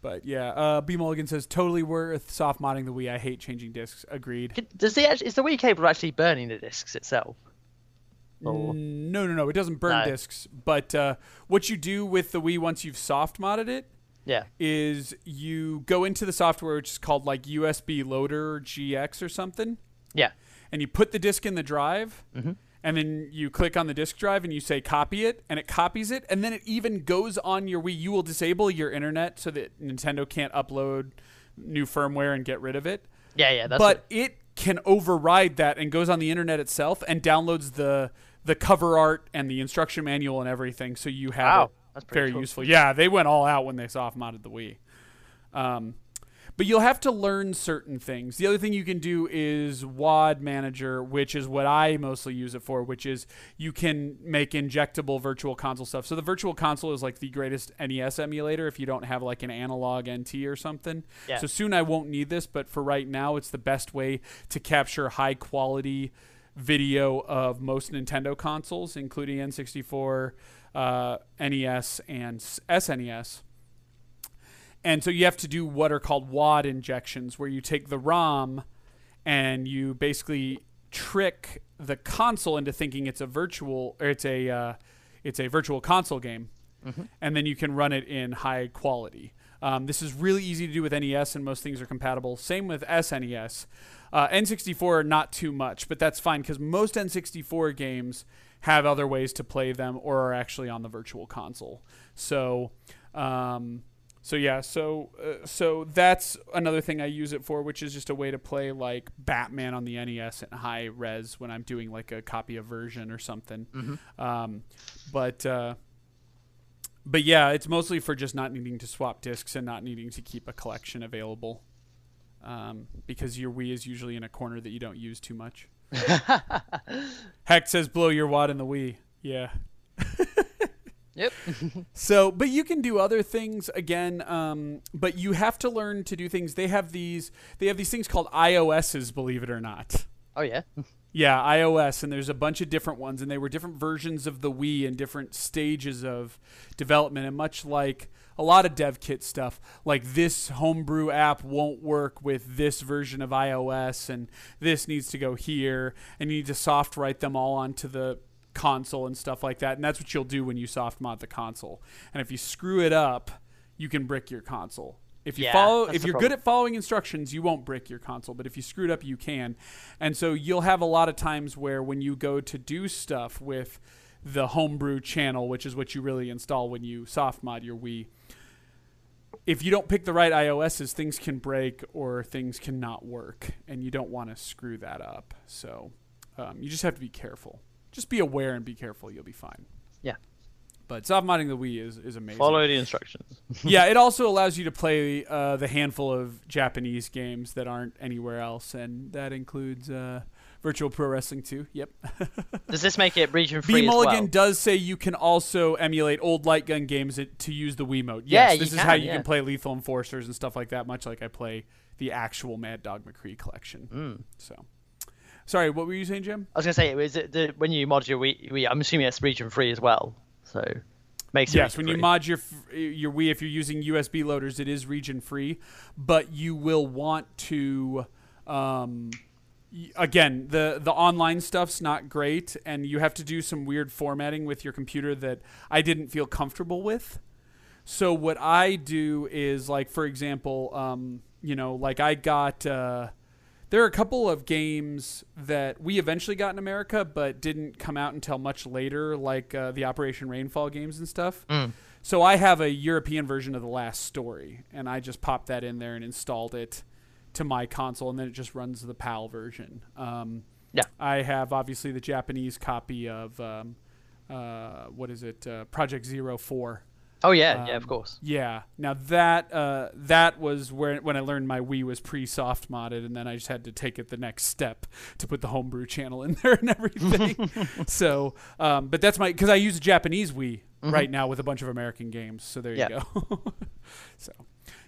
but yeah, uh, B Mulligan says totally worth soft modding the Wii. I hate changing discs. Agreed. Does the is the Wii cable actually burning the discs itself? Or- No, no, no. It doesn't burn No. discs. But uh, what you do with the Wii once you've soft modded it Yeah. is you go into the software which is called like USB Loader GX or something, Yeah. and you put the disk in the drive, Mm-hmm. And then you click on the disk drive and you say copy it, and it copies it, and then it even goes on your Wii. You will disable your internet so that Nintendo can't upload new firmware and get rid of it. Yeah, yeah. That's but what- it can override that and goes on the internet itself and downloads the the cover art and the instruction manual and everything, so you have Wow, that's pretty very cool. useful. Yeah, they went all out when they soft modded the Wii. Um, but you'll have to learn certain things. The other thing you can do is WAD Manager, which is what I mostly use it for, which is you can make injectable virtual console stuff. So the virtual console is like the greatest NES emulator if you don't have like an Analog NT or something. Yeah. So soon I won't need this, but for right now, it's the best way to capture high quality video of most Nintendo consoles, including N64, uh, NES, and SNES. And so you have to do what are called WAD injections, where you take the ROM and you basically trick the console into thinking it's a virtual or it's a uh, it's a virtual console game, and then you can run it in high quality. Um, this is really easy to do with NES, and most things are compatible. Same with SNES. Uh, N64 not too much, but that's fine because most N64 games have other ways to play them or are actually on the virtual console. So. Um, so yeah, so uh, so that's another thing I use it for, which is just a way to play like Batman on the NES at high res when I'm doing like a copy of version or something. Um, but uh, but yeah, it's mostly for just not needing to swap discs and not needing to keep a collection available. Um, because your Wii is usually in a corner that you don't use too much. Heck says blow your wad in the Wii. Yeah. Yep. So, but you can do other things again. Um, but you have to learn to do things. They have these. They have these things called iOSs. Believe it or not. oh yeah. Yeah, iOS, and there's a bunch of different ones, and they were different versions of the Wii in different stages of development. And much like a lot of dev kit stuff, like this homebrew app won't work with this version of iOS, and this needs to go here, and you need to soft write them all onto the console and stuff like that. And that's what you'll do when you soft mod the console. And if you screw it up, you can brick your console. If you Yeah, follow, if you're good at following instructions, you won't brick your console. But if you screwed up, you can. And so you'll have a lot of times where when you go to do stuff with the homebrew channel, which is what you really install when you soft mod your Wii, if you don't pick the right iOSs, things can break or things cannot work, and you don't want to screw that up. So um, you just have to be careful. Just be aware and be careful. You'll be fine. Yeah. But soft modding the Wii is, is amazing Follow the instructions. yeah, it also allows you to play uh, the handful of Japanese games that aren't anywhere else, and that includes uh, Virtual Pro Wrestling 2. Yep. Does this make it region free as Mulligan well? does say you can also emulate old light gun games to use the Wiimote. Yeah, Yes, you this is can, how you yeah. can play Lethal Enforcers and stuff like that, much like I play the actual Mad Dog McCree collection. Mm. So, sorry, what were you saying, Jim? I was gonna say, is it the, when you mod your Wii, Wii, I'm assuming it's region free as well. So makes it Yes, when region you free. mod your your Wii, if you're using USB loaders, it is region free, but you will want to. Um, again, the the online stuff's not great, and you have to do some weird formatting with your computer that I didn't feel comfortable with. So what I do is like, for example, um, you know, like I got. Uh, there are a couple of games that we eventually got in America, but didn't come out until much later, like uh, the Operation Rainfall games and stuff. Mm. So I have a European version of the last story, and I just popped that in there and installed it to my console, and then it just runs the PAL version. Um, Yeah. I have obviously the Japanese copy of um, uh, what is it, uh, Project Zero Four. Oh yeah, yeah, of Um, course. Yeah. Now that uh, that was where when I learned my Wii was pre-soft modded, and then I just had to take it the next step to put the homebrew channel in there and everything. so, um, but that's my because I use a Japanese Wii right now with a bunch of American games. So there Yeah. you go. so,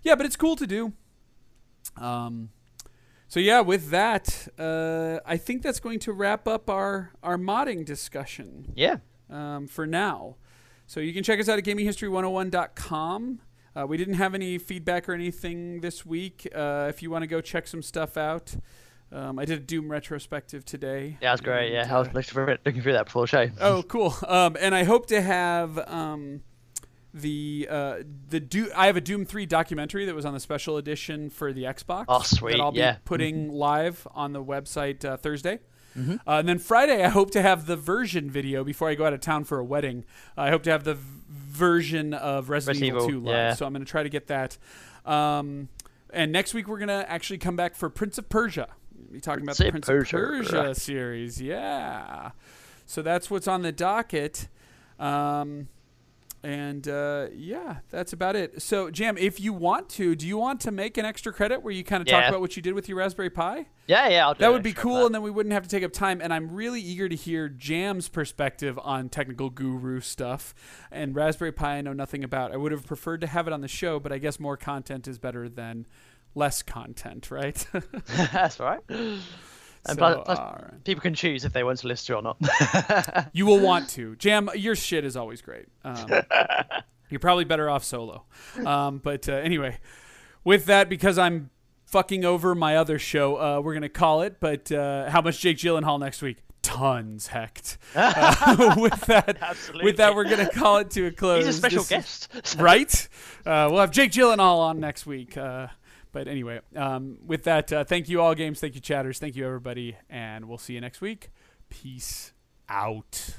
yeah, but it's cool to do. Um, so yeah, with that, uh, I think that's going to wrap up our our modding discussion Yeah. um, for now. So you can check us out at gaminghistory101.com. Uh, we didn't have any feedback or anything this week. Uh, if you want to go check some stuff out, um, I did a Doom retrospective today. Yeah, that's great. Yeah, I was looking it- looking through that before show. oh, cool. Um, and I hope to have um, the uh, the Do- I have a Doom Three documentary that was on the special edition for the Xbox. Oh, sweet, That I'll be yeah. putting live on the website uh, Thursday. Mm-hmm. Uh, and then Friday, I hope to have the version video before I go out of town for a wedding. I hope to have the v- version of Resident, Resident Evil Evil, 2 live. yeah. So I'm going to try to get that. Um, and next week, we're going to actually come back for Prince of Persia. We'll be talking about the Prince Prince of Persia Persia. series. Yeah. So that's what's on the docket. Um, and uh, yeah, that's about it. So, Jam, if you want to, do you want to make an extra credit where you kind of talk about what you did with your Raspberry Pi? Yeah, yeah. I'll do That would be cool, and then we wouldn't have to take up time. And I'm really eager to hear Jam's perspective on technical guru stuff. And Raspberry Pi, I know nothing about. I would have preferred to have it on the show, but I guess more content is better than less content, right? That's right. And So, plus, plus right. people can choose if they want to list to it or not. You will want to. Jam, your shit is always great. Um, you're probably better off solo. Um, but uh, anyway, with that, because I'm fucking over my other show, uh, we're going to call it. But uh, how much Jake Gyllenhaal next week? Tons, hecked. Uh, with that, Absolutely. with that, we're going to call it to a close. He's a special This- guest. right? Uh, we'll have Jake Gyllenhaal on next week. Uh, but anyway, um, with that, uh, thank you all games, thank you chatters, thank you everybody, and we'll see you next week. Peace out.